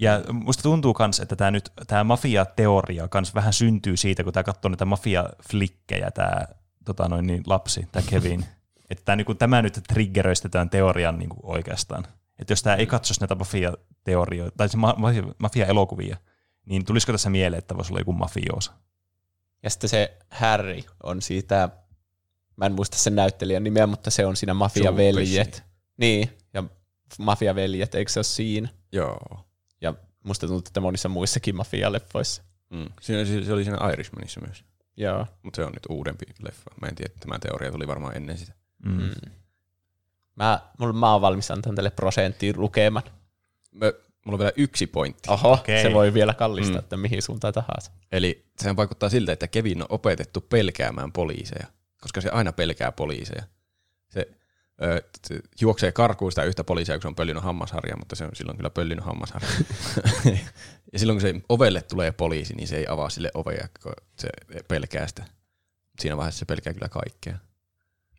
Ja musta tuntuu kans, että tämä nyt tämä mafia-teoria kans vähän syntyy siitä, kun tämä katsoo näitä mafia-flikkejä, tämä tota noin, niin lapsi, tämä Kevin. [LAUGHS] että tämä, niin tämä nyt triggeröisi tämän teorian niin kuin oikeastaan. Että jos tämä ei katsoisi näitä mafia-teorioita, tai se ma- mafia- mafia-elokuvia, niin tulisiko tässä mieleen, että voisi olla joku mafioosa? Ja sitten se Harry on siitä, mä en muista sen näyttelijän nimeä, mutta se on siinä mafiaveljet. Niin, ja mafiaveljet, eikö se ole siinä? Joo. Ja musta tuntuu, että monissa muissakin mafialeffoissa. Mm. Siinä, se, se oli siinä Irishmanissa myös. Joo. Mutta se on nyt uudempi leffa. Mä en tiedä, tämä teoria tuli varmaan ennen sitä. Mm. Mm. Mä, mulla, mä oon valmis antamaan tälle prosenttiin lukeman. Mä, mulla on vielä yksi pointti. Oho, Okei. se voi vielä kallistaa, Mm. että mihin suuntaan tahansa. Eli sehän vaikuttaa siltä, että Kevin on opetettu pelkäämään poliiseja, koska se aina pelkää poliiseja. Juoksee karkuun sitä yhtä poliisia, kun se on pöllinyt hammasharjaa, mutta se on silloin kyllä pöllinyt hammasharjaa. [LAUGHS] ja silloin kun se ovelle tulee poliisi, niin se ei avaa sille ovea, kun se pelkää sitä. Siinä vaiheessa se pelkää kyllä kaikkea.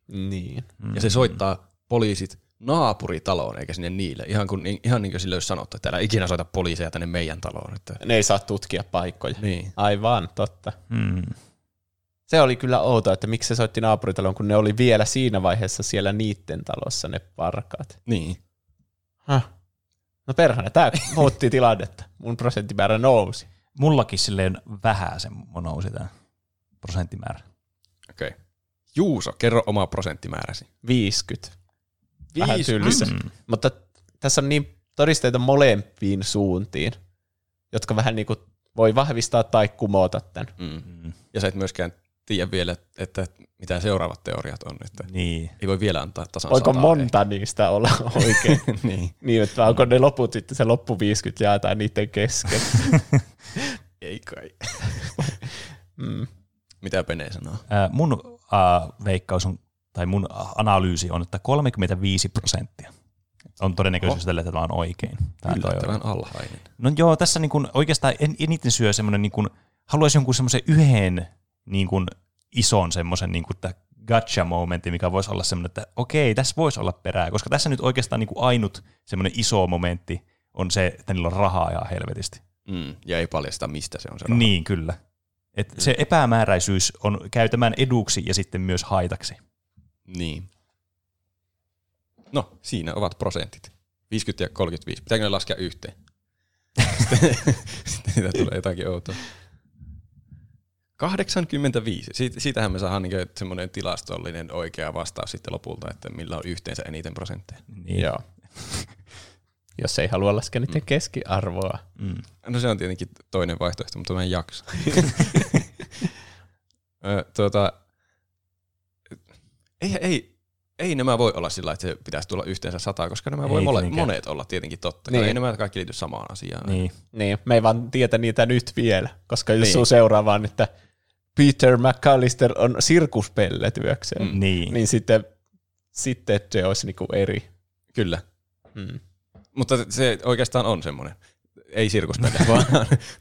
Niin. Mm. Ja se soittaa poliisit naapuritaloon, eikä sinne niille. Ihan, kun, ihan niin kuin sille olisi sanottu, että älä ikinä soita poliiseja tänne meidän taloon. Että, Ne ei saa tutkia paikkoja. niin. Aivan, totta. Mm. Se oli kyllä outoa, että miksi se soitti naapuritaloon, kun ne oli vielä siinä vaiheessa siellä niitten talossa ne parkaat. Niin. Häh. No perhana, tämä muutti tilannetta. Mun prosenttimäärä nousi. Mullakin silleen vähän se nousi tämä prosenttimäärä. Okei. Okay. Juuso, kerro oma prosenttimääräsi. 50. Vähän 50. tylsä. Mm. Mutta tässä on niin todisteita molempiin suuntiin, jotka vähän niin kuin voi vahvistaa tai kumota tämän. Mm. Mm. Ja sä et myöskään tiedä vielä, että mitä seuraavat teoriat on. Että Niin. ei voi vielä antaa tasan Voiko sataa monta niistä olla [LAUGHS] oikein? ehkä. niin. niin, että onko ne loput sitten se loppu 50 jaetaan niiden kesken. [LAUGHS] Ei kai. [LAUGHS] Mm. Mitä Pene sanoo? Ää, mun äh, veikkaus on, tai mun analyysi on, että 35 prosenttia on todennäköisyys tälle, että tämä on oikein. Tämä. Yllättävän alhainen. No joo, tässä niin kuin oikeastaan en, eniten syö semmoinen, niin kuin, haluaisi jonkun semmoisen yhden niin kuin ison semmoisen niin kuin, gotcha-momentti, mikä voisi olla semmoinen, että okei, tässä voisi olla perää, koska tässä nyt oikeastaan niin kuin ainut semmoinen iso momentti on se, että niillä on rahaa ihan helvetisti. Mm. Ja ei paljasta, mistä se on se raha. Niin, kyllä. Et se epämääräisyys on käytämään eduksi ja sitten myös haitaksi. Niin. No, siinä ovat prosentit. 50 ja 35. Pitääkö ne laskea yhteen? [LAUGHS] sitten, sitten niitä tulee jotakin outoa. 85. Siit, siitähän me saadaan niin semmoinen tilastollinen oikea vastaus sitten lopulta, että millä on yhteensä eniten prosentteja. Niin. Joo. [LAUGHS] Jos ei halua laskea niiden keskiarvoa. Mm. No se on tietenkin toinen vaihtoehto, mutta mä en jaksa. [LAUGHS] Tuota, ei, ei, ei nämä voi olla sillä, että se pitäisi tulla yhteensä sata, koska nämä voi Ei mole, tietenkään. monet olla tietenkin totta. Niin. Niin. Ei nämä kaikki liity samaan asiaan. Niin. Niin, me ei vaan tietä niitä nyt vielä, koska jos Niin. sun seuraavaan, että Peter McAllister on sirkuspelletyökseen, Mm. Niin. niin sitten, sitten se olisi niinku eri. Kyllä. Mm. Mutta se oikeastaan on semmoinen. ei sirkuspelle, [LAUGHS] vaan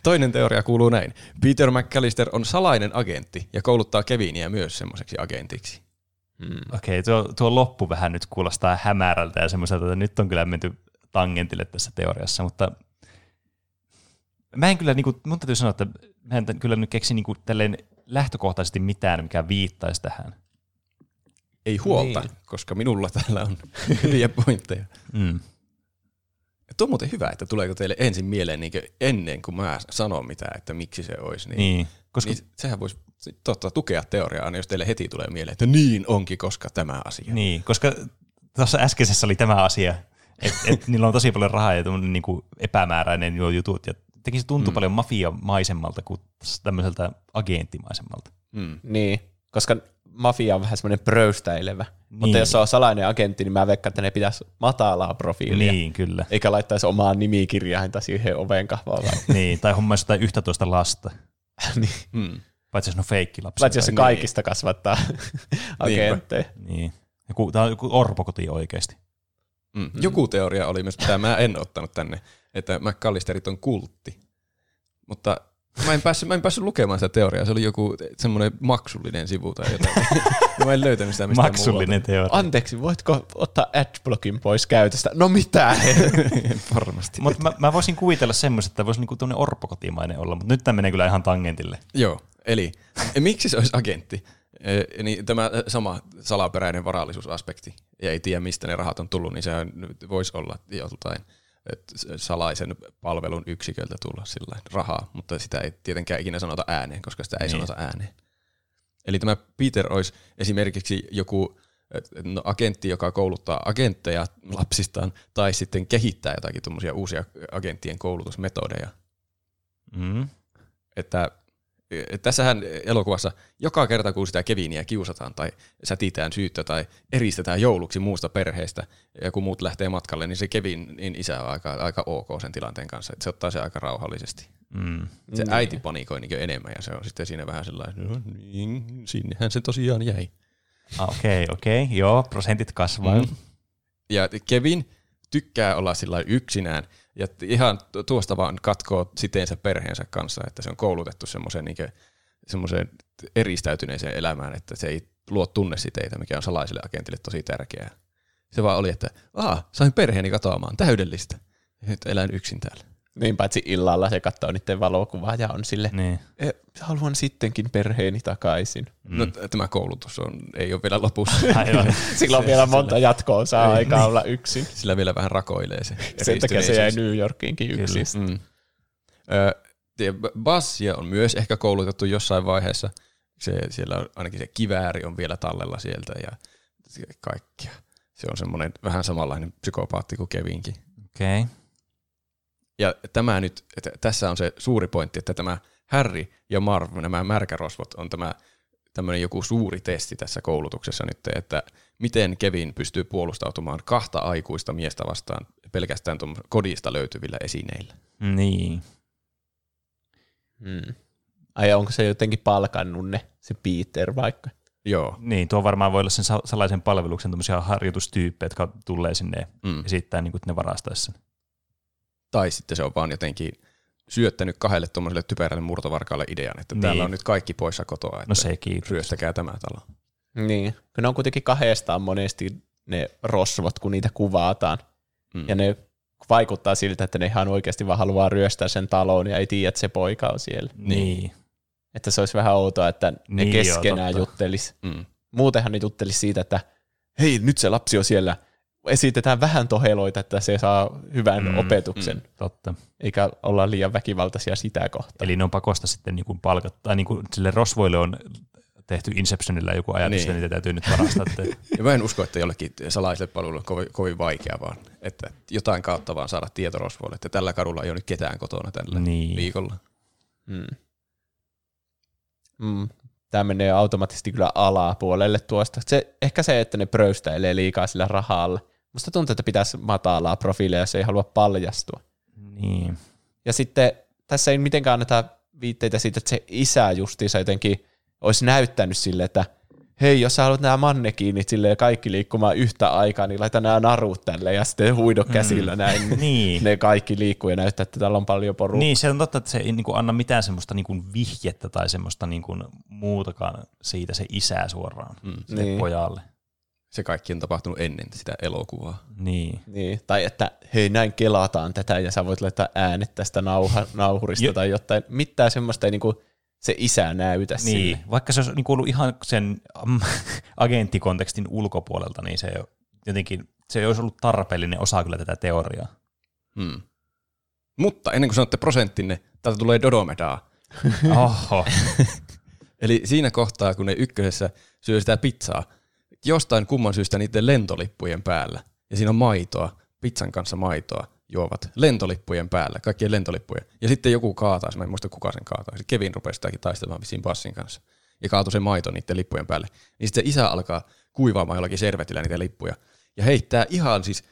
toinen teoria kuuluu näin. Peter McAllister on salainen agentti ja kouluttaa Kevinia myös semmoiseksi agentiksi. Mm. Okei, tuo, tuo loppu vähän nyt kuulostaa hämärältä ja semmoiselta, että nyt on kyllä menty tangentille tässä teoriassa, mutta mä en kyllä, niin kuin, mun täytyy sanoa, että mä en kyllä nyt keksi niin kuin, tälleen lähtökohtaisesti mitään, mikä viittaisi tähän. Ei huolta, niin. koska minulla täällä on [LAUGHS] hyviä pointteja. Mm. Tuo on muuten hyvä, että tuleeko teille ensin mieleen niin ennen kuin mä sanon mitään, että miksi se olisi. Niin, Niin, koska niin sehän voisi totta, tukea teoriaa, aina jos teille heti tulee mieleen, että niin onkin, koska tämä asia. Niin, koska tuossa äskeisessä oli tämä asia, että et niillä on tosi paljon rahaa ja tuommoinen niinku epämääräinen jutut, ja teki se tuntui mm. paljon mafiamaisemmalta kuin tämmöiseltä agenttimaisemmalta. Mm. Niin, koska mafia on vähän semmoinen pröystäilevä. Niin. Mutta Niin. jos se on salainen agentti, niin mä veikkaan, että ne pitäisi matalaa profiilia. Niin, kyllä. Eikä laittaisi omaa nimikirjainta siihen oven kahvaan. vai? [LAUGHS] niin, tai hommaisi jotain 11 lasta, [LAUGHS] niin. Mm. paitsi jos ne on feikkilapsia. Paitsi jos se Niin. kaikista kasvattaa [LAUGHS] agentteja. Niin. Joku, tämä on joku orpokoti oikeasti. Mm. Joku teoria oli myös, mitä mä en ottanut tänne, että McAllisterit on kultti. Mutta mä en päässyt, mä en päässyt lukemaan sitä teoriaa. Se oli joku semmoinen maksullinen sivu tai jotain. [LAUGHS] Mä en löytänyt sitä mistään Maksullinen teoria. Anteeksi, voitko ottaa adblockin pois käytöstä? No mitä? muualta. [LAUGHS] Varmasti. Mutta mä, mä, voisin kuvitella semmoista, että voisi niinku tuonne orpokotimainen olla, mutta nyt tämä menee kyllä ihan tangentille. Joo, eli e, [LAUGHS] miksi se olisi agentti? E, niin tämä sama salaperäinen varallisuusaspekti, ja ei tiedä mistä ne rahat on tullut, niin sehän nyt voisi olla joltain et salaisen palvelun yksiköltä tulla sillä rahaa, mutta sitä ei tietenkään ikinä sanota ääneen, koska sitä ei Niin. sanota ääneen. Eli tämä Peter olisi esimerkiksi joku no, agentti, joka kouluttaa agentteja lapsistaan, tai sitten kehittää jotakin tuommoisia uusia agenttien koulutusmetodeja Mm. että tässähän elokuvassa joka kerta, kun sitä Keviniä kiusataan tai sätitään syyttä tai eristetään jouluksi muusta perheestä ja kun muut lähtee matkalle, niin se Kevin niin isä on aika, aika ok sen tilanteen kanssa, että se ottaa se aika rauhallisesti. Mm. Se Niin. äiti panikoi niin enemmän ja se on sitten siinä vähän sellainen, no niin, sinnehän se tosiaan jäi. Ah, Okei, okei, joo, prosentit kasvaa. Mm. Ja Kevin tykkää olla sillä yksinään ja ihan tu- tuosta vaan katkoo siteensä perheensä kanssa, että se on koulutettu semmoiseen niin semmoiseen eristäytyneeseen elämään, että se ei luo tunnesiteitä, mikä on salaiselle agentille tosi tärkeää. Se vaan oli, että Aa, sain perheeni katoamaan, täydellistä. Nyt elän yksin täällä. Niin paitsi illalla se katsoo niiden valokuvaa ja on sille, Niin. e, haluan sittenkin perheeni takaisin. Mm. No, tämä koulutus on, ei ole vielä lopussa. [LAUGHS] Aivan. [LAUGHS] Silloin on vielä monta jatkoa saa aikaa olla yksin. [LAUGHS] Sillä vielä vähän rakoilee se Sen takia se jäi. New Yorkiinkin yksin. Mm. Ö, Bassia on myös ehkä koulutettu jossain vaiheessa. Se, siellä on, ainakin se kivääri on vielä tallella sieltä ja kaikkia. Se on semmoinen vähän samanlainen psykopaatti kuin Kevinkin. Okei. Ja tämä nyt, että tässä on se suuri pointti, että tämä Harry ja Marv, nämä märkärosvot, on tämä tämmöinen joku suuri testi tässä koulutuksessa nyt, että miten Kevin pystyy puolustautumaan kahta aikuista miestä vastaan pelkästään tuommo- kodista löytyvillä esineillä. Niin. Mm. Ai onko se jotenkin palkannut ne, se Peter vaikka? Joo. Niin, tuo varmaan voi olla sen sa- salaisen palveluksen tämmöisiä harjoitustyyppejä, jotka tulee sinne Mm. mm. esittää, niin kuin, että ne varastaisi sen. Tai sitten se on vaan jotenkin syöttänyt kahdelle tuommoiselle typerälle murtovarkaalle idean, että niin. täällä Niin. on nyt kaikki poissa kotoa, että No sekin. ryöstäkää tämä talo. Niin, kun ne on kuitenkin kahdestaan monesti ne rosvot, kun niitä kuvataan. Mm. Ja ne vaikuttaa siltä, että ne ihan oikeasti vaan haluaa ryöstää sen talon ja ei tiedä, että se poika on siellä. Niin. Että se olisi vähän outoa, että ne Niin niin joo, keskenään totta. juttelis. Mm. Muutenhan ne juttelis siitä, että hei, nyt se lapsi on siellä. Esitetään vähän toheloita, että se saa hyvän Mm, opetuksen, mm. Totta. eikä olla liian väkivaltaisia sitä kohtaa. Eli ne on pakosta sitten niin kuin palkat, tai niin kuin sille rosvoille on tehty Inceptionilla joku ajatus, Niin. että niitä täytyy nyt varastaa. [LAUGHS] Ja mä en usko, että jollekin salaiselle palvelulle on kovin, kovin vaikea vaan, että jotain kautta vaan saada tieto rosvoille, että tällä kadulla ei ole nyt ketään kotona tällä Niin. viikolla. Mm. Mm. Tämä menee automaattisesti kyllä alapuolelle tuosta. Se, ehkä se, että ne pröystäilee liikaa sillä rahalla. Musta tuntuu, että pitäisi matalaa profiilia, jos ei halua paljastua. niin. Ja sitten tässä ei mitenkään anneta viitteitä siitä, että se isä justiinsa jotenkin olisi näyttänyt sille, että hei, jos sä haluat nämä mannekiinit silleen kaikki liikkumaan yhtä aikaa, niin laita nämä narut tälle ja sitten huido käsillä näin. [LAUGHS] Niin. Ne kaikki liikkuu ja näyttää, että täällä on paljon porukkaa. Niin, se on totta, että se ei niinku anna mitään semmoista niinku vihjettä tai semmoista niinku muutakaan siitä se isää suoraan mm. sille Niin. pojalle. Se kaikki on tapahtunut ennen sitä elokuvaa. Niin. Niin, tai että hei näin kelataan tätä ja sä voit laittaa äänet tästä nauha, nauhurista tai jotain. Mitään semmoista ei niinku se isä näytä Niin, sille. vaikka se olisi niinku ollut ihan sen [LAUGHS] agenttikontekstin ulkopuolelta, niin se jotenkin se olisi ollut tarpeellinen osa kyllä tätä teoriaa. Hmm. Mutta ennen kuin sanotte prosenttinne, täältä tulee Dodomedaa. Oho. [LAUGHS] Eli siinä kohtaa, kun ne ykkösessä syö sitä pizzaa, jostain kumman syystä niiden lentolippujen päällä, ja siinä on maitoa, pizzan kanssa maitoa, juovat lentolippujen päällä, kaikkien lentolippujen. Ja sitten joku kaataa, mä en muista kuka sen kaataa. Kevin rupesi sitäkin taistelemaan vissiin passin kanssa. Ja kaatui se maito niiden lippujen päälle. Niin sitten isä alkaa kuivaamaan jollakin servetillä niitä lippuja. Ja heittää ihan siis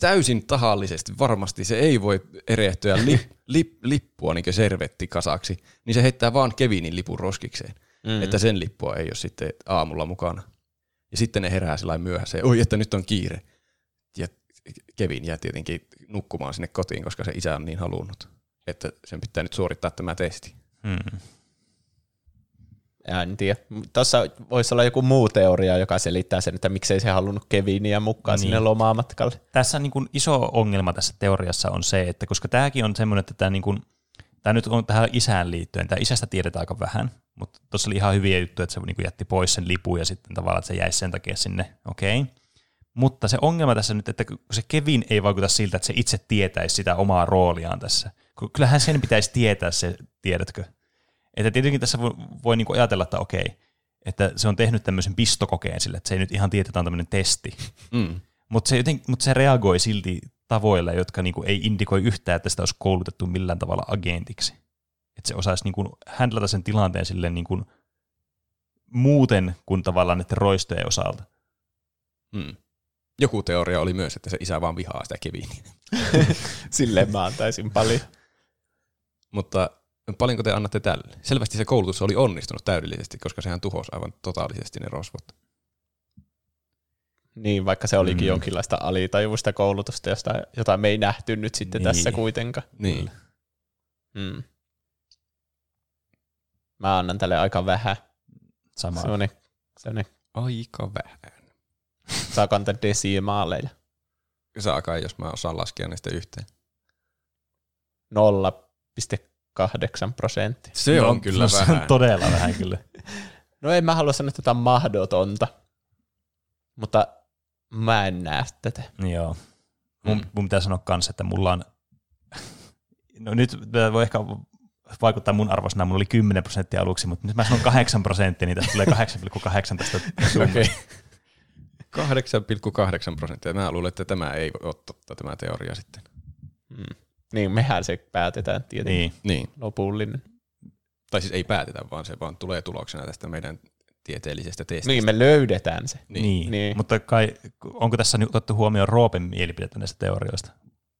täysin tahallisesti, varmasti se ei voi erehtyä li, [LAUGHS] li, lippua niin servettikasaksi, niin se heittää vaan Kevinin lipun roskikseen. Mm. Että sen lippua ei ole sitten aamulla mukana. Ja sitten ne herää sillä myöhässä. ja Oi, että nyt on kiire. Ja Kevin jää tietenkin nukkumaan sinne kotiin, koska se isä on niin halunnut. Että sen pitää nyt suorittaa tämä testi. Hmm. Ja en tiedä. Tuossa voisi olla joku muu teoria, joka selittää sen, että miksei se halunnut Keviniä mukaan Niin. sinne lomamatkalle. Tässä niin kuin iso ongelma tässä teoriassa on se, että koska tämäkin on semmoinen, että tämä, niin kuin, tämä nyt on tähän isään liittyen, tämä isästä tiedetään aika vähän, mutta tuossa oli ihan hyviä juttuja, että se niin kuin jätti pois sen lipun ja sitten tavallaan, että se jäisi sen takia sinne, okei. Okay. Mutta se ongelma tässä nyt, että kun se Kevin ei vaikuta siltä, että se itse tietäisi sitä omaa rooliaan tässä. Kyllähän sen pitäisi tietää se, tiedätkö? Että tietenkin tässä voi, voi niin kuin ajatella, että okei, että se on tehnyt tämmöisen pistokokeen sille, että se ei nyt ihan tiedä, että on tämmöinen testi. Mm. Mutta se, joten, mut se reagoi silti tavoilla, jotka niinku ei indikoi yhtään, että sitä olisi koulutettu millään tavalla agentiksi. Että se osaisi niinku handlata sen tilanteen silleen niinku muuten kuin tavallaan näiden roistojen osalta. Mm. Joku teoria oli myös, että se isä vaan vihaa sitä Kevinia. [LAUGHS] Silleen mä antaisin paljon. Mutta paljonko te annatte tälle? Selvästi se koulutus oli onnistunut täydellisesti, koska sehän tuhosi aivan totaalisesti ne rosvot. Niin, vaikka se olikin Mm. jonkinlaista alitajuista koulutusta, josta, jota me ei nähty nyt sitten Niin. tässä kuitenkaan. Niin. Mm. Mä annan tälle aika vähän. Sama. Semmoinen, semmoinen Aika vähän. saa kantaa desimaaleja. Saakaa, jos mä osaan laskea niistä yhteen. 0,8 prosenttia. Se No, on kyllä no, Se vähän. on [LAUGHS] todella vähän kyllä. No en mä halua sanoa, että tätä on mahdotonta, mutta mä en näe tätä. Joo. Mun, Mm. mun pitää sanoa kanssa, että mulla on, no nyt voi ehkä vaikuttaa mun arvosana, mulla oli 10 prosenttia aluksi, mutta nyt mä sanon 8 prosenttia, niin tästä tulee 8,8 tästä summasta. Okei. 8,8 prosenttia. Mä luulen, että tämä ei ole totta, tämä teoria sitten. Mm. Niin, mehän se päätetään tietenkin. Niin. Niin. Lopullinen. Tai siis ei päätetä, vaan se vaan tulee tuloksena tästä meidän tieteellisestä testistä. Niin, me löydetään se. Niin. niin. Niin. Mutta kai, onko tässä nyt otettu huomioon Roopen mielipidettä näistä teorioista?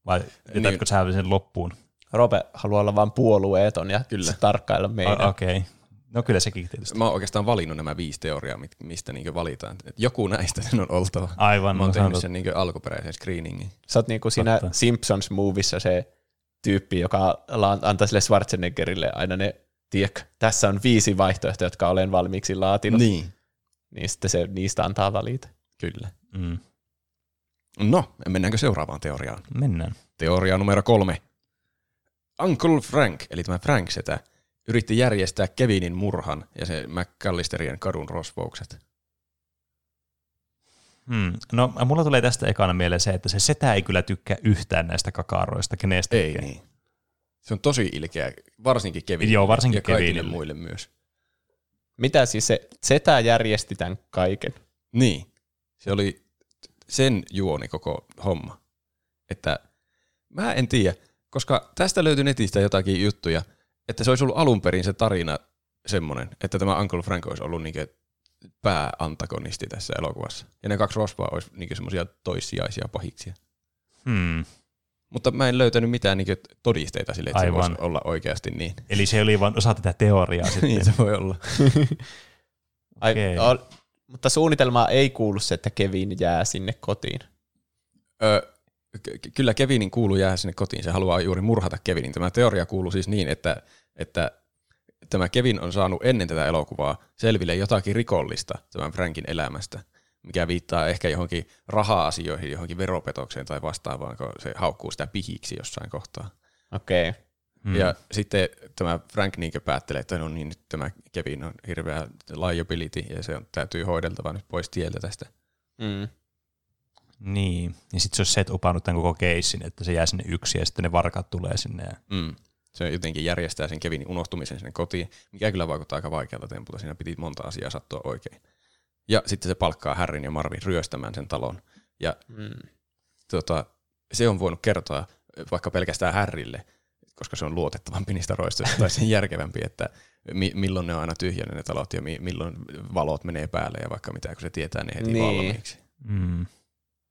Vai jätätkö Niin. sä sen loppuun? Rope haluaa olla vain puolueeton ja Kyllä. tarkkailla meidän. O- Okei. Okay. No kyllä sekin tietysti. Mä oon oikeastaan valinnut nämä viisi teoriaa, mistä niin valitaan. Et joku näistä sen on oltava. Aivan. Mä oon no, tehnyt sen niin alkuperäisen screeningin. Sä oot niinku siinä Totta. Simpsons-movissa se tyyppi, joka antaa sille Schwarzeneggerille aina ne, tiedätkö, tässä on viisi vaihtoehtoa, jotka olen valmiiksi laatinut. Niin. Niin. sitten se niistä antaa valita. Kyllä. Mm. No, mennäänkö seuraavaan teoriaan? Mennään. Teoria numero kolme. Uncle Frank, eli tämä Frank-setä, yritti järjestää Kevinin murhan ja se McAllisterien kadun rosvoukset. Hmm. No, mulla tulee tästä ekana mieleen se, että se setä ei kyllä tykkää yhtään näistä kakaroista, kenestä. Ei niin. Se on tosi ilkeä, varsinkin Kevinille Joo, varsinkin ja kaikille Kevinille. muille myös. Mitä siis se, Zeta järjesti tämän kaiken? Niin. Se oli sen juoni koko homma. Että mä en tiedä, koska tästä löytyi netistä jotakin juttuja, että se olisi ollut alun perin se tarina semmoinen, että tämä Uncle Frank olisi ollut niinku pääantagonisti tässä elokuvassa. Ja ne kaksi rosvoa olisi niinku semmoisia toissijaisia pahiksia. Hmm. Mutta mä en löytänyt mitään niinku todisteita sille, että Aivan. se voisi olla oikeasti niin. Eli se oli vain osa tätä teoriaa [LAUGHS] sitten. niin se voi olla. [LAUGHS] Ai, Okei. ol, mutta suunnitelmaa ei kuulu se, että Kevin jää sinne kotiin. Ö, ky- kyllä Kevinin kuuluu jäädä sinne kotiin, se haluaa juuri murhata Kevinin. Tämä teoria kuuluu siis niin, että, että tämä Kevin on saanut ennen tätä elokuvaa selville jotakin rikollista tämän Frankin elämästä, mikä viittaa ehkä johonkin raha-asioihin, johonkin veropetokseen tai vastaavaan, kun se haukkuu sitä pihiksi jossain kohtaa. Okei. Okay. Mm. Ja sitten tämä Frank niinkö päättelee, että no niin, nyt tämä Kevin on hirveä liability ja se on, täytyy hoideltava nyt pois tieltä tästä. Mm. Niin, ja sitten se olisi set upannut tämän koko keissin, että se jää sinne yksi ja sitten ne varkaat tulee sinne. Ja... Mm. Se jotenkin järjestää sen Kevinin unohtumisen sinne kotiin, mikä kyllä vaikuttaa aika vaikealta tempulta. Siinä piti monta asiaa sattua oikein. Ja sitten se palkkaa Harryn ja Marvin ryöstämään sen talon. Ja Mm. tota, se on voinut kertoa vaikka pelkästään Härrille, koska se on luotettavampi niistä roistoista, tai sen järkevämpi, että mi- milloin ne on aina tyhjänä ne talot ja mi- milloin valot menee päälle ja vaikka mitä, kun se tietää ne heti Niin. valmiiksi. Mm.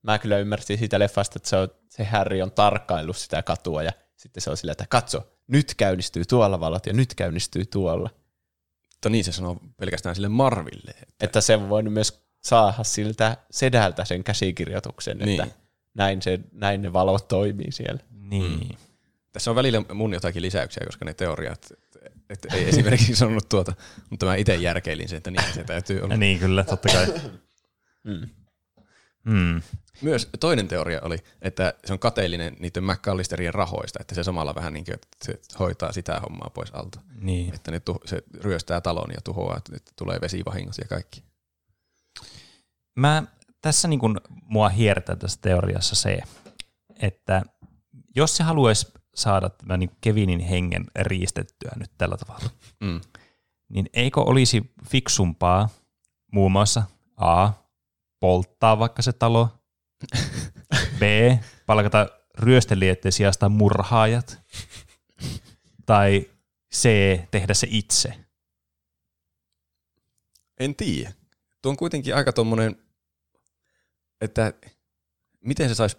Mä kyllä ymmärsin siitä leffasta, että se, on, se Harry on tarkkaillut sitä katua ja sitten se on sillä, että katso, nyt käynnistyy tuolla valot ja nyt käynnistyy tuolla. Mutta niin se sanoo pelkästään sille Marville. Että, Että se on voinut myös saada siltä sedältä sen käsikirjoituksen, Niin. että näin, se, näin ne valot toimii siellä. Niin. Tässä on välillä mun jotakin lisäyksiä, koska ne teoriat, että ei esimerkiksi sanonut tuota, mutta mä itse järkeilin sen, että niin se täytyy olla. Ja niin kyllä, totta kai. Mm. Mm. Myös toinen teoria oli, että se on kateellinen niiden McAllisterien rahoista, että se samalla vähän niin kuin, että se hoitaa sitä hommaa pois alta. Niin. Että ne tu- se ryöstää talon ja tuhoaa, että että tulee vesivahingot ja kaikki. Mä, tässä niin kun mua hiertää tässä teoriassa se, että jos se haluaisi saada tämän niin Kevinin hengen riistettyä nyt tällä tavalla, Mm. niin eikö olisi fiksumpaa muun muassa A, polttaa vaikka se talo, [LAUGHS] B, palkata ryöstelijöiden sijasta murhaajat, tai C, tehdä se itse. En tiedä. Tuo on kuitenkin aika tommonen, että miten se saisi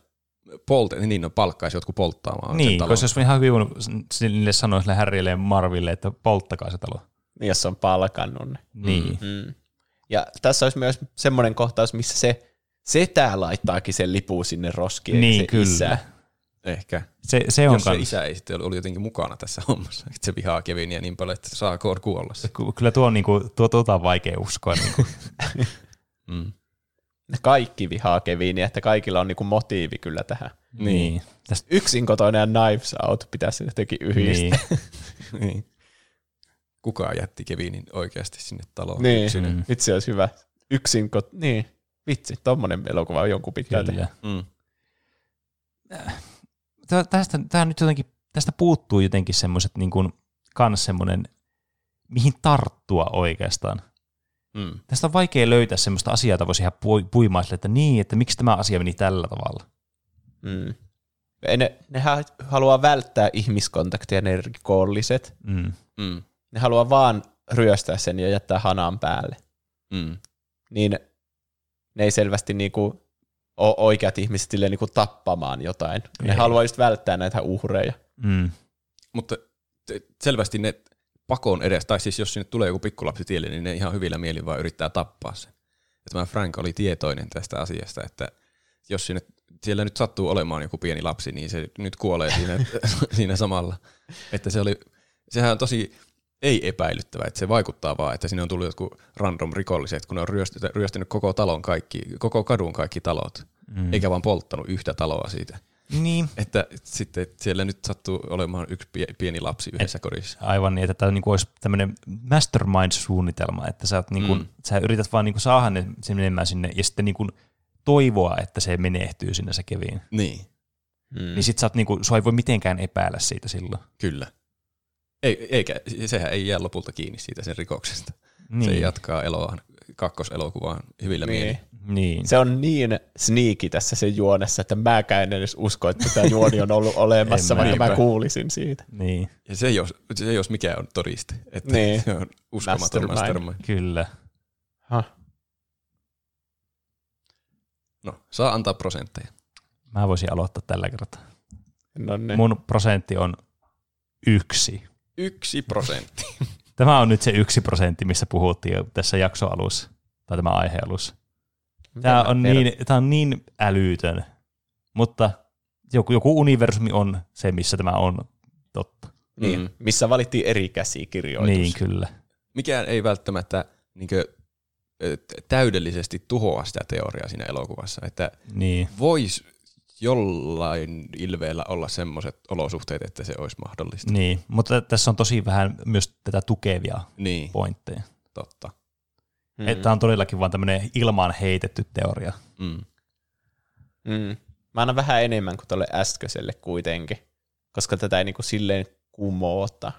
polta, niin no palkkaisi jotkut polttaamaan sen Niin, koska jos ihan hyvin voinut niille sanoa sille Harrylle ja Marville, että polttakaa se talo. Niin, jos se on palkannut ne. Niin. Mm. Ja tässä olisi myös semmoinen kohtaus, missä se setä laittaakin sen lipun sinne roskiin. Niin, se kyllä. Isä. Ehkä. Se, se on Jos se kans, isä ei sitten ollut jotenkin mukana tässä hommassa, että se vihaa Kevinia niin paljon, että saa Kor kuolla. se. ky- kyllä tuo, on niinku, tuo tuota on vaikea uskoa. Niinku. [LAUGHS] Mm. Ne kaikki vihaa Kevinia, että kaikilla on niinku motiivi kyllä tähän. niin. Tästä, Yksinkotoinen ja Knives Out pitäisi jotenkin yhdistää. niin. [LAUGHS] niin. Kuka jätti Kevinin oikeasti sinne taloon? Niin. yksin? Mm. Vitsi olisi hyvä. Yksinkot... Niin. Vitsi, tommonen elokuva jonkun pitää tehdä. Kyllä. Mm. Tä- Tästä, tää nyt jotenkin, tästä puuttuu jotenkin semmoiset niin kuin, kans semmoinen, mihin tarttua oikeastaan. Mm. Tästä on vaikea löytää semmoista asiaa, jota voisi ihan pui- puimaa sille, että niin, että miksi tämä asia meni tällä tavalla. Mm. Ne, nehän haluaa välttää ihmiskontaktia, ne rikolliset. Mm. Mm. Ne haluaa vaan ryöstää sen ja jättää hanan päälle. Mm. Niin ne ei selvästi niinku ole oikeat ihmiset silleen niinku tappamaan jotain. Ne Ei. haluaa just välttää näitä uhreja. Mm. Mutta selvästi ne pakon edes, tai siis jos sinne tulee joku pikkulapsi tielle, niin ne ihan hyvillä mielin vaan yrittää tappaa sen. Ja tämä Frank oli tietoinen tästä asiasta, että jos sinne, siellä nyt sattuu olemaan joku pieni lapsi, niin se nyt kuolee siinä, [LAUGHS] siinä samalla. Että se oli, sehän on tosi ei epäilyttävä, että se vaikuttaa vaan, että sinne on tullut jotkut random rikolliset, kun ne on ryöstänyt, koko talon kaikki, koko kadun kaikki talot, Mm. eikä vaan polttanut yhtä taloa siitä. Niin, Että sitten siellä nyt sattuu olemaan yksi pie- pieni lapsi yhdessä kodissa. aivan niin, että tämä niinku olisi tämmöinen mastermind-suunnitelma, että sä, oot niinku, Mm. sä yrität vaan niinku saada ne, sen menemään sinne ja sitten niinku toivoa, että se menehtyy sinne se Kevin. Niin, Mm. Niin sit sä oot niinku, sua ei voi mitenkään epäillä siitä silloin. kyllä. Ei, eikä, sehän ei jää lopulta kiinni siitä sen rikoksesta. Niin. Se jatkaa eloaan, kakkoselokuvaan hyvillä Niin. mielin. Niin. Se on niin sneaky tässä sen juonessa, että mäkään en edes usko, että tämä juoni on ollut [LAUGHS] olemassa, vaikka mä mäkään. kuulisin siitä. Niin, Ja se jos, se jos mikä on todiste, että Niin. [LAUGHS] se on uskomaton Mastermind. mastermind. kyllä. Huh. No, saa antaa prosentteja. Mä voisin aloittaa tällä kertaa. No niin. Mun prosentti on yksi. Yksi prosentti. [LAUGHS] Tämä on nyt se yksi prosentti, missä puhuttiin jo tässä jaksoalussa. tai tämä aihealus. Miten Tämä mä on, niin, tämä on niin älytön, mutta joku, joku universumi on se, missä tämä on totta. Niin, Mm. missä valittiin eri käsikirjoitus. Niin, kyllä. Mikään ei välttämättä niinkö, ö, t- täydellisesti tuhoa sitä teoriaa siinä elokuvassa, että Niin. voisi jollain ilveellä olla semmoiset olosuhteet, että se olisi mahdollista. Niin, mutta tässä on tosi vähän myös tätä tukevia Niin, pointteja. totta. Mm. Että on todellakin vaan tämmöinen ilmaan heitetty teoria. Mm. Mm. Mä annan vähän enemmän kuin tuolle äskeiselle kuitenkin, koska tätä ei niinku silleen kumota.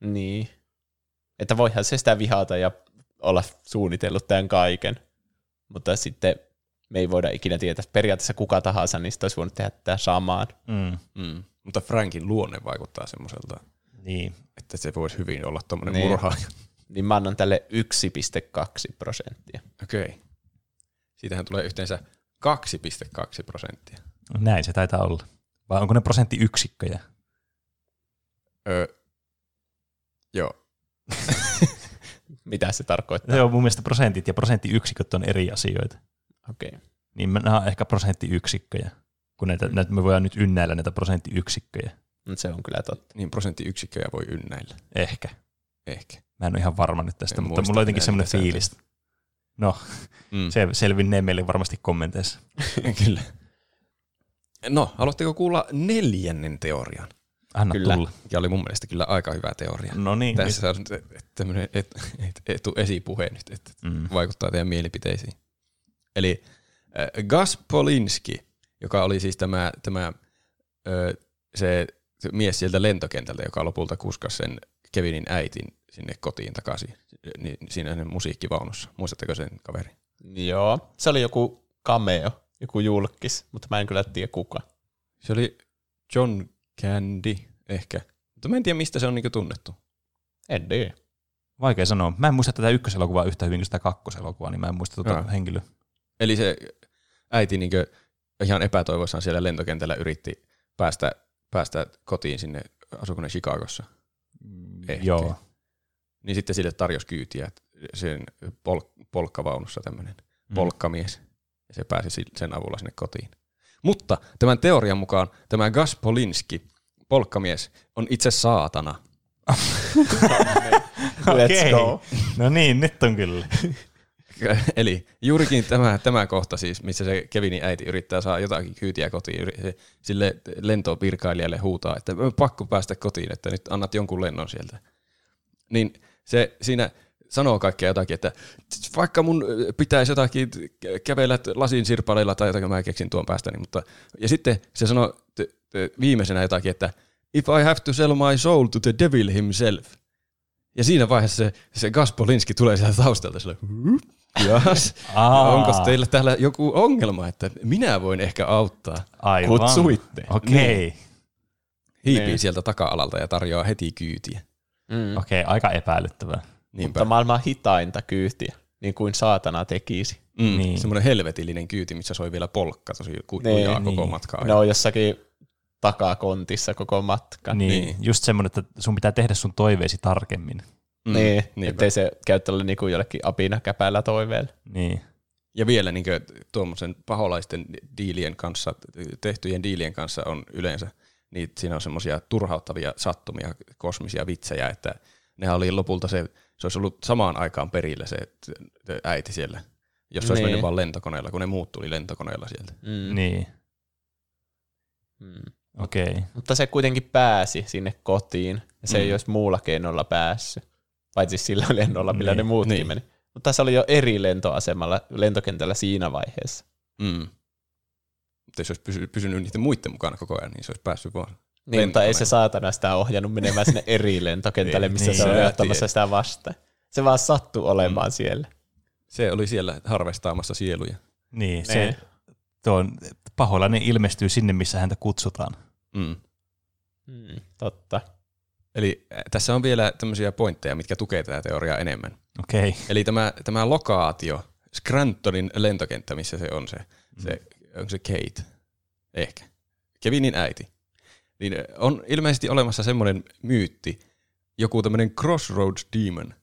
Niin. Että voihan se sitä vihata ja olla suunnitellut tämän kaiken. Mutta sitten me ei voida ikinä tietää, että periaatteessa kuka tahansa niistä olisi voinut tehdä tätä samaan. Mm. Mm. Mutta Frankin luonne vaikuttaa semmoiselta, Niin. että se voisi hyvin olla tuommoinen Niin. murhaaja. Niin mä annan tälle 1,2 prosenttia. Okei. Okay. Siitähän tulee yhteensä 2,2 prosenttia. Näin se taitaa olla. Vai onko ne prosenttiyksikköjä? Öö, joo. [LAUGHS] Mitä se tarkoittaa? On mun mielestä prosentit ja prosenttiyksiköt on eri asioita. Okei. Okay. Niin nämä on ehkä prosenttiyksikköjä, kun näitä, näitä me voidaan nyt ynnäillä näitä prosenttiyksikköjä. Mut Se on kyllä totta. Niin prosenttiyksikköjä voi ynnäillä. Ehkä. Ehkä. Mä en ole ihan varma nyt tästä, En mutta mulla on jotenkin semmoinen fiilis. No, Mm. se selvinnee meille varmasti kommenteissa. [LAUGHS] Kyllä. No, haluatteko kuulla neljännen teorian? Anna Kyllä. tulla. Mikä oli mun mielestä kyllä aika hyvä teoria. No niin. Tässä on nyt tämmöinen et, et, etu, esipuhe nyt, että Mm. vaikuttaa teidän mielipiteisiin. Eli äh, Gus Polinski, joka oli siis tämä, tämä äh, se, se mies sieltä lentokentältä, joka lopulta kuskasi sen Kevinin äitin sinne kotiin takaisin niin siinä musiikkivaunussa. Muistatteko sen kaveri? Joo. Se oli joku cameo, joku julkis, mutta mä en kyllä tiedä kuka. Se oli John Candy ehkä. Mutta mä en tiedä, mistä se on niinku tunnettu. En tiedä. Vaikea sanoa. Mä en muista tätä ykköselokuvaa yhtä hyvin kuin sitä kakkoselokuvaa, niin mä en muista tuota henkilöä. Eli se äiti niin ihan epätoivoissaan siellä lentokentällä yritti päästä, päästä kotiin sinne, asuiko ne Chicagossa. Ehkä. Joo. Niin sitten sille tarjosi kyytiä sen pol- polkkavaunussa tämmöinen Mm. polkkamies. Ja se pääsi si- sen avulla sinne kotiin. Mutta tämän teorian mukaan tämä Gus Polinski, polkkamies, on itse saatana. [LAUGHS] Let's go. No niin, nyt on kyllä. [LAUGHS] [LAUGHS] Eli juurikin tämä, tämä kohta siis, missä se Kevinin äiti yrittää saada jotakin kyytiä kotiin, sille lentovirkailijalle huutaa, että "On pakko päästä kotiin, että nyt annat jonkun lennon sieltä. Niin se siinä sanoo kaikkea jotakin, että vaikka mun pitäisi jotakin kävellä lasin sirpaleilla tai jotakin, mä keksin tuon päästäni, mutta ja sitten se sanoo viimeisenä jotakin, että if I have to sell my soul to the devil himself. Ja siinä vaiheessa se, se Gaspolinski tulee sieltä taustalta sille, Jas, Aa. onko teillä täällä joku ongelma, että minä voin ehkä auttaa? Aivan. Kutsuitte. Okei. Okay. Hiipii Niin. sieltä taka-alalta ja tarjoaa heti kyytiä. Mm. Okei, okay, aika epäilyttävää. Niinpä. Mutta maailman hitainta kyytiä, niin kuin saatana tekisi. Mm, Niin. niin. Semmoinen helvetillinen kyyti, missä soi vielä polkka tosi ku- Niin, kujaa koko niin. matkaa. Ne on jossakin takakontissa koko matka. Niin, Niin. niin, just semmoinen, että sun pitää tehdä sun toiveesi tarkemmin. Mm, Niin, niinpä. ettei se käy tällä niinku jollekin apinakäpällä toiveella. Niin. Ja vielä niin tuommoisen paholaisten diilien kanssa, tehtyjen diilien kanssa on yleensä, niin siinä on semmoisia turhauttavia sattumia, kosmisia vitsejä, että ne oli lopulta se, se olisi ollut samaan aikaan perillä se äiti siellä, jos se olisi Niin. mennyt vaan lentokoneella, kun ne muut tuli lentokoneella sieltä. Mm. Niin, Mm. okei. Okay. Mutta se kuitenkin pääsi sinne kotiin, ja se Mm. ei olisi muulla keinolla päässyt. Paitsi sillä lennolla, millä Niin, ne muutkin niin. meni. Mutta se oli jo eri lentoasemalla, lentokentällä siinä vaiheessa. Mm. Mutta jos olisi pysy, pysynyt niiden muiden mukana koko ajan, niin se olisi päässyt vaan. Niin, mutta ei se saatana sitä ohjannut menemään sinne eri [LAUGHS] lentokentälle, missä Niin, se oli se ottamassa sitä vastaan. Se vaan sattui olemaan siellä. Se oli siellä harvestaamassa sieluja. Niin, se Niin. tuo on, paholainen ilmestyy sinne, missä häntä kutsutaan. Mm. Mm, totta. Eli äh, tässä on vielä tämmöisiä pointteja, mitkä tukee tätä teoriaa enemmän. Okei. Okay. Eli tämä, tämä lokaatio, Scrantonin lentokenttä, missä se on se, se onko se Kate? Ehkä. Kevinin äiti. Niin on ilmeisesti olemassa semmoinen myytti, joku tämmöinen Crossroads Demon.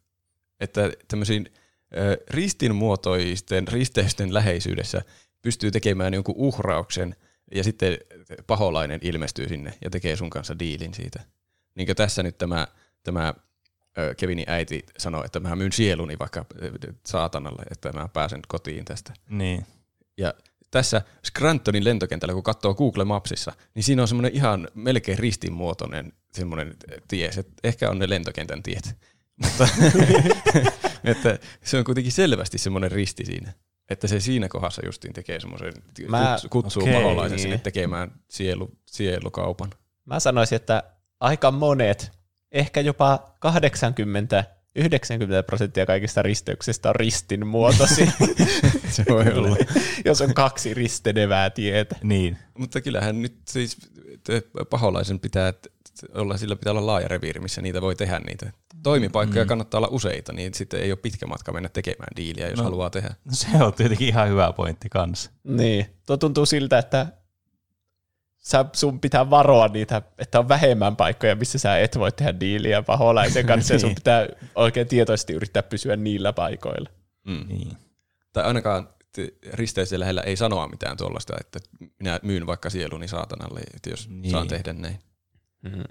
että tämmöisiin ö, ristinmuotoisten risteysten läheisyydessä pystyy tekemään jonkun uhrauksen ja sitten paholainen ilmestyy sinne ja tekee sun kanssa diilin siitä. Niin kuin tässä nyt tämä, tämä Kevinin äiti sanoi, että mä myyn sieluni vaikka saatanalle, että mä pääsen kotiin tästä. Niin. Ja tässä Scrantonin lentokentällä, kun katsoo Google Mapsissa, niin siinä on semmoinen ihan melkein ristinmuotoinen semmoinen tie. Se ehkä on ne lentokentän tiet. [LAUGHS] Mutta [LAUGHS] että se on kuitenkin selvästi semmoinen risti siinä. Että se siinä kohdassa justiin tekee semmoisen, kutsuu okei, paholaisen niin. sinne tekemään sielu, sielukaupan. Mä sanoisin, että aika monet, ehkä jopa 80 90 prosenttia kaikista risteyksistä on ristin muotoisia, [LAUGHS] Se voi olla. jos on kaksi ristenevää tietä. Niin. Mutta kyllähän nyt siis paholaisen pitää olla, sillä pitää olla laaja reviiri, missä niitä voi tehdä niitä. Toimipaikkoja mm. kannattaa olla useita, niin sitten ei ole pitkä matka mennä tekemään diiliä, jos No. no. haluaa tehdä. No se on tietenkin ihan hyvä pointti kanssa. Niin, tuo tuntuu siltä, että sä, sun pitää varoa niitä, että on vähemmän paikkoja, missä sä et voi tehdä diiliä paholaisen kanssa, ja sun Niin. pitää oikein tietoisesti yrittää pysyä niillä paikoilla. Mm. Niin. Tai ainakaan risteisen lähellä ei sanoa mitään tuollaista, että minä myyn vaikka sieluni saatanalle, että jos Niin. niin. saan tehdä näin. Mm.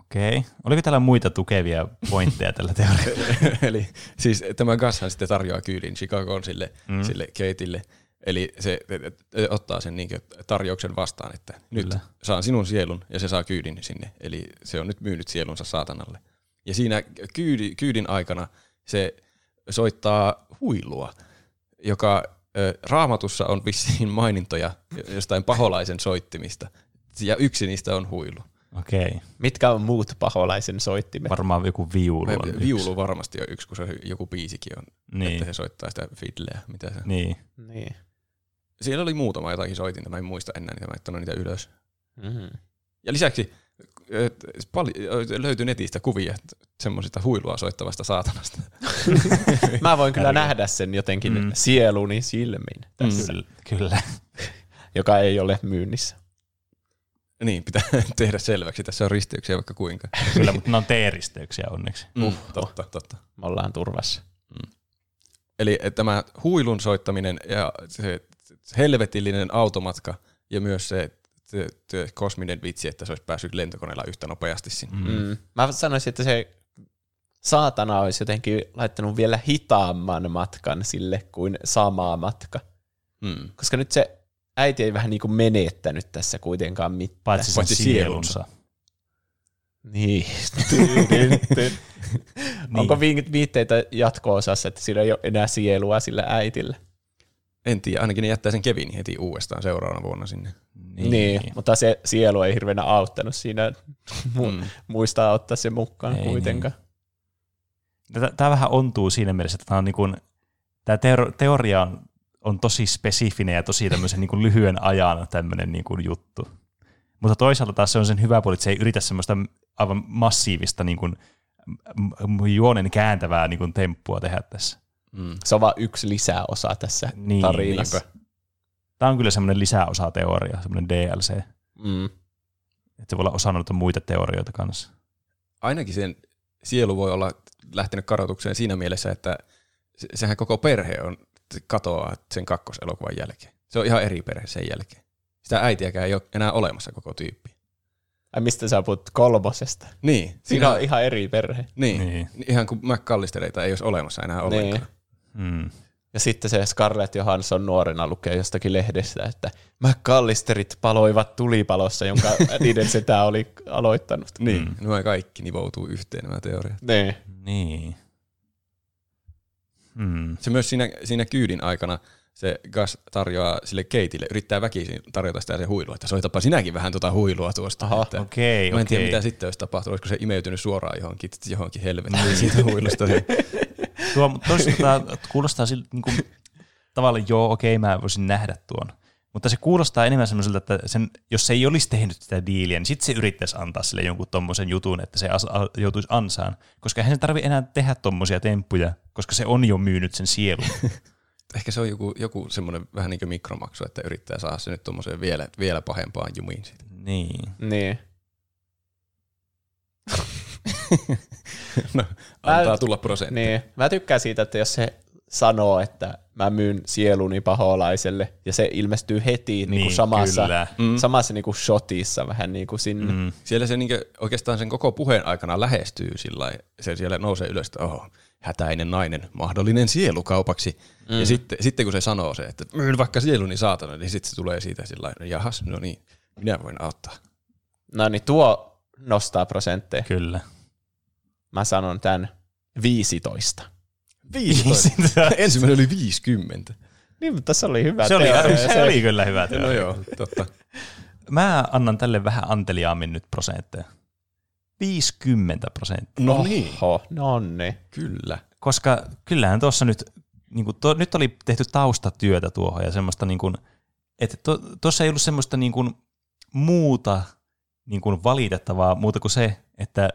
Okei. Oliko täällä muita tukevia pointteja tällä teorialla? [LAUGHS] Eli siis tämä Gashan sitten tarjoaa kyydin Chicagoon sille, Mm. sille Kateille. Eli se et- et- ottaa sen niin tarjouksen vastaan, että nyt Kyllä. saan sinun sielun ja se saa kyydin sinne. Eli se on nyt myynyt sielunsa saatanalle. Ja siinä kyydi, kyydin aikana se soittaa huilua, joka ö, raamatussa on vissiin mainintoja jostain paholaisen soittimista. Ja yksi niistä on huilu. Okei. Mitkä on muut paholaisen soittimet? Varmaan joku viulu on yksi. Viulu varmasti on yksi, kun se joku biisikin on, niin. että se soittaa sitä fiddleä. Mitä se. Niin. Niin. Siellä oli muutama jotakin soitinta, mä en muista enää niitä, mä en niitä ylös. Mm-hmm. Ja lisäksi pali, löytyi netistä kuvia semmoisista huilua soittavasta saatanasta. [LAUGHS] Mä voin kyllä Tärkeä. nähdä sen jotenkin Mm. mm. sieluni silmin tässä, Kyllä. Kyllä. [LAUGHS] joka ei ole myynnissä. niin, pitää [LAUGHS] tehdä selväksi. Tässä on risteyksiä vaikka kuinka. Kyllä, mutta ne on T-risteyksiä onneksi. Mm, totta, totta. Me ollaan turvassa. Eli että tämä huilun soittaminen ja se helvetillinen automatka ja myös se, se, se kosminen vitsi, että se olisi päässyt lentokoneella yhtä nopeasti sinne. Mm. Mm. Mä sanoisin, että se saatana olisi jotenkin laittanut vielä hitaamman matkan sille kuin sama matka. Mm. Koska nyt se äiti ei vähän niin kuin menettänyt tässä kuitenkaan mitään. Paitsi sen Paitsi sielunsa. Niin. [LAUGHS] Niin. Onko vi- viitteitä jatko-osassa, että sillä ei ole enää sielua sillä äitillä? En tiedä, ainakin ne jättää sen Kevin heti uudestaan seuraavana vuonna sinne. Niin. niin. Mutta se sielu ei hirveänä auttanut siinä [LAUGHS] mu- Mm. muistaa ottaa se mukaan Ei kuitenkaan. Tämä vähän ontuu siinä mielessä, että tämä, on niin kuin, tämä teor- teoria on, on tosi spesifinen ja tosi tämmöisen niin kuin lyhyen ajan tämmöinen niin kuin juttu. Mutta toisaalta taas se on sen hyvä puoli, että se ei yritä semmoista aivan massiivista niin kuin, juonen kääntävää niin kuin temppua tehdä tässä. Mm. Se on vain yksi lisäosa tässä Niin, tarinassa. niinpä. Tämä on kyllä semmoinen lisäosa teoria, semmoinen DLC. Mm. Että se voi olla osa noita muita teorioita kanssa. Ainakin sen sielu voi olla lähtenyt kadotukseen siinä mielessä, että se- sehän koko perhe on katoaa sen kakkoselokuvan jälkeen. Se on ihan eri perhe sen jälkeen. Sitä äitiäkään ei ole enää olemassa koko tyyppi. Ai mistä sä puhut kolmosesta? Niin, Siinä on ihan eri perhe. niin, Niin. niin. ihan kuin McCallistereita ei olisi olemassa enää ollenkaan. Mm. Ja sitten se Scarlett Johansson nuorena lukee jostakin lehdestä, että McCallisterit paloivat tulipalossa, jonka [LAUGHS] niiden setä oli aloittanut. Niin, Mm. mm. nämä kaikki nivoutuu yhteen nämä teoriat. Niin. Niin. Hmm. Se myös siinä, siinä kyydin aikana se Gus tarjoaa sille Keitille, yrittää väkisin tarjota sitä se huilua, että soitapa sinäkin vähän tuota huilua tuosta. Aha, että Okei, Mä en tiedä, okei. mitä sitten olisi tapahtunut, olisiko se imeytynyt suoraan johonkin, johonkin helvettiin siitä huilusta. [LAUGHS] [LAUGHS] Tuo, toisaalta tämä kuulostaa siltä, niin kuin, tavallaan joo, okei, mä voisin nähdä tuon. Mutta se kuulostaa enemmän semmoiselta, että sen, jos se ei olisi tehnyt sitä diiliä, niin sitten se yrittäisi antaa sille jonkun tommosen jutun, että se as, a, joutuisi ansaan. Koska eihän se tarvitse enää tehdä tommosia temppuja, koska se on jo myynyt sen sielun. [LAUGHS] Ehkä se on joku, joku semmoinen vähän niin kuin mikromaksu, että yrittää saada se nyt tuommoiseen vielä, vielä pahempaan jumiin siitä. niin. Niin. [LAUGHS] no, antaa Mä- tulla prosentti. Niin, mä tykkään siitä, että jos se sanoo, että mä myyn sieluni paholaiselle, ja se ilmestyy heti niin, Niin, kuin samassa, kyllä. mm. samassa niin kuin shotissa vähän niin kuin sinne. Mm. Siellä se niinku oikeastaan sen koko puheen aikana lähestyy sillä se siellä nousee ylös, että oho, hätäinen nainen, mahdollinen sielukaupaksi. Mm. Ja sitten, sitten kun se sanoo se, että myyn vaikka sieluni saatana, niin sitten se tulee siitä sillä lailla, jahas, no niin, minä voin auttaa. No niin, tuo nostaa prosentteja. Kyllä. Mä sanon tämän 15. 15. Ensimmäinen oli 50. Niin, mutta tässä oli hyvä se, oli, teoria. se oli kyllä hyvä No teoria. joo, totta. [LAUGHS] Mä annan tälle vähän anteliaammin nyt prosentteja. 50 prosenttia. No niin, Oho, no niin. kyllä. Koska kyllähän tuossa nyt, niin kuin to, nyt oli tehty taustatyötä tuohon ja semmoista, niin kuin, että tuossa ei ollut semmoista niin kuin, muuta niin kuin valitettavaa muuta kuin se, että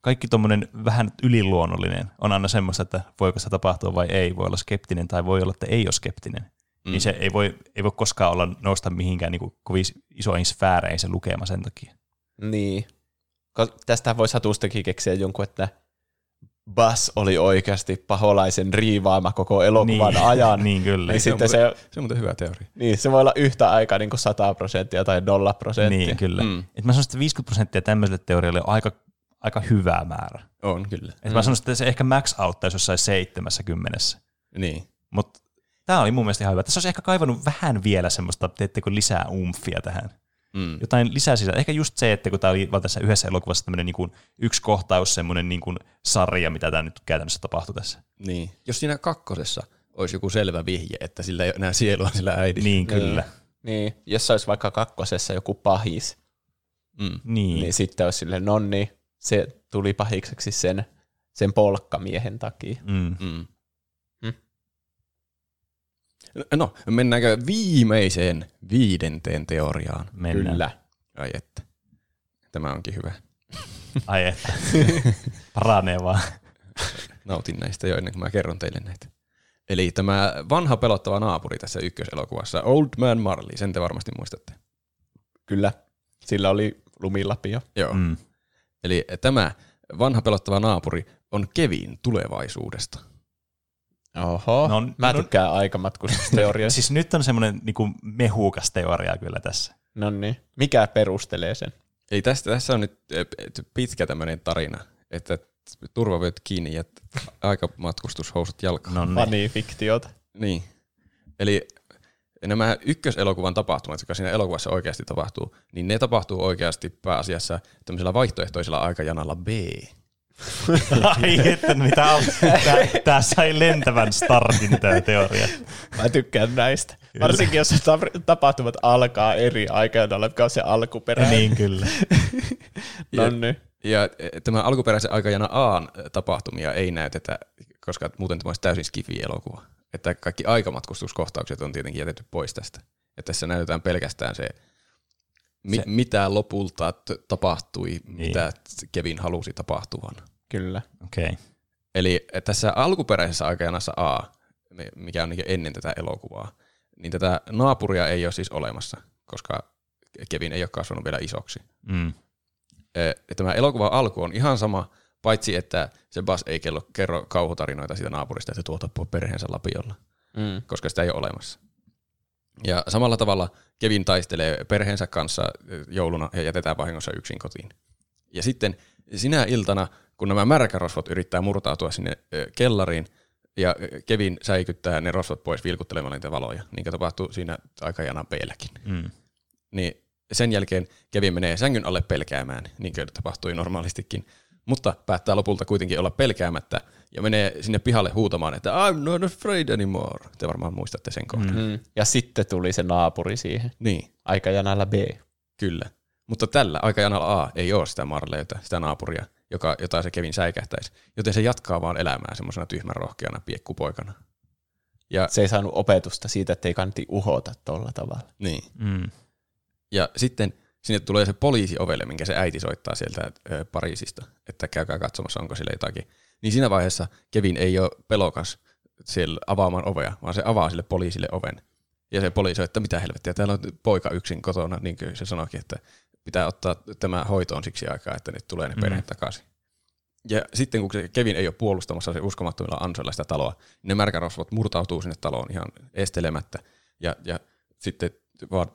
kaikki tuommoinen vähän yliluonnollinen on aina semmoista, että voiko se tapahtua vai ei, voi olla skeptinen tai voi olla, että ei ole skeptinen. Mm. Niin se ei voi, ei voi koskaan olla nousta mihinkään niin kuin, kovin isoihin sfääreihin se lukema sen takia. Niin. Tästä voisi hatustakin keksiä jonkun, että Buzz oli oikeasti paholaisen riivaama koko elokuvan niin, ajan. [LAUGHS] niin kyllä. Niin Se on, sitten se, muuten, se on muuten hyvä teoria. niin, se voi olla yhtä aikaa niin kuin 100 prosenttia tai 0 prosenttia. Niin, kyllä. Mm. Mm. Et mä sanoisin, että 50 prosenttia tämmöiselle teorialle on aika, aika hyvä määrä. On, kyllä. Et mä sanoisin, että se ehkä max auttaisi jossain 70. Niin. Mutta tämä oli mun mielestä ihan hyvä. Tässä olisi ehkä kaivannut vähän vielä semmoista, teettekö lisää umfia tähän. Mm. Jotain lisää sisältöä. Ehkä just se, että kun tämä oli vaan tässä yhdessä elokuvassa tämmöinen niin kuin yksi kohtaus, semmoinen niin kuin sarja, mitä tämä nyt käytännössä tapahtui tässä. Niin. Jos siinä kakkosessa olisi joku selvä vihje, että sillä ei ole enää sielua sillä äidillä. Niin, kyllä. Niin, jos olisi vaikka kakkosessa joku pahis, Mm. Niin. niin, niin sitten olisi silleen, no niin, se tuli pahikseksi sen, sen polkkamiehen takia. Mm. Mm. No, mennäänkö viimeiseen viidenteen teoriaan? Mennään. Kyllä. Ai että. Tämä onkin hyvä. [LAUGHS] Ai että. [LAUGHS] Paranee vaan. Nautin näistä jo ennen kuin mä kerron teille näitä. Eli tämä vanha pelottava naapuri tässä ykköselokuvassa, Old Man Marley, sen te varmasti muistatte. Kyllä. Sillä oli lumilapio. Joo. Mm. Mm. Eli tämä vanha pelottava naapuri on Kevin tulevaisuudesta. Oho. No, No, Mä no- tykkään aikamatkustusteorioista. [LAUGHS] Siis nyt on semmoinen niin kuin mehukas teoria kyllä tässä. no niin. Mikä perustelee sen? Eli tästä, tässä on nyt eh, pitkä tämmöinen tarina, että turvavyöt kiinni ja aikamatkustushousut jalkaan. No niin. Fanifiktiota. Niin. Eli nämä ykköselokuvan tapahtumat, jotka siinä elokuvassa oikeasti tapahtuu, niin ne tapahtuu oikeasti pääasiassa tämmöisellä vaihtoehtoisella aikajanalla B. [LAUGHS] Ai että mitä on. Tää, tää sai lentävän startin tää teoria. Mä tykkään näistä. Varsinkin jos ta- tapahtumat alkaa eri aikana, mikä on se alkuperäinen. Niin kyllä. [LAUGHS] No niin. Ja eh, tämä alkuperäisen aikajana A tapahtumia ei näytetä, koska muuten tämä olisi täysin skifi-elokuva. Että kaikki aikamatkustuskohtaukset on tietenkin jätetty pois tästä. Ja tässä näytetään pelkästään se, mi- Se- mitä lopulta t- tapahtui, niin. Mitä Kevin halusi tapahtuvan. Kyllä. Okei. Okay. Eli eh, tässä alkuperäisessä aikajanassa A, mi- mikä on niin ennen tätä elokuvaa, niin tätä naapuria ei ole siis olemassa, koska Kevin ei ole kasvanut vielä isoksi. Mm. Eh, Tämä elokuvan alku on ihan sama, paitsi että se Buzz ei kello, kerro kauhutarinoita siitä naapurista, että tuo tappoi perheensä lapiolla, Mm. koska sitä ei ole olemassa. Ja samalla tavalla Kevin taistelee perheensä kanssa jouluna ja jätetään vahingossa yksin kotiin. Ja sitten sinä iltana, kun nämä märkärosvot yrittää murtautua sinne kellariin, ja Kevin säikyttää ne rosvot pois vilkuttelemalla niitä valoja, niin kuin tapahtuu siinä aikajana B:lläkin Mm. niin sen jälkeen Kevin menee sängyn alle pelkäämään, niin kuin tapahtui normaalistikin, mutta päättää lopulta kuitenkin olla pelkäämättä ja menee sinne pihalle huutamaan, että I'm not afraid anymore. Te varmaan muistatte sen kohdan. Mm. Mm. Ja sitten tuli se naapuri siihen. Niin, Aikajanalla B. kyllä. Mutta tällä aikajanalla A ei ole sitä Marleyta, sitä naapuria, joka, jota se Kevin säikähtäisi. Joten se jatkaa vaan elämää semmoisena tyhmän rohkeana piekkupoikana. Ja, Se ei saanut opetusta siitä, että ei kannatti uhota tuolla tavalla. niin. Mm. Ja sitten sinne tulee se poliisi ovelle, minkä se äiti soittaa sieltä ö, Pariisista, että käykää katsomassa, onko sille jotakin. Niin siinä vaiheessa Kevin ei ole pelokas siellä avaamaan ovea, vaan se avaa sille poliisille oven. Ja se poliisi on, että mitä helvettiä, täällä on poika yksin kotona, niin kuin se sanoikin, että pitää ottaa tämä hoitoon siksi aikaa, että nyt tulee ne perhe Mm. takaisin. Ja sitten kun se Kevin ei ole puolustamassa se uskomattomilla ansoilla sitä taloa, niin ne märkärosvot murtautuu sinne taloon ihan estelemättä ja, ja sitten vaan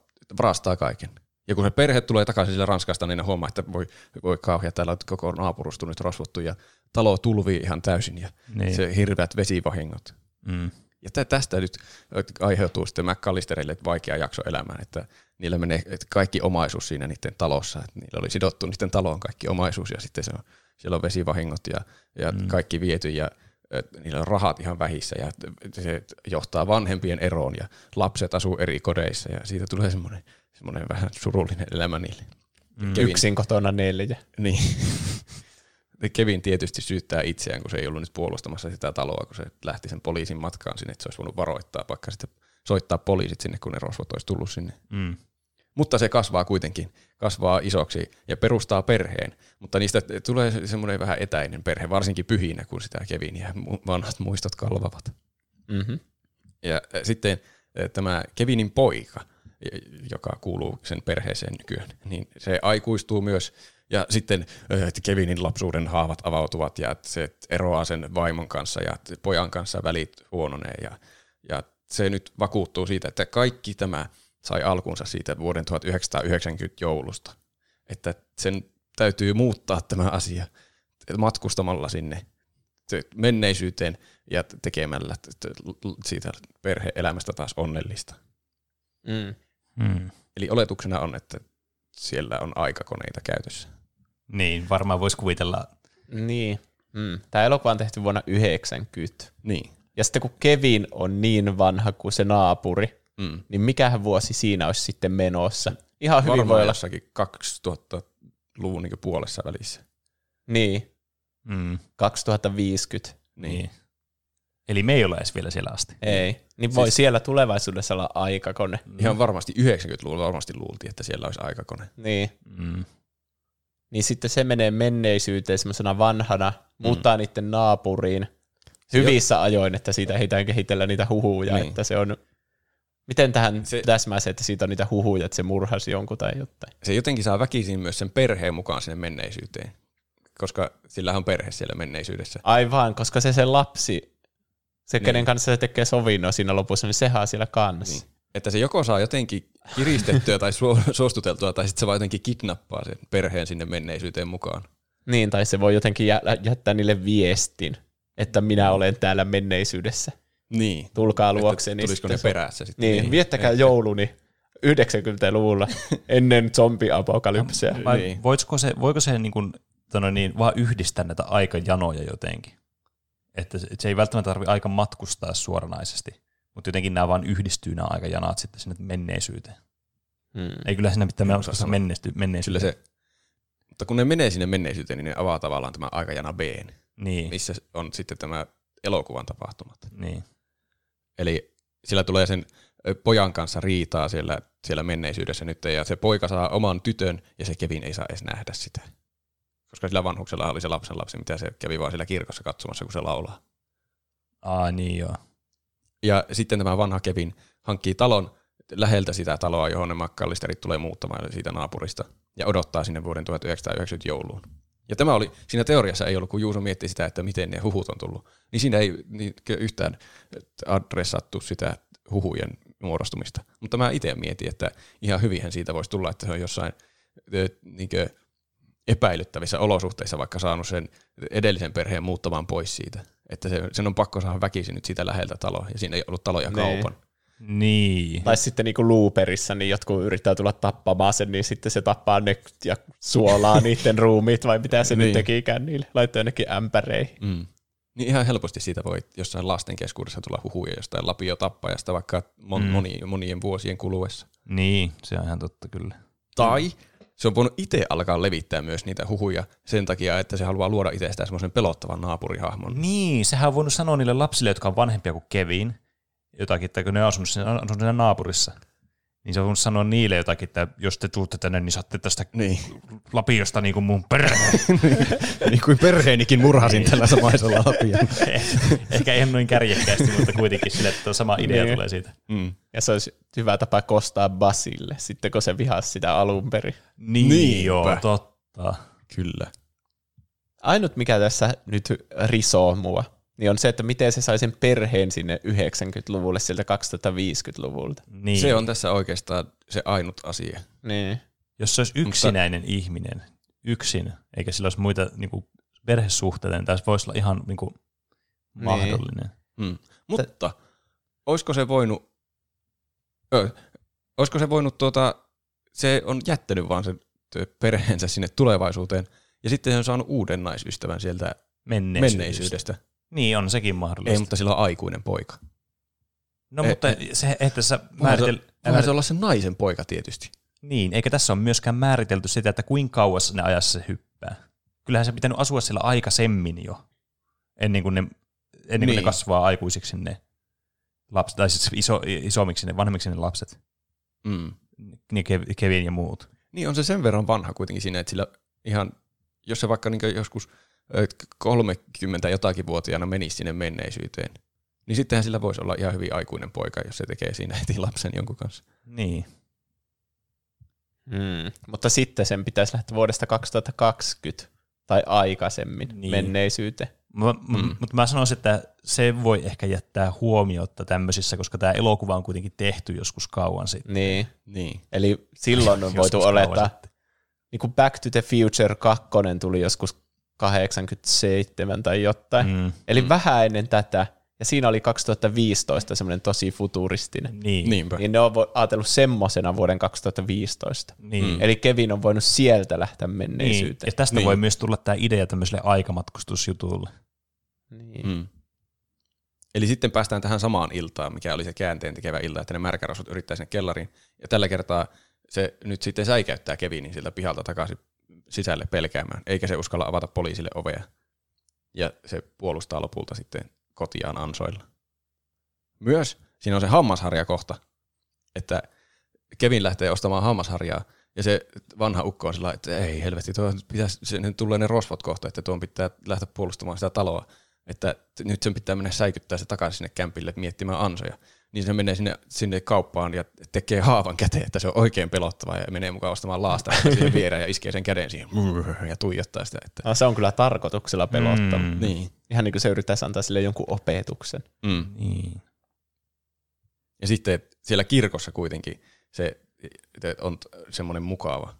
varastaa kaiken. Ja kun se perhe tulee takaisin sillä Ranskasta, niin ne huomaa, että voi, voi kauhea, täällä on koko naapurustu nyt rosvottu ja talo tulvii ihan täysin ja Niin. se hirveät vesivahingot. Mm. Ja tä- tästä nyt aiheutuu sitten McAllisterille vaikea jakso elämään, että niillä menee kaikki omaisuus siinä niiden talossa, että niillä oli sidottu niiden taloon kaikki omaisuus ja sitten se on, siellä on vesivahingot ja, ja mm. kaikki viety ja niillä on rahat ihan vähissä ja se johtaa vanhempien eroon ja lapset asuu eri kodeissa ja siitä tulee semmoinen, semmoinen vähän surullinen elämä niille. Mm. Yksin kotona neljä. Niin. [LAUGHS] Kevin tietysti syyttää itseään, kun se ei ollut nyt puolustamassa sitä taloa, kun se lähti sen poliisin matkaan sinne, että se olisi voinut varoittaa, vaikka sitten soittaa poliisit sinne, kun ne rosvot olisi tullut sinne. Mm. Mutta se kasvaa kuitenkin, kasvaa isoksi ja perustaa perheen, mutta niistä tulee semmoinen vähän etäinen perhe, varsinkin pyhinä, kun sitä Kevin ja vanhat muistot kalvavat. Mm-hmm. Ja sitten tämä Kevinin poika, joka kuuluu sen perheeseen nykyään, niin se aikuistuu myös ja sitten äh, että Kevinin lapsuuden haavat avautuvat ja että se eroaa sen vaimon kanssa ja pojan kanssa välit huononee ja, ja se nyt vakuuttuu siitä, että kaikki tämä sai alkunsa siitä vuoden 1990 joulusta. Että sen täytyy muuttaa tämä asia matkustamalla sinne menneisyyteen ja tekemällä siitä perhe-elämästä taas onnellista. Mm. Mm. Eli oletuksena on, että siellä on aikakoneita käytössä. Niin, varmaan voisi kuvitella. Niin. Mm. Tämä elokuva on tehty vuonna 90. Niin. Ja sitten kun Kevin on niin vanha kuin se naapuri, Mm. niin mikähän vuosi siinä olisi sitten menossa? Ihan hyvin voi olla. jossakin 2000-luvun niin puolessa välissä. Niin, Mm. 2050. Niin. Eli me ei ole edes vielä siellä asti. Ei. Niin voi siellä tulevaisuudessa olla aikakone. Ihan varmasti 90-luvulla varmasti luultiin, että siellä olisi aikakone. Niin. Mm. Niin sitten se menee menneisyyteen semmoisena vanhana, muuttaa niiden naapuriin hyvissä ajoin, että siitä ehditään kehitellä niitä huhuja, Niin. että se on... Miten tähän Se- täsmää se, että siitä on niitä huhuja, että se murhasi jonkun tai jotain? Se jotenkin saa väkisin myös sen perheen mukaan sinne menneisyyteen, koska sillä on perhe siellä menneisyydessä. Aivan, koska se se lapsi, se Niin. kenen kanssa se tekee sovinnon siinä lopussa, niin sehän on siellä kanssa. Niin. Että se joko saa jotenkin kiristettyä tai suo- [LAUGHS] suostuteltua, tai sitten se vaan jotenkin kidnappaa sen perheen sinne menneisyyteen mukaan. Niin, tai se voi jotenkin jä- jättää niille viestin, että minä olen täällä menneisyydessä. Niin. Tulkaa luokseni. Tulisiko ne perässä sitten? Niin, niin viettäkää jouluni 90-luvulla [LAUGHS] ennen zombiapokalypseä. Vai Niin. niin. voisiko se, voiko se niin kuin, tono niin, vaan yhdistää näitä aikajanoja jotenkin? Että se, ei välttämättä tarvitse aika matkustaa suoranaisesti, mutta jotenkin nämä vaan yhdistyy nämä aikajanat sitten sinne menneisyyteen. Hmm. Ei kyllä siinä mitään En mennä koska menneisty, Kyllä menneisyyteen. se, mutta kun ne menee sinne menneisyyteen, niin ne avaa tavallaan tämä aikajana B, Niin, missä on sitten tämä elokuvan tapahtumat. niin. Eli sillä tulee sen pojan kanssa riitaa siellä, siellä menneisyydessä nyt, ja se poika saa oman tytön, ja se Kevin ei saa edes nähdä sitä. Koska sillä vanhuksella oli se lapsen lapsi, mitä se kävi vaan siellä kirkossa katsomassa, kun se laulaa. Aa, niin joo. Ja sitten tämä vanha Kevin hankkii talon läheltä sitä taloa, johon ne makkallisterit tulee muuttamaan siitä naapurista, ja odottaa sinne vuoden 1990 jouluun. Ja tämä oli, siinä teoriassa ei ollut, kun Juuso mietti sitä, että miten ne huhut on tullut, niin siinä ei niin yhtään adressattu sitä huhujen muodostumista. Mutta mä itse mietin, että ihan hyvinhän siitä voisi tulla, että se on jossain ö, niinkö epäilyttävissä olosuhteissa vaikka saanut sen edellisen perheen muuttamaan pois siitä. Että se, sen on pakko saada väkisin nyt siitä läheltä taloa, ja siinä ei ollut taloja Niin. kaupan. Niin. Tai sitten niinku looperissa, niin jotkut yrittää tulla tappamaan sen, niin sitten se tappaa ne ja suolaa [LAUGHS] niiden ruumiit, vai mitä se Niin. nyt tekikään niille. Laittaa jonnekin ämpäreihin. Mm. Niin ihan helposti siitä voi jossain lasten keskuudessa tulla huhuja jostain lapio tappajasta vaikka mon, Mm. mm. moni, monien vuosien kuluessa. Niin, se on ihan totta kyllä. Tai se on voinut itse alkaa levittää myös niitä huhuja sen takia, että se haluaa luoda itsestään semmoisen pelottavan naapurihahmon. Niin, sehän on voinut sanoa niille lapsille, jotka on vanhempia kuin Kevin, jotakin, että kun ne on asunut siinä, naapurissa, niin se on sanoa niille jotakin, että jos te tuutte tänne, niin saatte tästä Niin. lapiosta niin kuin mun perhe. [LAUGHS] niin kuin perheenikin murhasin tällä samaisella lapiolla. [LAUGHS] Ehkä ei noin kärjekkäästi, mutta kuitenkin sille, että sama idea Niin. tulee siitä. Mm. Ja se olisi hyvä tapa kostaa Basille, sitten kun se vihasi sitä alun perin. Niin, Niinpä. joo, totta. Kyllä. Ainut, mikä tässä nyt risoo mua, niin on se, että miten se sai sen perheen sinne 90-luvulle sieltä 2050-luvulta. Niin. Se on tässä oikeastaan se ainut asia. Niin. Jos se olisi yksinäinen Mutta... ihminen, yksin, eikä sillä olisi muita niin kuin, perhesuhteita, niin tässä voisi olla ihan niin kuin, mahdollinen. Mm. Mutta olisiko se voinut, ö, olisiko se voinut tuota, se on jättänyt vaan sen perheensä sinne tulevaisuuteen, ja sitten se on saanut uuden naisystävän sieltä Menneisyydestä. menneisyydestä. Niin, on sekin mahdollista. Ei, mutta sillä on aikuinen poika. no, ei- mutta se, että Voihan määritel... se, voihan se olla sen naisen poika tietysti. Niin, eikä tässä ole myöskään määritelty sitä, että kuinka kauas ne ajassa se hyppää. Kyllähän se pitänyt asua siellä aikaisemmin jo, ennen kuin ne, ennen kuin ne Niin. kasvaa aikuisiksi ne lapset, tai siis iso, isommiksi ne, vanhemmiksi ne lapset, Mm. niin Kev- Kevin ja muut. Niin on se sen verran vanha kuitenkin siinä, että sillä ihan, jos se vaikka niin joskus 30 jotakin vuotiaana menisi sinne menneisyyteen, niin sittenhän sillä voisi olla ihan hyvin aikuinen poika, jos se tekee siinä heti lapsen jonkun kanssa. Niin. Mm. Mutta sitten sen pitäisi lähteä vuodesta 2020 tai aikaisemmin Niin. menneisyyteen. M- mm. Mutta mä sanoisin, että se voi ehkä jättää huomiota tämmöisissä, koska tämä elokuva on kuitenkin tehty joskus kauan sitten. Niin. Niin. Eli silloin on [LAUGHS] voitu olettaa, niin kuin Back to the Future 2 tuli joskus 87 tai jotain. Mm. Eli mm. vähän ennen tätä. Ja siinä oli 2015 semmoinen tosi futuristinen. Niin. Niinpä. Niin ne on ajatellut semmosena vuoden 2015. Niin. Mm. Eli Kevin on voinut sieltä lähteä niin. menneisyyteen. Ja tästä Niin. voi myös tulla tämä idea tämmöiselle aikamatkustusjutulle. Niin. Mm. Eli sitten päästään tähän samaan iltaan, mikä oli se käänteen tekevä ilta, että ne märkärosvot yrittää sinne kellariin. Ja tällä kertaa se nyt sitten säikäyttää Kevinin siltä pihalta takaisin sisälle pelkäämään, eikä se uskalla avata poliisille ovea. Ja se puolustaa lopulta sitten kotiaan ansoilla. Myös siinä on se hammasharja kohta, että Kevin lähtee ostamaan hammasharjaa, ja se vanha ukko on sillä, että ei helvetti, tuo pitäisi, se, tulee ne rosvot kohta, että tuon pitää lähteä puolustamaan sitä taloa, että nyt sen pitää mennä säikyttää se takaisin sinne kämpille miettimään ansoja. Niin se menee sinne, sinne kauppaan ja tekee haavan käteen, että se on oikein pelottava ja menee mukaan ostamaan laasta siihen viereen ja iskee sen käden siihen ja tuijottaa sitä. Että, No, se on kyllä tarkoituksella pelottava. Mm. Mm. niin. Ihan niin kuin se yrittäisi antaa sille jonkun opetuksen. Mm. Niin. Ja sitten siellä kirkossa kuitenkin se on semmoinen mukava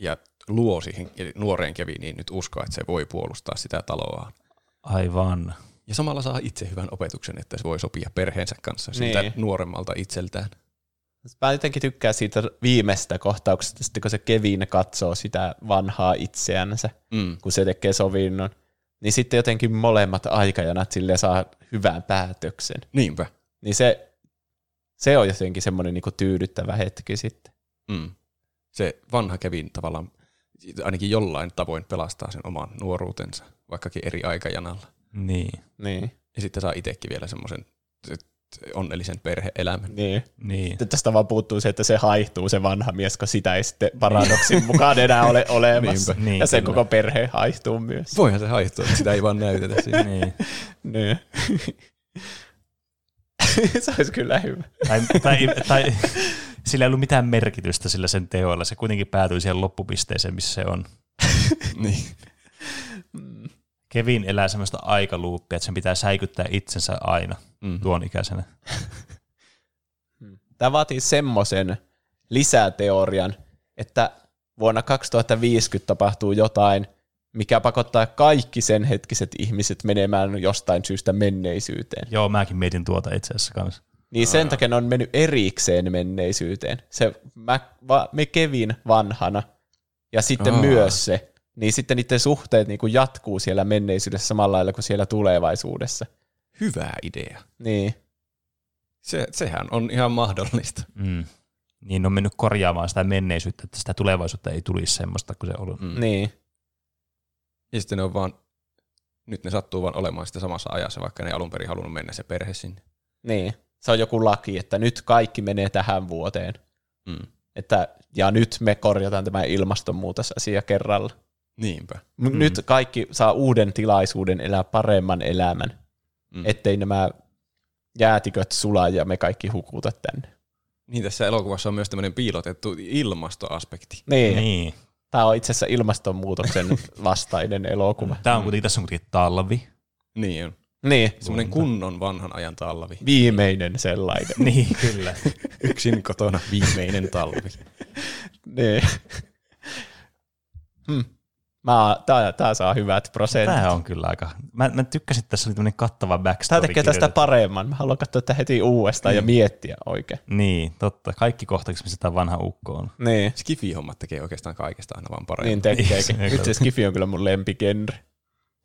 ja luo siihen nuoreen Keviniin nyt uskoa, että se voi puolustaa sitä taloa. Aivan. Ja samalla saa itse hyvän opetuksen, että se voi sopia perheensä kanssa Niin. siltä nuoremmalta itseltään. Mä jotenkin tykkään siitä viimeistä kohtauksesta, sitten kun se Kevin katsoo sitä vanhaa itseänsä, Mm. kun se tekee sovinnon. Niin sitten jotenkin molemmat aikajanat sille saa hyvän päätöksen. Niinpä. Niin se, se on jotenkin semmoinen niinku tyydyttävä hetki sitten. Mm. Se vanha Kevin tavallaan ainakin jollain tavoin pelastaa sen oman nuoruutensa, vaikkakin eri aikajanalla. Niin. Niin. Ja sitten saa itsekin vielä semmoisen onnellisen perhe-elämän. niin. Niin. Tästä vaan puuttuu se, että se haihtuu se vanha mies, kun sitä ei sitten paradoksin mukaan enää ole [LAUGHS] olemassa. Niinpä. Niin, ja se kyllä. koko perhe haihtuu myös. Voihan se haihtua, mutta sitä ei vaan näytetä [LAUGHS] siinä. niin. Niin. [LAUGHS] se olisi kyllä hyvä. Tai, tai, tai sillä ei ollut mitään merkitystä sillä sen teoilla. Se kuitenkin päätyi siihen loppupisteeseen, missä se on. niin. Kevin elää semmoista aikaluuppia, että sen pitää säikyttää itsensä aina Mm. tuon ikäisenä. Tämä vaatii semmoisen lisäteorian, että vuonna 2050 tapahtuu jotain, mikä pakottaa kaikki sen hetkiset ihmiset menemään jostain syystä menneisyyteen. Joo, mäkin mietin tuota itse asiassa kanssa. Niin sen takia ne on mennyt erikseen menneisyyteen. Se, mä, va, me Kevin vanhana ja sitten Aa. myös se, niin sitten niiden suhteet niin kuin jatkuu siellä menneisyydessä samalla lailla kuin siellä tulevaisuudessa. Hyvä idea. Niin, Se, sehän on ihan mahdollista. Mm. Niin on mennyt korjaamaan sitä menneisyyttä, että sitä tulevaisuutta ei tulisi semmoista kuin se on ollut. Mm. niin. Ja sitten ne on vaan, nyt ne sattuu vaan olemaan sitä samassa ajassa, vaikka ne ei alun perin halunnut mennä se perhe sinne. Niin, se on joku laki, että nyt kaikki menee tähän vuoteen. Mm. Että, ja nyt me korjataan tämä ilmastonmuutosasia kerralla. Niinpä. Mm. Nyt kaikki saa uuden tilaisuuden elää paremman elämän, Mm. ettei nämä jäätiköt sula ja me kaikki hukuta tänne. Niin tässä elokuvassa on myös tämmöinen piilotettu ilmastoaspekti. Niin, niin. Tämä on itse asiassa ilmastonmuutoksen [LAUGHS] vastainen elokuva. Tää on kuitenkin, tässä on kuitenkin talvi. Niin on. Niin, Semmoinen kunnon vanhan ajan talvi. viimeinen sellainen. [LAUGHS] Niin, kyllä. [LAUGHS] Yksin kotona viimeinen talvi. niin. Hmm. Mä, tää, tää saa hyvät prosentit. Tää on kyllä aika... Mä, mä tykkäsin, että tässä oli tämmöinen kattava Tää backstory. tekee tästä paremman. Mä haluan katsoa tätä heti uudestaan ja miettiä oikein. Niin, totta. Kaikki kohtaukset, missä tämä vanha ukko on. Niin, Skifi-hommat tekee oikeastaan kaikesta aina vaan paremmin. niin tekeekin. Niin, se- Nyt se Skifi on kyllä mun lempigenre.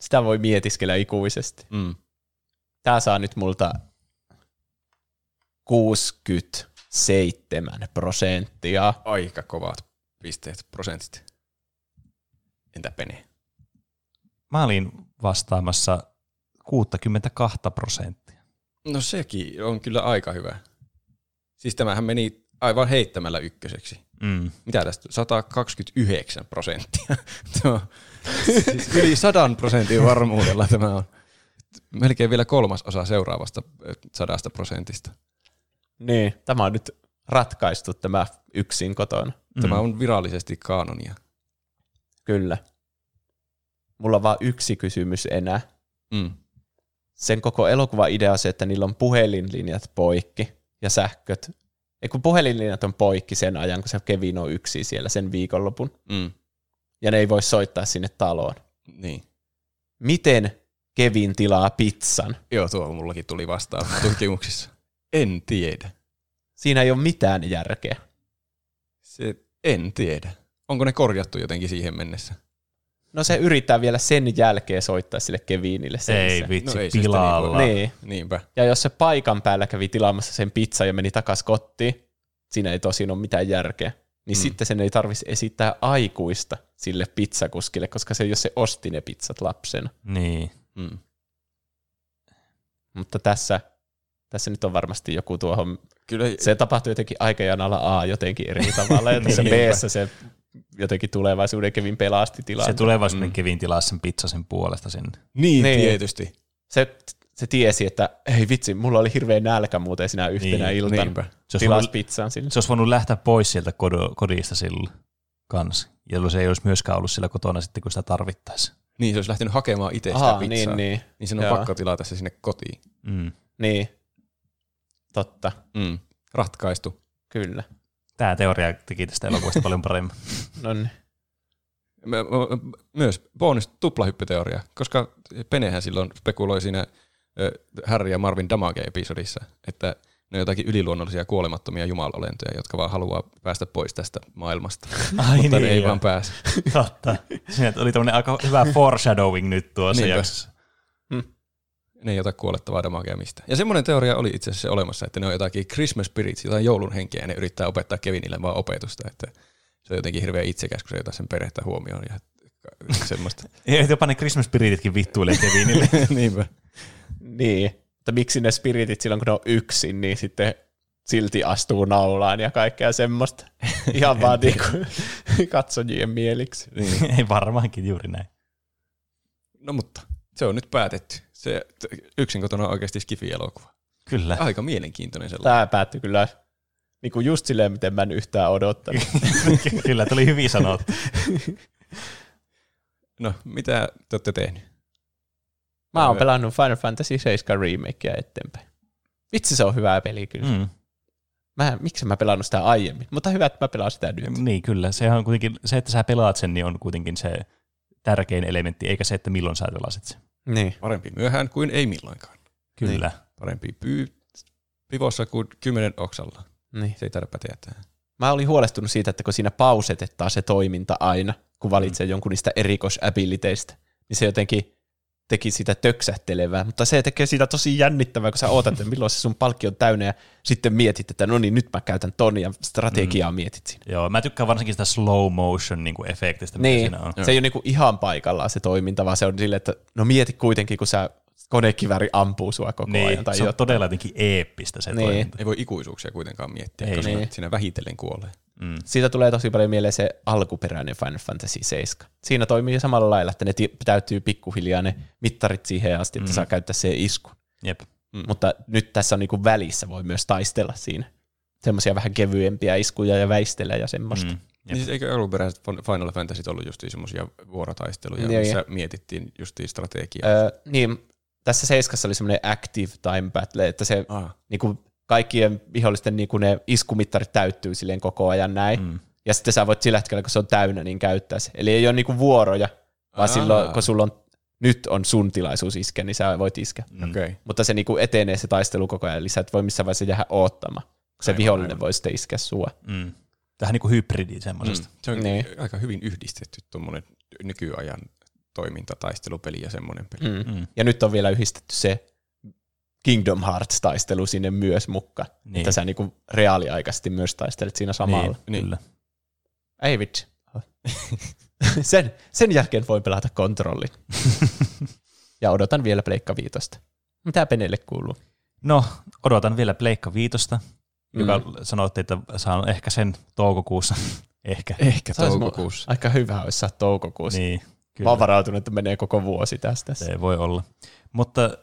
Sitä voi mietiskellä ikuisesti. Mm. Tää saa nyt multa 67 prosenttia. Aika kovat pisteet, prosentit. Entä Pene? Mä olin vastaamassa 62 prosenttia. No sekin on kyllä aika hyvä. Siis tämähän meni aivan heittämällä ykköseksi. Mm. Mitä tästä? 129 prosenttia. Tuo, [LAUGHS] siis yli 100 prosentin varmuudella tämä on. Melkein vielä kolmas osa seuraavasta ö, sadasta prosentista. Niin, tämä on nyt ratkaistu tämä yksin kotona. Tämä on virallisesti kaanonia. Kyllä. Mulla on vaan yksi kysymys enää. Mm. Sen koko elokuva idea on se, että niillä on puhelinlinjat poikki ja sähköt. Ei kun puhelinlinjat on poikki sen ajan, kun se Kevin on yksi siellä sen viikonlopun. Mm. Ja ne ei voi soittaa sinne taloon. Niin. Miten Kevin tilaa pizzan? Joo, tuo mullakin tuli vastaan [LAUGHS] tutkimuksissa. En tiedä. Siinä ei ole mitään järkeä. Se, en tiedä. Onko ne korjattu jotenkin siihen mennessä? No se yrittää vielä sen jälkeen soittaa sille Kevinille. Sen Ei vitsi, No ei sitä pilalla. niin Niin. Niinpä. Ja jos se paikan päällä kävi tilaamassa sen pizza ja meni takas kotiin, siinä ei tosin ole mitään järkeä, niin mm. sitten sen ei tarvitsisi esittää aikuista sille pizzakuskille, koska se ei ole se osti ne pizzat lapsena. Niin. Mm. Mutta tässä, tässä nyt on varmasti joku tuohon, Kyllä se tapahtuu jotenkin aikajanalla A jotenkin eri tavalla, ja tässä. B se jotenkin tulevaisuuden Kevin pelasti Se tilanteen. tulevaisuuden mm. Kevin tilaa sen pizzasen puolesta sinne. niin, Niin. tietysti. Se, se tiesi, että ei vitsi, mulla oli hirveä nälkä muuten sinä yhtenä Niin, iltana. niinpä. Se olisi, Tilas voinut, pizzan sinne. se olisi voinut lähteä pois sieltä kodo, kodista silloin kanssa, jolloin se ei olisi myöskään ollut siellä kotona sitten, kun sitä tarvittaisiin. Niin, se olisi lähtenyt hakemaan itse sitä Aha, pizzaa. niin, niin. niin sen on Joo. pakko tilata se sinne kotiin. Mm. Niin. Totta, Mm. Ratkaistu. kyllä. Tämä teoria teki tästä elokuvasta paljon paremmin. [LAUGHS] No niin. Myös bonus tuplahyppyteoria, koska Penehän silloin spekuloi siinä Harry ja Marvin Damage-episodissa, että ne on jotakin yliluonnollisia kuolemattomia jumalolentoja, jotka vaan haluaa päästä pois tästä maailmasta. [LAUGHS] Ai Mutta ne ei joo. vaan pääse. Totta. Siinä oli tämmöinen aika hyvä foreshadowing nyt tuossa Niinpä. jaksossa. Ne ei ota kuolettavaa damagea mistään. Ja semmoinen teoria oli itse asiassa olemassa, että ne on jotakin Christmas spirits, jotain joulun henkeä, ja ne yrittää opettaa Kevinille vaan opetusta, että se on jotenkin hirveän itsekäs, kun se ei ota sen perhettä huomioon ja semmoista. [LAUGHS] Ja jopa ne Christmas Spirititkin vittuilee Kevinille. [LAUGHS] Niinpä. Niin. Mutta miksi ne spiritit silloin, kun ne on yksin, niin sitten silti astuu naulaan ja kaikkea semmoista. [LAUGHS] Ihan vaan niinku katsojien mieliksi. Niin. ei varmaankin juuri näin. No mutta se on nyt päätetty. Se yksin kotona on oikeasti Skifi-elokuva. Kyllä. Aika mielenkiintoinen sellainen. Tämä päättyi kyllä niinku just silleen, miten mä en yhtään odottanut. [LAUGHS] Kyllä, tuli hyvin sanottu. [LAUGHS] No, mitä te olette tehnyt? Mä oon pelannut Final Fantasy 7 remakea eteenpäin. Vitsi, se on hyvä peli kyllä. Mm. Mm. Mä, miksi mä pelannut sitä aiemmin? Mutta hyvä, että mä pelaan sitä nyt. Niin, kyllä. Se, on kuitenkin, se, että sä pelaat sen, niin on kuitenkin se tärkein elementti, eikä se, että milloin sä pelasit sen. Niin. Parempi myöhään kuin ei milloinkaan. Kyllä. Parempi pyy pivossa kuin kymmenen oksalla. niin. Se ei päteä tähän. Mä olin huolestunut siitä, että kun siinä pausetetaan se toiminta aina, kun valitsee mm. jonkun niistä erikoisabiliteistä, niin se jotenkin teki sitä töksähtelevää, mutta se tekee siitä tosi jännittävää, kun sä ootat, että milloin se sun palkki on täynnä ja sitten mietit, että no niin, nyt mä käytän ton ja strategiaa mm. mietit siinä. Joo, mä tykkään varsinkin sitä slow motion niin kuin efektistä, mitä Niin, siinä on. se ei ole niinku ihan paikallaan se toiminta, vaan se on silleen, että no mieti kuitenkin, kun sä konekiväri ampuu sua koko Niin, ajan. Tai se on jotain. todella jotenkin eeppistä se Niin. toiminta. Ei voi ikuisuuksia kuitenkaan miettiä, Ei. koska Niin. niin. siinä vähitellen kuolee. Mm. Siitä tulee tosi paljon mieleen se alkuperäinen Final Fantasy 7. Siinä toimii samalla lailla, että ne ti- täytyy pikkuhiljaa ne mittarit siihen asti, että mm. saa käyttää se isku. Jep. Mm. Mutta nyt tässä on niinku välissä, voi myös taistella siinä. Semmoisia vähän kevyempiä iskuja ja väistellä ja semmoista. Mm. Niin siis eikö alkuperäiset Final Fantasyt ollut justiin semmoisia vuorotaisteluja, Niin. missä mietittiin justiin strategiaa? Öö, niin, tässä seiskassa oli semmoinen active time battle, että se Ah. niinku, kaikkien vihollisten niinku, ne iskumittarit täyttyy silleen koko ajan näin. Mm. Ja sitten sä voit sillä hetkellä, kun se on täynnä, niin käyttää se. Eli ei ole niinku vuoroja, vaan Aa. silloin, kun sulla on, nyt on sun tilaisuus iskeä, niin sä voit iskeä. Okei. Okay. Mutta se niinku etenee se taistelu koko ajan, eli sä et voi missään vaiheessa jäädä oottamaan. Se Aivan, vihollinen aivan. voi sitten iskeä sua. Mm. Tähän niin kuin hybridi semmoisesta. Se on Niin. niin. aika hyvin yhdistetty tuommoinen nykyajan toiminta, taistelupeli ja semmoinen peli. Mm. Mm. Mm. Ja nyt on vielä yhdistetty se Kingdom Hearts-taistelu sinne myös mukaan. Niin. Niin. Että sä niinku reaaliaikaisesti myös taistelet siinä samalla. Niin, kyllä. Ei vitsi. [LAUGHS] sen, sen jälkeen voi pelata kontrollin. [LAUGHS] ja odotan vielä Pleikka Viitosta. Mitä Penelle kuuluu? No, odotan vielä Pleikka Viitosta, Mm. joka sanottiin, että saan ehkä sen toukokuussa. [LAUGHS] ehkä. Ehkä olisi toukokuussa. Aika hyvä olisi saada toukokuussa. Niin, Mä kyllä. oon varautunut, että menee koko vuosi tästä. Se voi olla. Mutta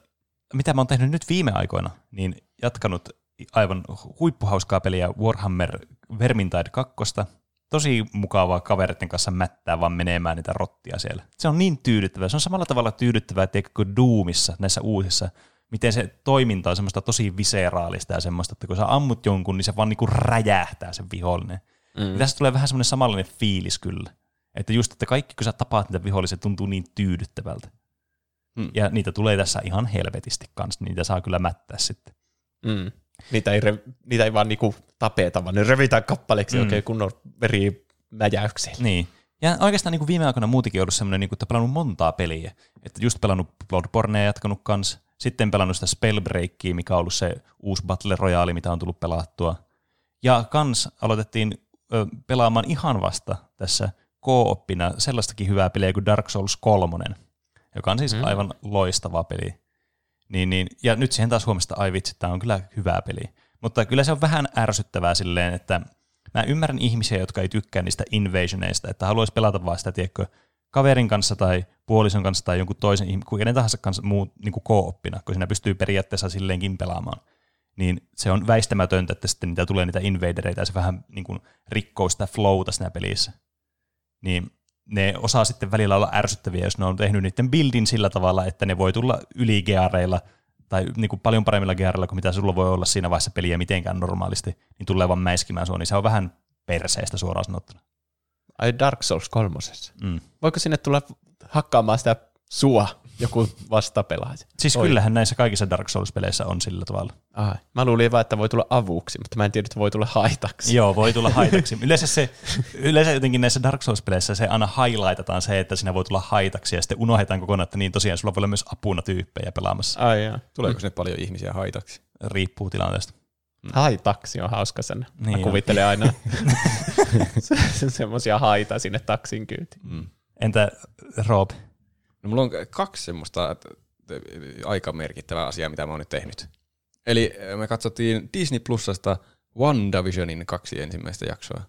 mitä mä oon tehnyt nyt viime aikoina, niin jatkanut aivan huippuhauskaa peliä Warhammer Vermintide 2. Tosi mukavaa kavereiden kanssa mättää vaan menemään niitä rottia siellä. Se on niin tyydyttävää. Se on samalla tavalla tyydyttävää tiedätkö, kuin Doomissa, näissä uusissa, miten se toiminta on semmoista tosi viseraalista ja semmoista, että kun sä ammut jonkun, niin se vaan niinku räjähtää se vihollinen. Mm. Tässä tulee vähän semmoinen samanlainen fiilis kyllä. Että just, että kaikki kun sä tapaat niitä vihollisia, tuntuu niin tyydyttävältä. Mm. Ja niitä tulee tässä ihan helvetisti kanssa, niitä saa kyllä mättää sitten. Mm. Niitä, ei re, niitä ei vaan niinku tapeta, vaan ne revitään kappaleeksi Mm. oikein kunnon verimäjäyksillä. Niin. Ja oikeastaan niin kuin viime aikoina muutenkin ollut semmoinen, niin kuin, että pelannut montaa peliä. Että just pelannut Bloodbornea jatkanut kanssa. Sitten pelannut sitä Spellbreakia, mikä on ollut se uusi Battle Royale, mitä on tullut pelattua. Ja kans aloitettiin ö, pelaamaan ihan vasta tässä co-oppina sellaistakin hyvää peliä kuin Dark Souls 3, joka on siis mm. aivan loistava peli. Niin, niin, ja nyt siihen taas huomasta, ai vitsi, tämä on kyllä hyvä peli. Mutta kyllä se on vähän ärsyttävää silleen, että mä ymmärrän ihmisiä, jotka ei tykkää niistä invasioneista, että haluaisi pelata vaan sitä, tiedätkö, kaverin kanssa tai puolison kanssa tai jonkun toisen, ihmi- kuin kenen tahansa kanssa muu niin kuin co-oppina, kun siinä pystyy periaatteessa silleenkin pelaamaan. Niin se on väistämätöntä, että sitten niitä tulee niitä invadereita ja se vähän niin kuin rikkoo sitä flowta siinä pelissä. Niin ne osaa sitten välillä olla ärsyttäviä, jos ne on tehnyt niiden buildin sillä tavalla, että ne voi tulla yli geareilla tai niin kuin paljon paremmilla geareilla kuin mitä sulla voi olla siinä vaiheessa peliä mitenkään normaalisti, niin tulee vaan mäiskimään sua, niin se on vähän perseestä suoraan sanottuna. Ai Dark Souls kolmosessa. Mm. Voiko sinne tulla hakkaamaan sitä sua joku vastapelaaja? Siis Oi. kyllähän näissä kaikissa Dark Souls-peleissä on sillä tavalla. Ai. Mä luulin vaan, että voi tulla avuksi, mutta mä en tiedä, että voi tulla haitaksi. Joo, voi tulla haitaksi. [LAUGHS] Yleensä, se, yleensä jotenkin näissä Dark Souls-peleissä se aina highlightataan se, että siinä voi tulla haitaksi ja sitten unohdetaan kokonaan, että niin tosiaan sulla voi olla myös apuna tyyppejä pelaamassa. Ai jaa. Tuleeko sinne paljon ihmisiä haitaksi? Riippuu tilanteesta. Haitaksi on hauska sana. Niin mä kuvittelen aina [LAUGHS] se- semmosia haita sinne taksin kyytiin. Mm. Entä Rob? No mulla on kaksi semmoista aika merkittävää asiaa, mitä mä oon nyt tehnyt. Eli äh, me katsottiin Disney Plusasta WandaVisionin kaksi ensimmäistä jaksoa.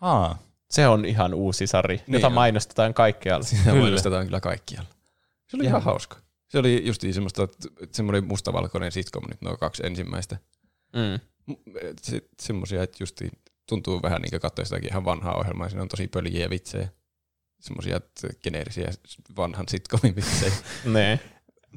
Aa, Se on ihan uusi sari, Niin jota on. mainostetaan kaikkialla. Sitä mainostetaan kyllä kaikkialla. Se oli Joo. ihan hauska. Se oli just semmoista, semmoinen mustavalkoinen sitcom nyt nuo kaksi ensimmäistä. Mm. Se, semmoisia, että just tuntuu vähän niin kuin katsoa sitäkin ihan vanhaa ohjelmaa. Siinä on tosi pöljiä vitsejä. Semmoisia geneerisiä vanhan sitcomin vitsejä. [LAUGHS] Ne.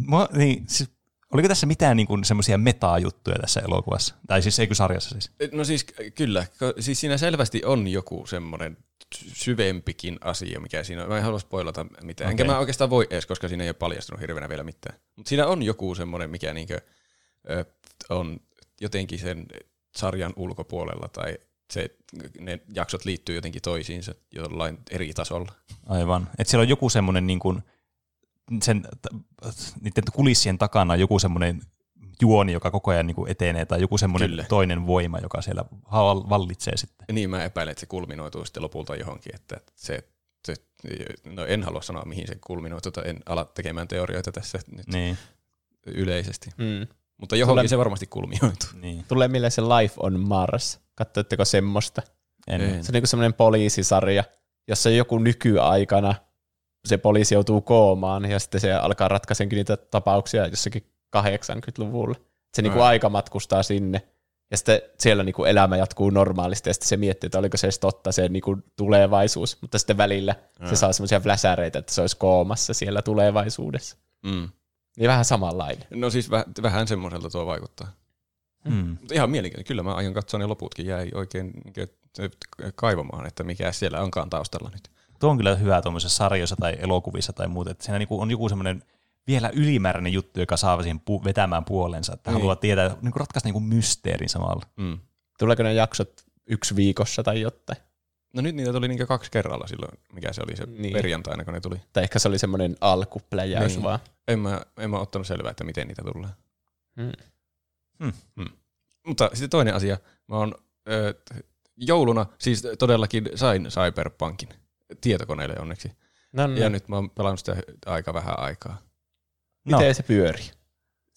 Mua, niin, siis, oliko tässä mitään niin kuin, semmoisia metaa-juttuja tässä elokuvassa? Tai siis eikö sarjassa siis? No siis kyllä, siis siinä selvästi on joku semmoinen syvempikin asia, mikä siinä on. Mä en halua spoilata mitään. Enkä Okei. mä oikeastaan voi edes, koska siinä ei ole paljastunut hirveänä vielä mitään. Mutta siinä on joku semmoinen, mikä niinkö, ö, on jotenkin sen sarjan ulkopuolella tai se, ne jaksot liittyy jotenkin toisiinsa jollain eri tasolla. Aivan. Että siellä on joku semmoinen niin kuin, sen, niiden kulissien takana on joku semmoinen juoni, joka koko ajan niin kuin etenee, tai joku semmoinen Kyllä. toinen voima, joka siellä val- vallitsee sitten. Ja niin mä epäilen, että se kulminoituu sitten lopulta johonkin, että se, se no en halua sanoa mihin se kulminoituu, tai en ala tekemään teorioita tässä nyt Niin, yleisesti. Mm. Mutta johonkin Sulle- se varmasti kulminoituu. niin. Tulee mieleen se Life on Mars. Katsoitteko semmoista? En. En. Se on niinku semmoinen poliisisarja, jossa joku nykyaikana se poliisi joutuu koomaan ja sitten se alkaa ratkaisenkin niitä tapauksia jossakin 80-luvulla. Se niinku Ai. aika matkustaa sinne Ja sitten siellä niinku elämä jatkuu normaalisti, ja sitten se miettii, että oliko se edes totta se niinku tulevaisuus. Mutta sitten välillä se saa semmoisia fläsäreitä, että se olisi koomassa siellä tulevaisuudessa. Mm. Niin vähän samanlainen. No siis väh, vähän semmoiselta tuo vaikuttaa. Mm. Mutta ihan mielenkiintoinen. Kyllä mä aion katsoa ne loputkin. Jäi oikein niinkö, kaivamaan, että mikä siellä onkaan taustalla nyt. Tuo on kyllä hyvä tuommoisessa sarjoissa tai elokuvissa tai muuta, että siinä niinku on joku semmoinen vielä ylimääräinen juttu, joka saa siihen pu- vetämään puolensa, että Niin. haluaa tietää, niinku ratkaista niinku mysteerin samalla. Mm. Tuleeko ne jaksot yksi viikossa tai jotain? No nyt niitä tuli niinkö kaksi kerralla silloin, mikä se oli se Niin. niin. perjantaina, kun ne tuli. Tai ehkä se oli semmoinen alkupläjäys Niin. vaan. En mä, en mä ottanut selvää, että miten niitä tulee. Mm. Mutta sitten toinen asia. Mä oon ö, jouluna, siis todellakin sain Cyberpunkin tietokoneelle onneksi. No. Ja nyt mä oon pelannut sitä aika vähän aikaa. No, Miten se pyörii?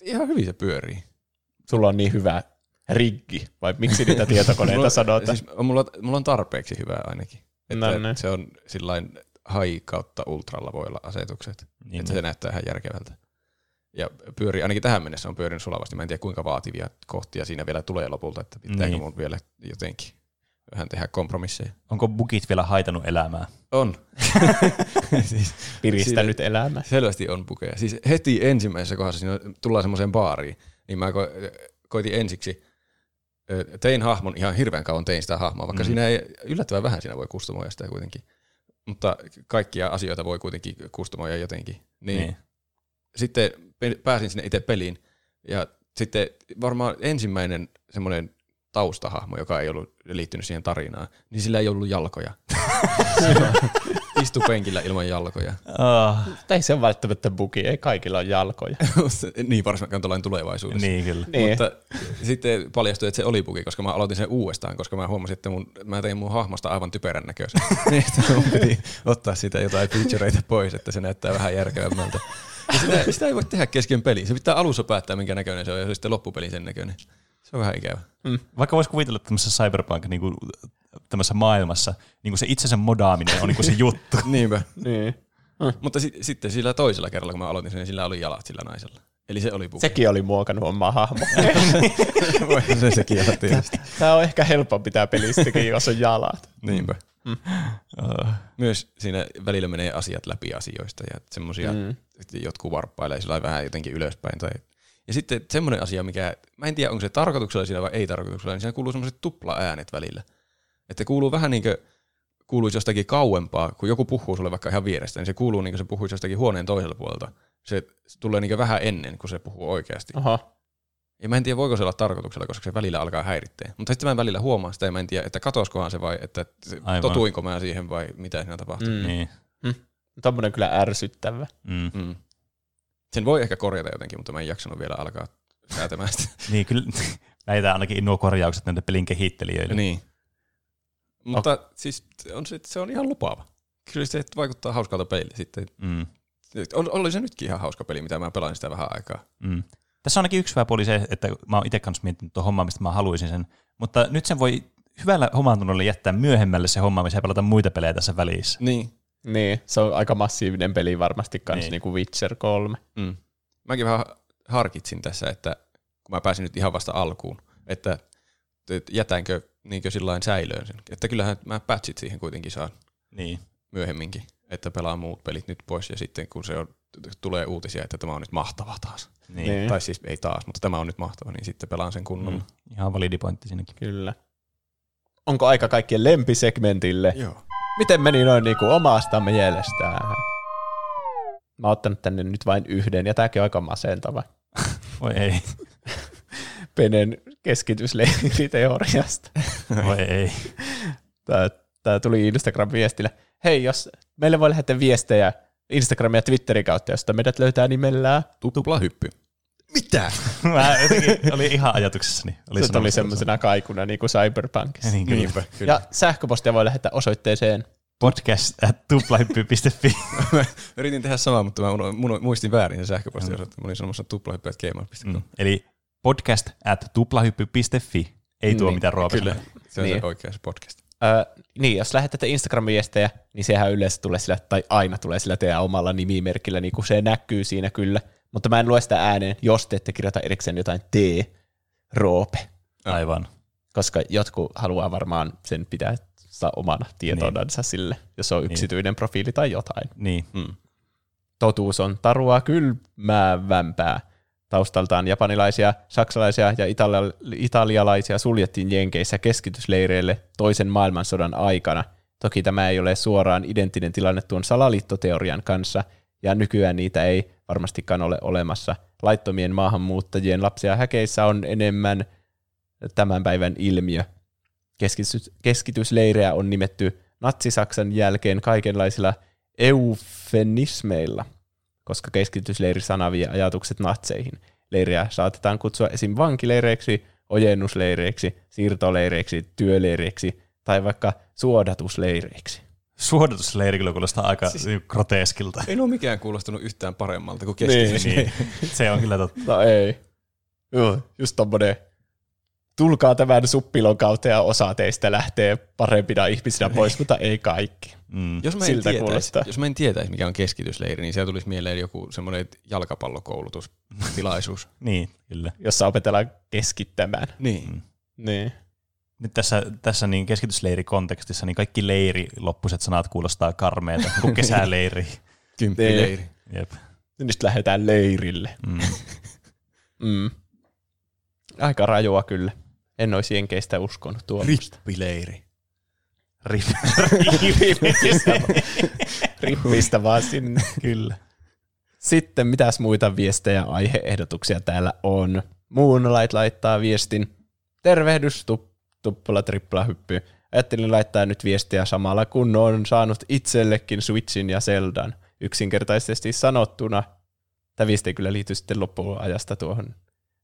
Ihan hyvin se pyörii. Sulla on niin hyvä riggi, vai miksi niitä [LAUGHS] tietokoneita Mulla- sanotaan? Siis mulla, mulla on tarpeeksi hyvää ainakin. Että No niin. se on sillain high kautta ultralla voi olla asetukset. niin, että se näyttää ihan järkevältä. Ja pyörii, ainakin tähän mennessä on pyörinyt sulavasti. Mä en tiedä kuinka vaativia kohtia siinä vielä tulee lopulta, että pitääkö Niin. mun vielä jotenkin vähän tehdä kompromisseja. onko bugit vielä haitannut elämää? On. [LAUGHS] siis, Piristänyt elämää. selvästi on pukeja. Siis heti ensimmäisessä kohdassa siinä tullaan semmoiseen baariin, niin mä ko- koitin ensiksi, tein hahmon, ihan hirveän kauan tein sitä hahmoa, vaikka mm. siinä ei, yllättävän vähän siinä voi kustomoida sitä kuitenkin. Mutta kaikkia asioita voi kuitenkin kustomoida jotenkin. Niin, Niin. Niin. sitten pääsin sinne itse peliin, ja sitten varmaan ensimmäinen semmoinen taustahahmo, joka ei ollut liittynyt siihen tarinaan, niin sillä ei ollut jalkoja. [LAUGHS] Istu penkillä ilman jalkoja. Oh, Tai ei se ole välttämättä bugi, ei kaikilla ole jalkoja. [LAUGHS] niin varsinkaan tuollainen tulevaisuudessa. niin kyllä. Niin. Mutta sitten paljastui, että se oli bugi, koska mä aloitin sen uudestaan, koska mä huomasin, että mun, mä tein mun hahmosta aivan typerän näköisen. [LAUGHS] niin mun piti ottaa siitä jotain featureita pois, että se näyttää vähän järkevämmältä. Ja sitä, sitä ei voi tehdä kesken peliin. Se pitää alussa päättää, minkä näköinen se on, ja se on sitten loppupeli sen näköinen. Se on vähän ikävä. Vaikka voisi kuvitella, että tämmöisessä cyberpunk niin kuin, tämmöisessä maailmassa niin kuin se itsensä modaaminen on niin kuin se juttu. [LAUGHS] Niinpä. Niin. Mutta si- sitten sillä toisella kerralla, kun mä aloitin sen, niin sillä oli jalat sillä naisella. Eli se oli bugi. Sekin oli muokannut omaa hahmoa. [LAUGHS] Se sekin olla tietysti. Tämä on ehkä helpompi tämä pelistäkin, jos on jalat. Niinpä. Oh. Myös siinä välillä menee asiat läpi asioista ja semmoisia, mm. jotkut varppailee sillä vähän jotenkin ylöspäin. Tai... Ja sitten semmoinen asia, mikä, mä en tiedä onko se tarkoituksella siinä vai ei tarkoituksella, niin siinä kuuluu semmoiset tupla-äänet välillä. Että kuuluu vähän niin kuin kuuluisi jostakin kauempaa, kun joku puhuu sulle vaikka ihan vierestä, niin se kuuluu niin kuin se puhuisi jostakin huoneen toiselta puolelta. Se tulee niin vähän ennen, kuin se puhuu oikeasti. Oho. Ja mä en tiedä, voiko se olla tarkoituksella, koska se välillä alkaa häirittää. Mutta sitten mä en välillä huomaa sitä ja mä en tiedä, että katoskohan se vai, että Aivan. totuinko mä siihen vai mitä siinä tapahtuu. Mm. Niin. Tuommoinen kyllä ärsyttävä. Mm. Mm. Sen voi ehkä korjata jotenkin, mutta mä en jaksanut vielä alkaa säätämään sitä. [LAUGHS] niin kyllä [LAUGHS] näitä ainakin nuo korjaukset näille pelin kehittelijöille. niin. Mutta siis on se, se on ihan lupaava. Kyllä se vaikuttaa hauskalta pelille sitten. Mm. On, oli se nytkin ihan hauska peli, mitä mä pelain sitä vähän aikaa. Mm. Tässä on ainakin yksi hyvä puoli se, että mä oon itse kanssa miettinyt tuon hommaa, mistä mä haluaisin sen, mutta nyt sen voi hyvällä hommaantunnolla jättää myöhemmälle se homma, missä pelata muita pelejä tässä välissä. Niin. Niin, se on aika massiivinen peli varmasti kans, Niin. niin. kuin Witcher 3. Mm. Mäkin vähän harkitsin tässä, että kun mä pääsin nyt ihan vasta alkuun, että että jätänkö niinkö sillain säilöön sen. Että kyllähän mä patchit siihen kuitenkin saan Niin. myöhemminkin, että pelaan muut pelit nyt pois ja sitten kun se on, tulee uutisia, että tämä on nyt mahtava taas. Niin. Niin. Tai siis ei taas, mutta tämä on nyt mahtava, niin sitten pelaan sen kunnolla. Mm. Ihan validi pointti siinäkin. Kyllä. Onko aika kaikkien lempisegmentille? Joo. Miten meni noin niin kuin omasta mielestään? Mä oon ottanut tänne nyt vain yhden, ja tääkin on aika masentava. [LAUGHS] Voi ei. [LAUGHS] Penen keskitysleiriteoriasta. [LAUGHS] Voi ei. Tää, tää tuli Instagram-viestillä. Hei, jos meille voi lähettää viestejä Instagram ja Twitterin kautta, josta meidät löytää nimellä. Tupla hyppy. Mitä? Mä jotenkin oli ihan ajatuksessani. Oli Se tuli semmoisena kaikuna niin kuin Cyberpunkissa. Niin, kyllä. Niinpä, kyllä. Ja sähköpostia voi lähettää osoitteeseen. Podcast at tuplahyppy.fi. Mä [LAUGHS] yritin tehdä samaa, mutta mä muistin väärin sen sähköpostiosoitteen. Mä olin sanomassa tuplahyppy.gmail.com. Mm. Eli podcast at tuplahyppy.fi. Ei tuo Niin, mitään ruopea. Kyllä, se on Niin. se oikea se podcast. Öö, niin, jos lähetätte Instagram-viestejä, niin sehän yleensä tulee sillä, tai aina tulee sillä teidän omalla nimimerkillä, niin kuin se näkyy siinä kyllä. Mutta mä en lue sitä ääneen, jos te ette kirjoita erikseen jotain T, Roope. Aivan. koska jotkut haluaa varmaan sen pitää saa omana tietonansa sille, jos on yksityinen profiili tai jotain. Niin. Totuus on tarua kylmäävämpää. Taustaltaan japanilaisia, saksalaisia ja italia- italialaisia suljettiin Jenkeissä keskitysleireille toisen maailmansodan aikana. Toki tämä ei ole suoraan identtinen tilanne tuon salaliittoteorian kanssa, ja nykyään niitä ei varmastikaan ole olemassa. Laittomien maahanmuuttajien lapsia häkeissä on enemmän tämän päivän ilmiö. Keskitys, keskitysleirejä on nimetty Natsi-Saksan jälkeen kaikenlaisilla eufemismeilla, koska keskitysleiri-sana vie ajatukset natseihin. Leiriä saatetaan kutsua esim. vankileireiksi, ojennusleireiksi, siirtoleireiksi, työleireiksi tai vaikka suodatusleireiksi. Suodatusleiri kyllä kuulostaa aika siis... groteskilta. Ei ole mikään kuulostanut yhtään paremmalta kuin keskitys. Niin. Se on kyllä totta. No ei. Joo, just tommonen tulkaa tämän suppilon kautta ja osa teistä lähtee parempina ihmisinä pois, mutta ei kaikki. Mm. Jos mä, en Siltä tietäisi, kuulostaa. jos mä en tietäisi, mikä on keskitysleiri, niin siellä tulisi mieleen joku semmoinen jalkapallokoulutustilaisuus. [LAUGHS] Niin, kyllä. Jossa opetellaan keskittämään. niin. Niin. Nyt tässä, tässä niin keskitysleirikontekstissa niin kaikki leiri loppuiset sanat kuulostaa karmeelta, kuin [LAUGHS] kesäleiri. Kymppileiri. Jep. Nyt lähdetään leirille. Mm. [LAUGHS] Mm. Aika rajua kyllä. En olisi jenkeistä uskonut tuo. Rippileiri. Rip. [LAUGHS] Rippistä vaan sinne. kyllä. Sitten mitäs muita viestejä, aiheehdotuksia täällä on? Moonlight laittaa viestin. Tervehdys, tup, tuppula, trippula, hyppy. Ajattelin laittaa nyt viestiä samalla, kun on saanut itsellekin Switchin ja Zeldan. Yksinkertaisesti sanottuna. Tämä viesti ei kyllä liity sitten loppuajasta tuohon.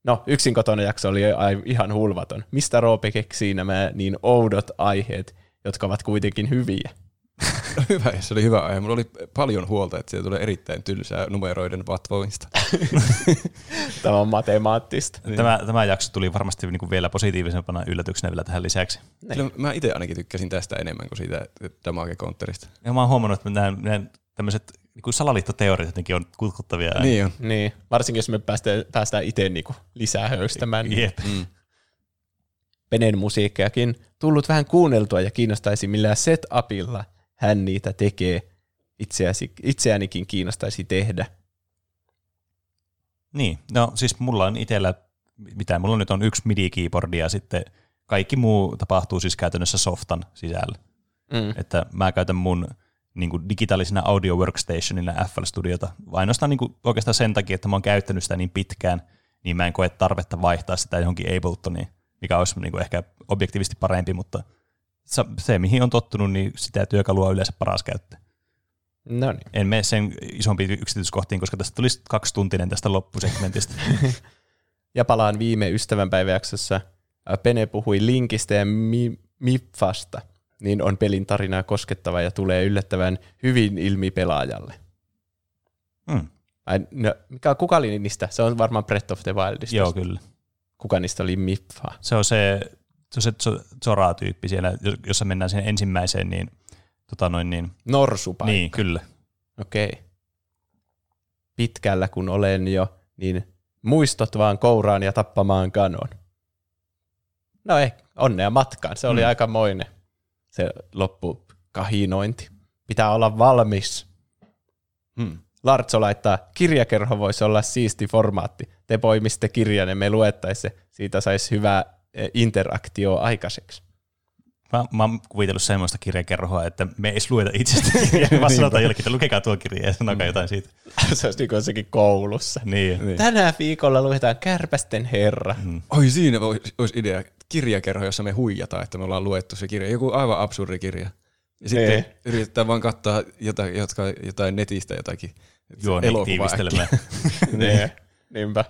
No, yksin kotona jakso oli ihan hulvaton. Mistä Roope keksii nämä niin oudot aiheet, jotka ovat kuitenkin hyviä? [LAUGHS] Hyvä, se oli hyvä aihe. Mulla oli paljon huolta, että siellä tulee erittäin tylsää numeroiden vatvoimista. [LAUGHS] Tämä on matemaattista. Tämä, tämä jakso tuli varmasti niin kuin vielä positiivisempana yllätyksenä vielä tähän lisäksi. Kyllä mä itse ainakin tykkäsin tästä enemmän kuin siitä Damage Counterista. Ja mä oon huomannut, että nämä, nämä tämmöiset niin salaliittoteoriat jotenkin on kutkuttavia. Niin on. Niin, varsinkin jos me päästään, päästään itse niinku lisää höystämään. Niin Jep. Mm. Penen musiikkiakin tullut vähän kuunneltua ja kiinnostaisi millä setupilla hän niitä tekee. Itseäsi, itseänikin kiinnostaisi tehdä. Niin, no siis mulla on itsellä, mitä mulla nyt on yksi MIDI-keyboardi ja sitten kaikki muu tapahtuu siis käytännössä softan sisällä. Mm. Että mä käytän mun niin kuin digitaalisena audio workstationina FL Studiota ainoastaan niin kuin oikeastaan sen takia, että mä oon käyttänyt sitä niin pitkään, niin mä en koe tarvetta vaihtaa sitä johonkin Abletoniin, mikä olisi niin kuin ehkä objektiivisesti parempi, mutta se, mihin on tottunut, niin sitä työkalua on yleensä paras käyttää. No niin. En mene sen isompi yksityiskohtiin, koska tästä tulisi kaksituntinen tästä loppusegmentistä. [LAUGHS] Ja palaan viime ystävänpäiväjaksossa. Pene puhui Linkistä ja Mi- Mifasta. Niin on pelin tarinaa koskettava ja tulee yllättävän hyvin ilmi pelaajalle. mm, Ai, no, mikä, kuka oli niistä? Se on varmaan Breath of the Wildista. joo, kyllä. Kuka niistä oli Mifa? Se on se, se, on se Zo- Zora-tyyppi siellä, jossa mennään siihen ensimmäiseen, niin, tota noin, niin, Norsupaikka. niin kyllä. Okei. Pitkällä kun olen jo, niin muistot vaan kouraan ja tappamaan kanon. No ei, onnea matkaan. Se oli mm. aika moinen se loppukahinointi. Pitää olla valmis. Hmm. Lartso laittaa, kirjakerho voisi olla siisti formaatti. Te poimisitte kirjan ja me luettaisiin se. Siitä saisi hyvää eh, interaktio aikaiseksi. Mä, mä oon kuvitellut semmoista kirjakerhoa, että me ei edes lueta itsestä [LAUGHS] kirjaa, vaan sanotaan jollekin, että lukekaa tuo kirja ja sanokaa jotain siitä. [LAUGHS] se olisi niin jossakin koulussa. Niin. Niin. Tänä viikolla luetaan Kärpästen herra. Mm. Oi siinä olisi idea. Kirjakerho, jossa me huijataan, että me ollaan luettu se kirja. Joku aivan absurdi kirja. Ja sitten Niin. yritetään vaan katsoa jotain, jotka, jotain netistä jotakin Joo, niin elokuvaa tiivistelemään. [LAUGHS] niin. Niinpä.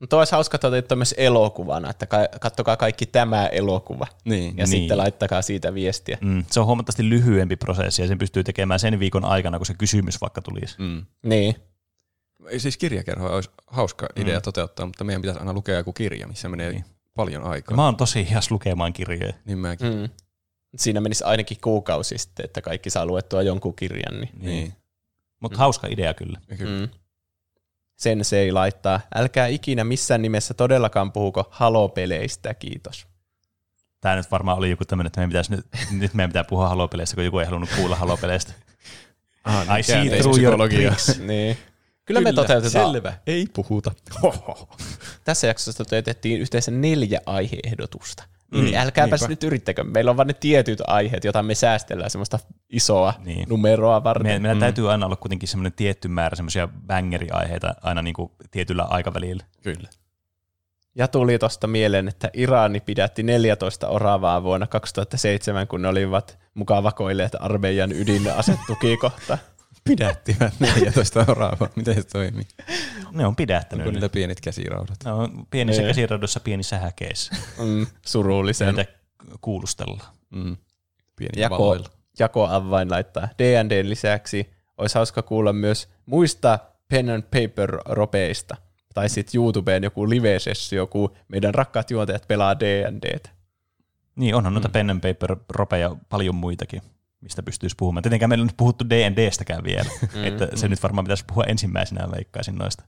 Mutta olisi hauska toteuttaa myös elokuvana, että ka- kattokaa kaikki tämä elokuva. Niin. Ja Niin. sitten laittakaa siitä viestiä. Mm, se on huomattavasti lyhyempi prosessi ja sen pystyy tekemään sen viikon aikana, kun se kysymys vaikka tulisi. Mm. Niin. Ei Siis kirjakerho olisi hauska idea mm. toteuttaa, mutta meidän pitäisi aina lukea joku kirja, missä menee Niin. paljon Ja aikaa. mä oon tosi hias lukemaan kirjoja. Niin mäkin. Mm. Mm. Siinä menisi ainakin kuukausi sitten, että kaikki saa luettua jonkun kirjan. Niin. Niin. Mutta hauska idea kyllä. Kyllä. Mm. Sen se ei laittaa. Älkää ikinä missään nimessä todellakaan puhuko halopeleistä, kiitos. Tämä nyt varmaan oli joku tämmöinen, että meidän pitäisi nyt, [LAUGHS] nyt meidän pitää puhua halopeleistä, kun joku ei halunnut kuulla halopeleistä. [LAUGHS] Ah, I see through your tricks. [LAUGHS] niin. Kyllä, me toteutetaan. Selvä, ei puhuta. Tässä jaksossa toteutettiin yhteensä neljä aiheehdotusta. Niin Mm, älkääpäs niinpä. nyt yrittäkö. Meillä on vain ne tietyt aiheet, joita me säästellään semmoista isoa Niin. niin. numeroa varten. Meidän, meidän täytyy aina olla kuitenkin semmoinen tietty määrä semmoisia bangeriaiheita aina niin kuin tietyllä aikavälillä. Kyllä. Ja tuli tuosta mieleen, että Irani pidätti 14 oravaa vuonna 2007, kun ne olivat mukaan vakoilleet Armeijan ydinasetukikohta. [LAUGHS] Pidättivät [LAUGHS] 14 oravaa. Miten se toimii? Ne on pidättänyt. Onko ne. niillä pienet käsiraudat? Ne on pienissä Ei. käsiraudossa pienissä häkeissä. Mm, surullisen. Niitä kuulustellaan. Mm. Pieni Jako, valoilla. jakoavain laittaa D&Dn lisäksi. Olisi hauska kuulla myös muista pen and paper ropeista. Tai sitten YouTubeen joku live-sessio, kun meidän rakkaat juontajat pelaa D&Dtä. Niin, onhan noita pen and paper ropeja paljon muitakin, mistä pystyisi puhumaan. Tietenkään meillä on nyt puhuttu D&Dstäkään vielä, [LAUGHS] että se nyt varmaan pitäisi puhua ensimmäisenä, veikkaisin noista.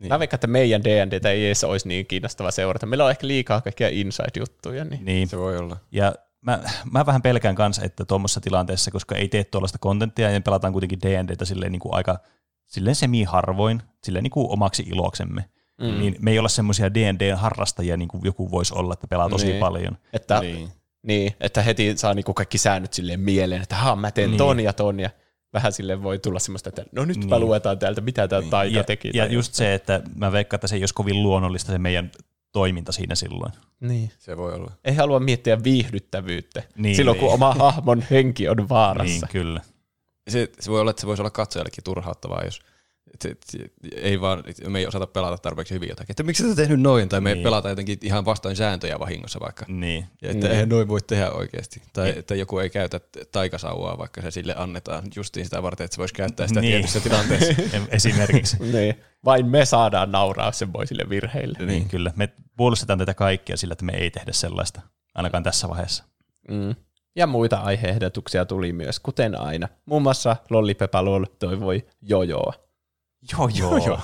Niin. Mä veikkaan, että meidän D&Dtä ei edes olisi niin kiinnostava seurata. Meillä on ehkä liikaa kaikkia inside-juttuja. Niin. Niin. Se voi olla. Ja mä, mä vähän pelkään kanssa, että tuommoisessa tilanteessa, koska ei tee tuollaista kontenttia ja pelataan kuitenkin D&Dtä silleen niin kuin aika silleen semi-harvoin, silleen niin kuin omaksi iloksemme, mm. niin me ei olla semmoisia D&D-harrastajia, niin kuin joku voisi olla, että pelaa tosi Niin. paljon. Että, niin. Niin, että heti saa niinku kaikki säännöt silleen mieleen, että haa, mä teen Niin. ton ja ton ja vähän silleen voi tulla semmoista, että no nyt Niin. niin. luetaan täältä, mitä tämä taika Ja, teki. ja just se, että mä veikkaan, että se ei olisi kovin luonnollista se meidän toiminta siinä silloin. Niin. Se voi olla. Ei halua miettiä viihdyttävyyttä Niin, niin, silloin, niin. kun oma hahmon henki on vaarassa. Niin, kyllä. Se, se voi olla, että se voisi olla katsojallekin turhauttavaa, jos et, et, et, ei vaan, et me ei osata pelata tarpeeksi hyvin jotakin. Että miksi sä tehnyt noin? Tai me Niin. niin. pelataan jotenkin ihan vastoin sääntöjä vahingossa vaikka. Niin. Ja että Niin. eihän noin voi tehdä oikeasti. Tai että joku ei käytä taikasauvaa, vaikka se sille annetaan justiin sitä varten, että se voisi käyttää sitä Niin. niin. tietyssä tilanteessa. [LAUGHS] Esimerkiksi. [LAUGHS] Niin. Vain me saadaan nauraa semmoisille virheille. niin, kyllä. Me puolustetaan tätä kaikkia sillä, että me ei tehdä sellaista, ainakaan tässä vaiheessa. Mm. Ja muita aiheehdotuksia tuli myös, kuten aina. Muun muassa Lollipepa Lol toivoi jojoa. Joo, joo. joo.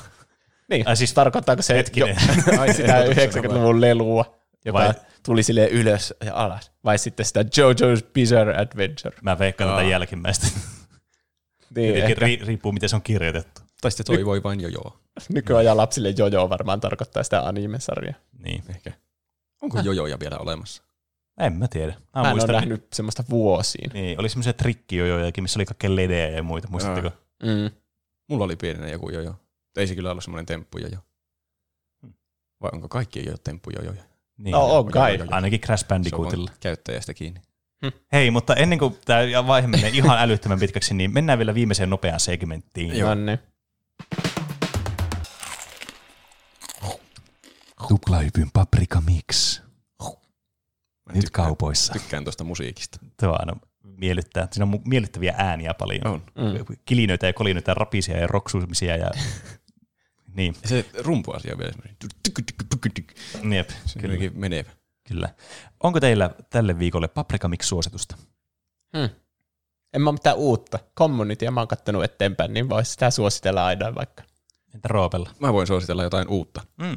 Niin, Ai siis- tarkoittaako se Hetkinen. Jo, [LAUGHS] ai sitä 90-luvun lelua, joka Vai- tuli sille ylös ja alas. Vai sitten sitä JoJo's Bizarre Adventure. Mä veikkaan tätä jälkimmäistä. [LAUGHS] Niin, ri- riippuu, miten se on kirjoitettu. tai sitten toivoi vain jo joo. nykyajan lapsille jojo varmaan tarkoittaa sitä anime-sarjaa. Niin. Ehkä. Onko jojoja vielä olemassa? En mä tiedä. Mä, Mä en ole nähnyt semmoista vuosiin. Niin, oli semmoisia trikkijojojakin, missä oli kaikkea ledejä ja muita, muistatteko? Mm. Mulla oli pienenä joku jojo. Ei se kyllä ollut semmoinen temppujojo. Vai onko kaikki jo temppujojoja? Niin. No on kai. Ainakin Crash Se on Bandicootilla. käyttäjästä kiinni. Hei, mutta ennen kuin tämä vaihe menee [LAUGHS] ihan älyttömän pitkäksi, niin mennään vielä viimeiseen nopeaan segmenttiin. Joo. No niin. Tuplahypyn paprika mix. Nyt tykkään- kaupoissa. Tykkään tuosta musiikista. Tuo on aina miellyttää. Siinä on mu- miellyttäviä ääniä paljon. On. Mm. Kilinöitä ja kolinoita ja rapisia ja roksumisia. Ja... [LAUGHS] niin, Ja se rumpuasia on vielä semmoinen. jep, Se kyllä, kyllä. menevä. kyllä. Onko teillä tälle viikolle paprika mix suositusta? Hmm. En mä ole mitään uutta. Communitya mä oon kattonut eteenpäin, niin voisi sitä suositella aina vaikka. Entä Roopella? Mä voin suositella jotain uutta. Mm.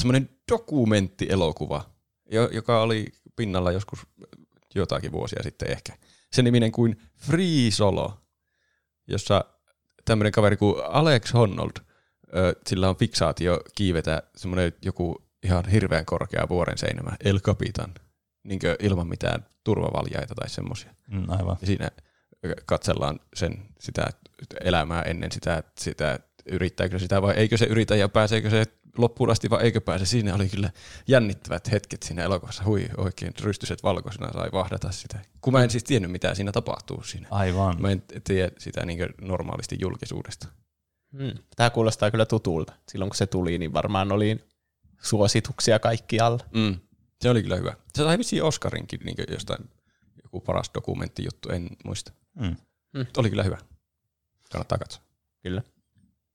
Semmoinen dokumenttielokuva, jo- joka oli pinnalla joskus jotakin vuosia sitten ehkä. Se niminen kuin Free Solo, jossa tämmöinen kaveri kuin Alex Honnold, sillä on fiksaatio kiivetä semmoinen joku ihan hirveän korkea vuoren seinämä, El Capitan, niin ilman mitään turvavaljaita tai semmoisia. Mm, aivan. Ja siinä katsellaan sen, sitä elämää ennen sitä, sitä, yrittääkö sitä vai eikö se yritä ja pääseekö se loppuun asti vai eikö pääse. Siinä oli kyllä jännittävät hetket siinä elokuvassa. Hui, oikein rystyset valkoisena sai vahdata sitä. Kun mä en siis tiennyt, mitä siinä tapahtuu siinä. Aivan. Mä en tiedä sitä niin normaalisti julkisuudesta. Hmm. Tämä kuulostaa kyllä tutulta. Silloin kun se tuli, niin varmaan oli suosituksia kaikkialla. Mm. Se oli kyllä hyvä. Se sai vissiin Oscarinkin niin jostain joku paras dokumenttijuttu, en muista. Mm. Oli kyllä hyvä. Kannattaa katsoa. Kyllä.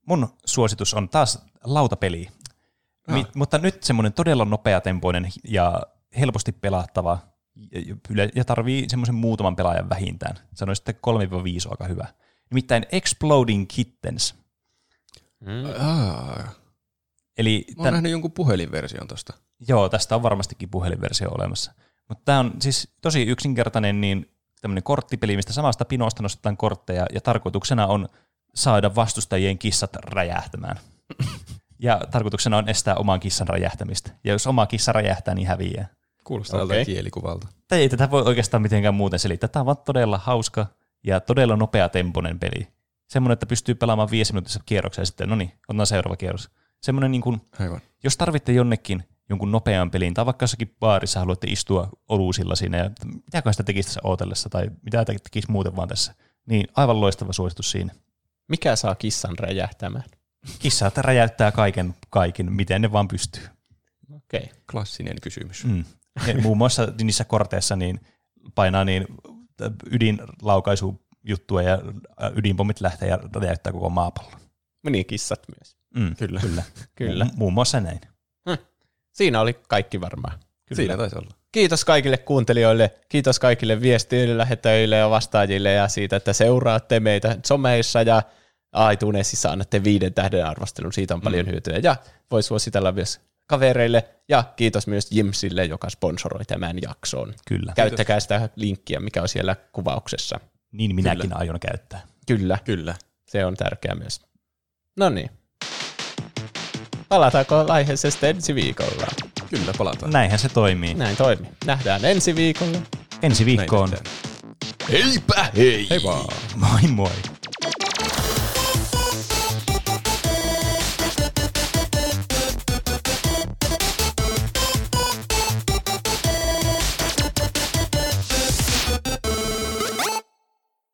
Mun suositus on taas lautapeli. Ah. Mi- mutta nyt semmoinen todella nopeatempoinen ja helposti pelattava ja- ja- tarvii semmoisen muutaman pelaajan vähintään. Sanoisin, että 3-5 on aika hyvä. Nimittäin Exploding Kittens. Hmm. Ah, Eli mä oon tän, nähnyt jonkun puhelinversion tosta. joo, tästä on varmastikin puhelinversio olemassa. Mutta tämä on siis tosi yksinkertainen niin tämmöinen korttipeli, mistä samasta pinosta nostetaan kortteja, ja tarkoituksena on saada vastustajien kissat räjähtämään. [LAUGHS] ja tarkoituksena on estää oman kissan räjähtämistä. Ja jos oma kissa räjähtää, niin häviää. Kuulostaa okay. kielikuvalta. Tai ei tätä voi oikeastaan mitenkään muuten selittää. Tämä on vaan todella hauska ja todella nopea temponen peli. Semmoinen, että pystyy pelaamaan viisi minuutissa kierroksia ja sitten, no niin, otetaan seuraava kierros. Semmoinen, niin kuin, Aivan. jos tarvitte jonnekin jonkun nopean pelin, tai vaikka jossakin baarissa haluatte istua olusilla siinä, ja mitäkö sitä tekisi tässä ootellessa, tai mitä te- tekisi muuten vaan tässä, niin aivan loistava suositus siinä. Mikä saa kissan räjähtämään? Kissa että räjäyttää kaiken, kaikin, miten ne vaan pystyy. Okei. Okay. Klassinen kysymys. Mm. Ja muun muassa niissä korteissa niin painaa niin ydinlaukaisujuttua ja ydinpommit lähtee ja räjäyttää koko maapallon. Niin, kissat myös. Mm, Kyllä. kyllä. [LAUGHS] Kyllä. Mu- muun muassa näin. Siinä oli kaikki varmaan. Kyllä. Siinä taisi olla. Kiitos kaikille kuuntelijoille, kiitos kaikille viestiöille, lähettäjille ja vastaajille ja siitä, että seuraatte meitä someissa ja iTunesissa annatte viiden tähden arvostelun, siitä on paljon hyötyä ja voi suositella myös kavereille ja kiitos myös Jimsille, joka sponsoroi tämän jakson. Kyllä. Käyttäkää sitä linkkiä, mikä on siellä kuvauksessa. Niin minäkin Kyllä. aion käyttää. Kyllä, Kyllä. se on tärkeää myös. No niin. Palataanko aiheeseen sitten ensi viikolla? Kyllä, palataan. Näinhän se toimii. Näin toimii. Nähdään ensi viikolla. Ensi viikkoon. Heipä hei! Hei vaan. Moi moi.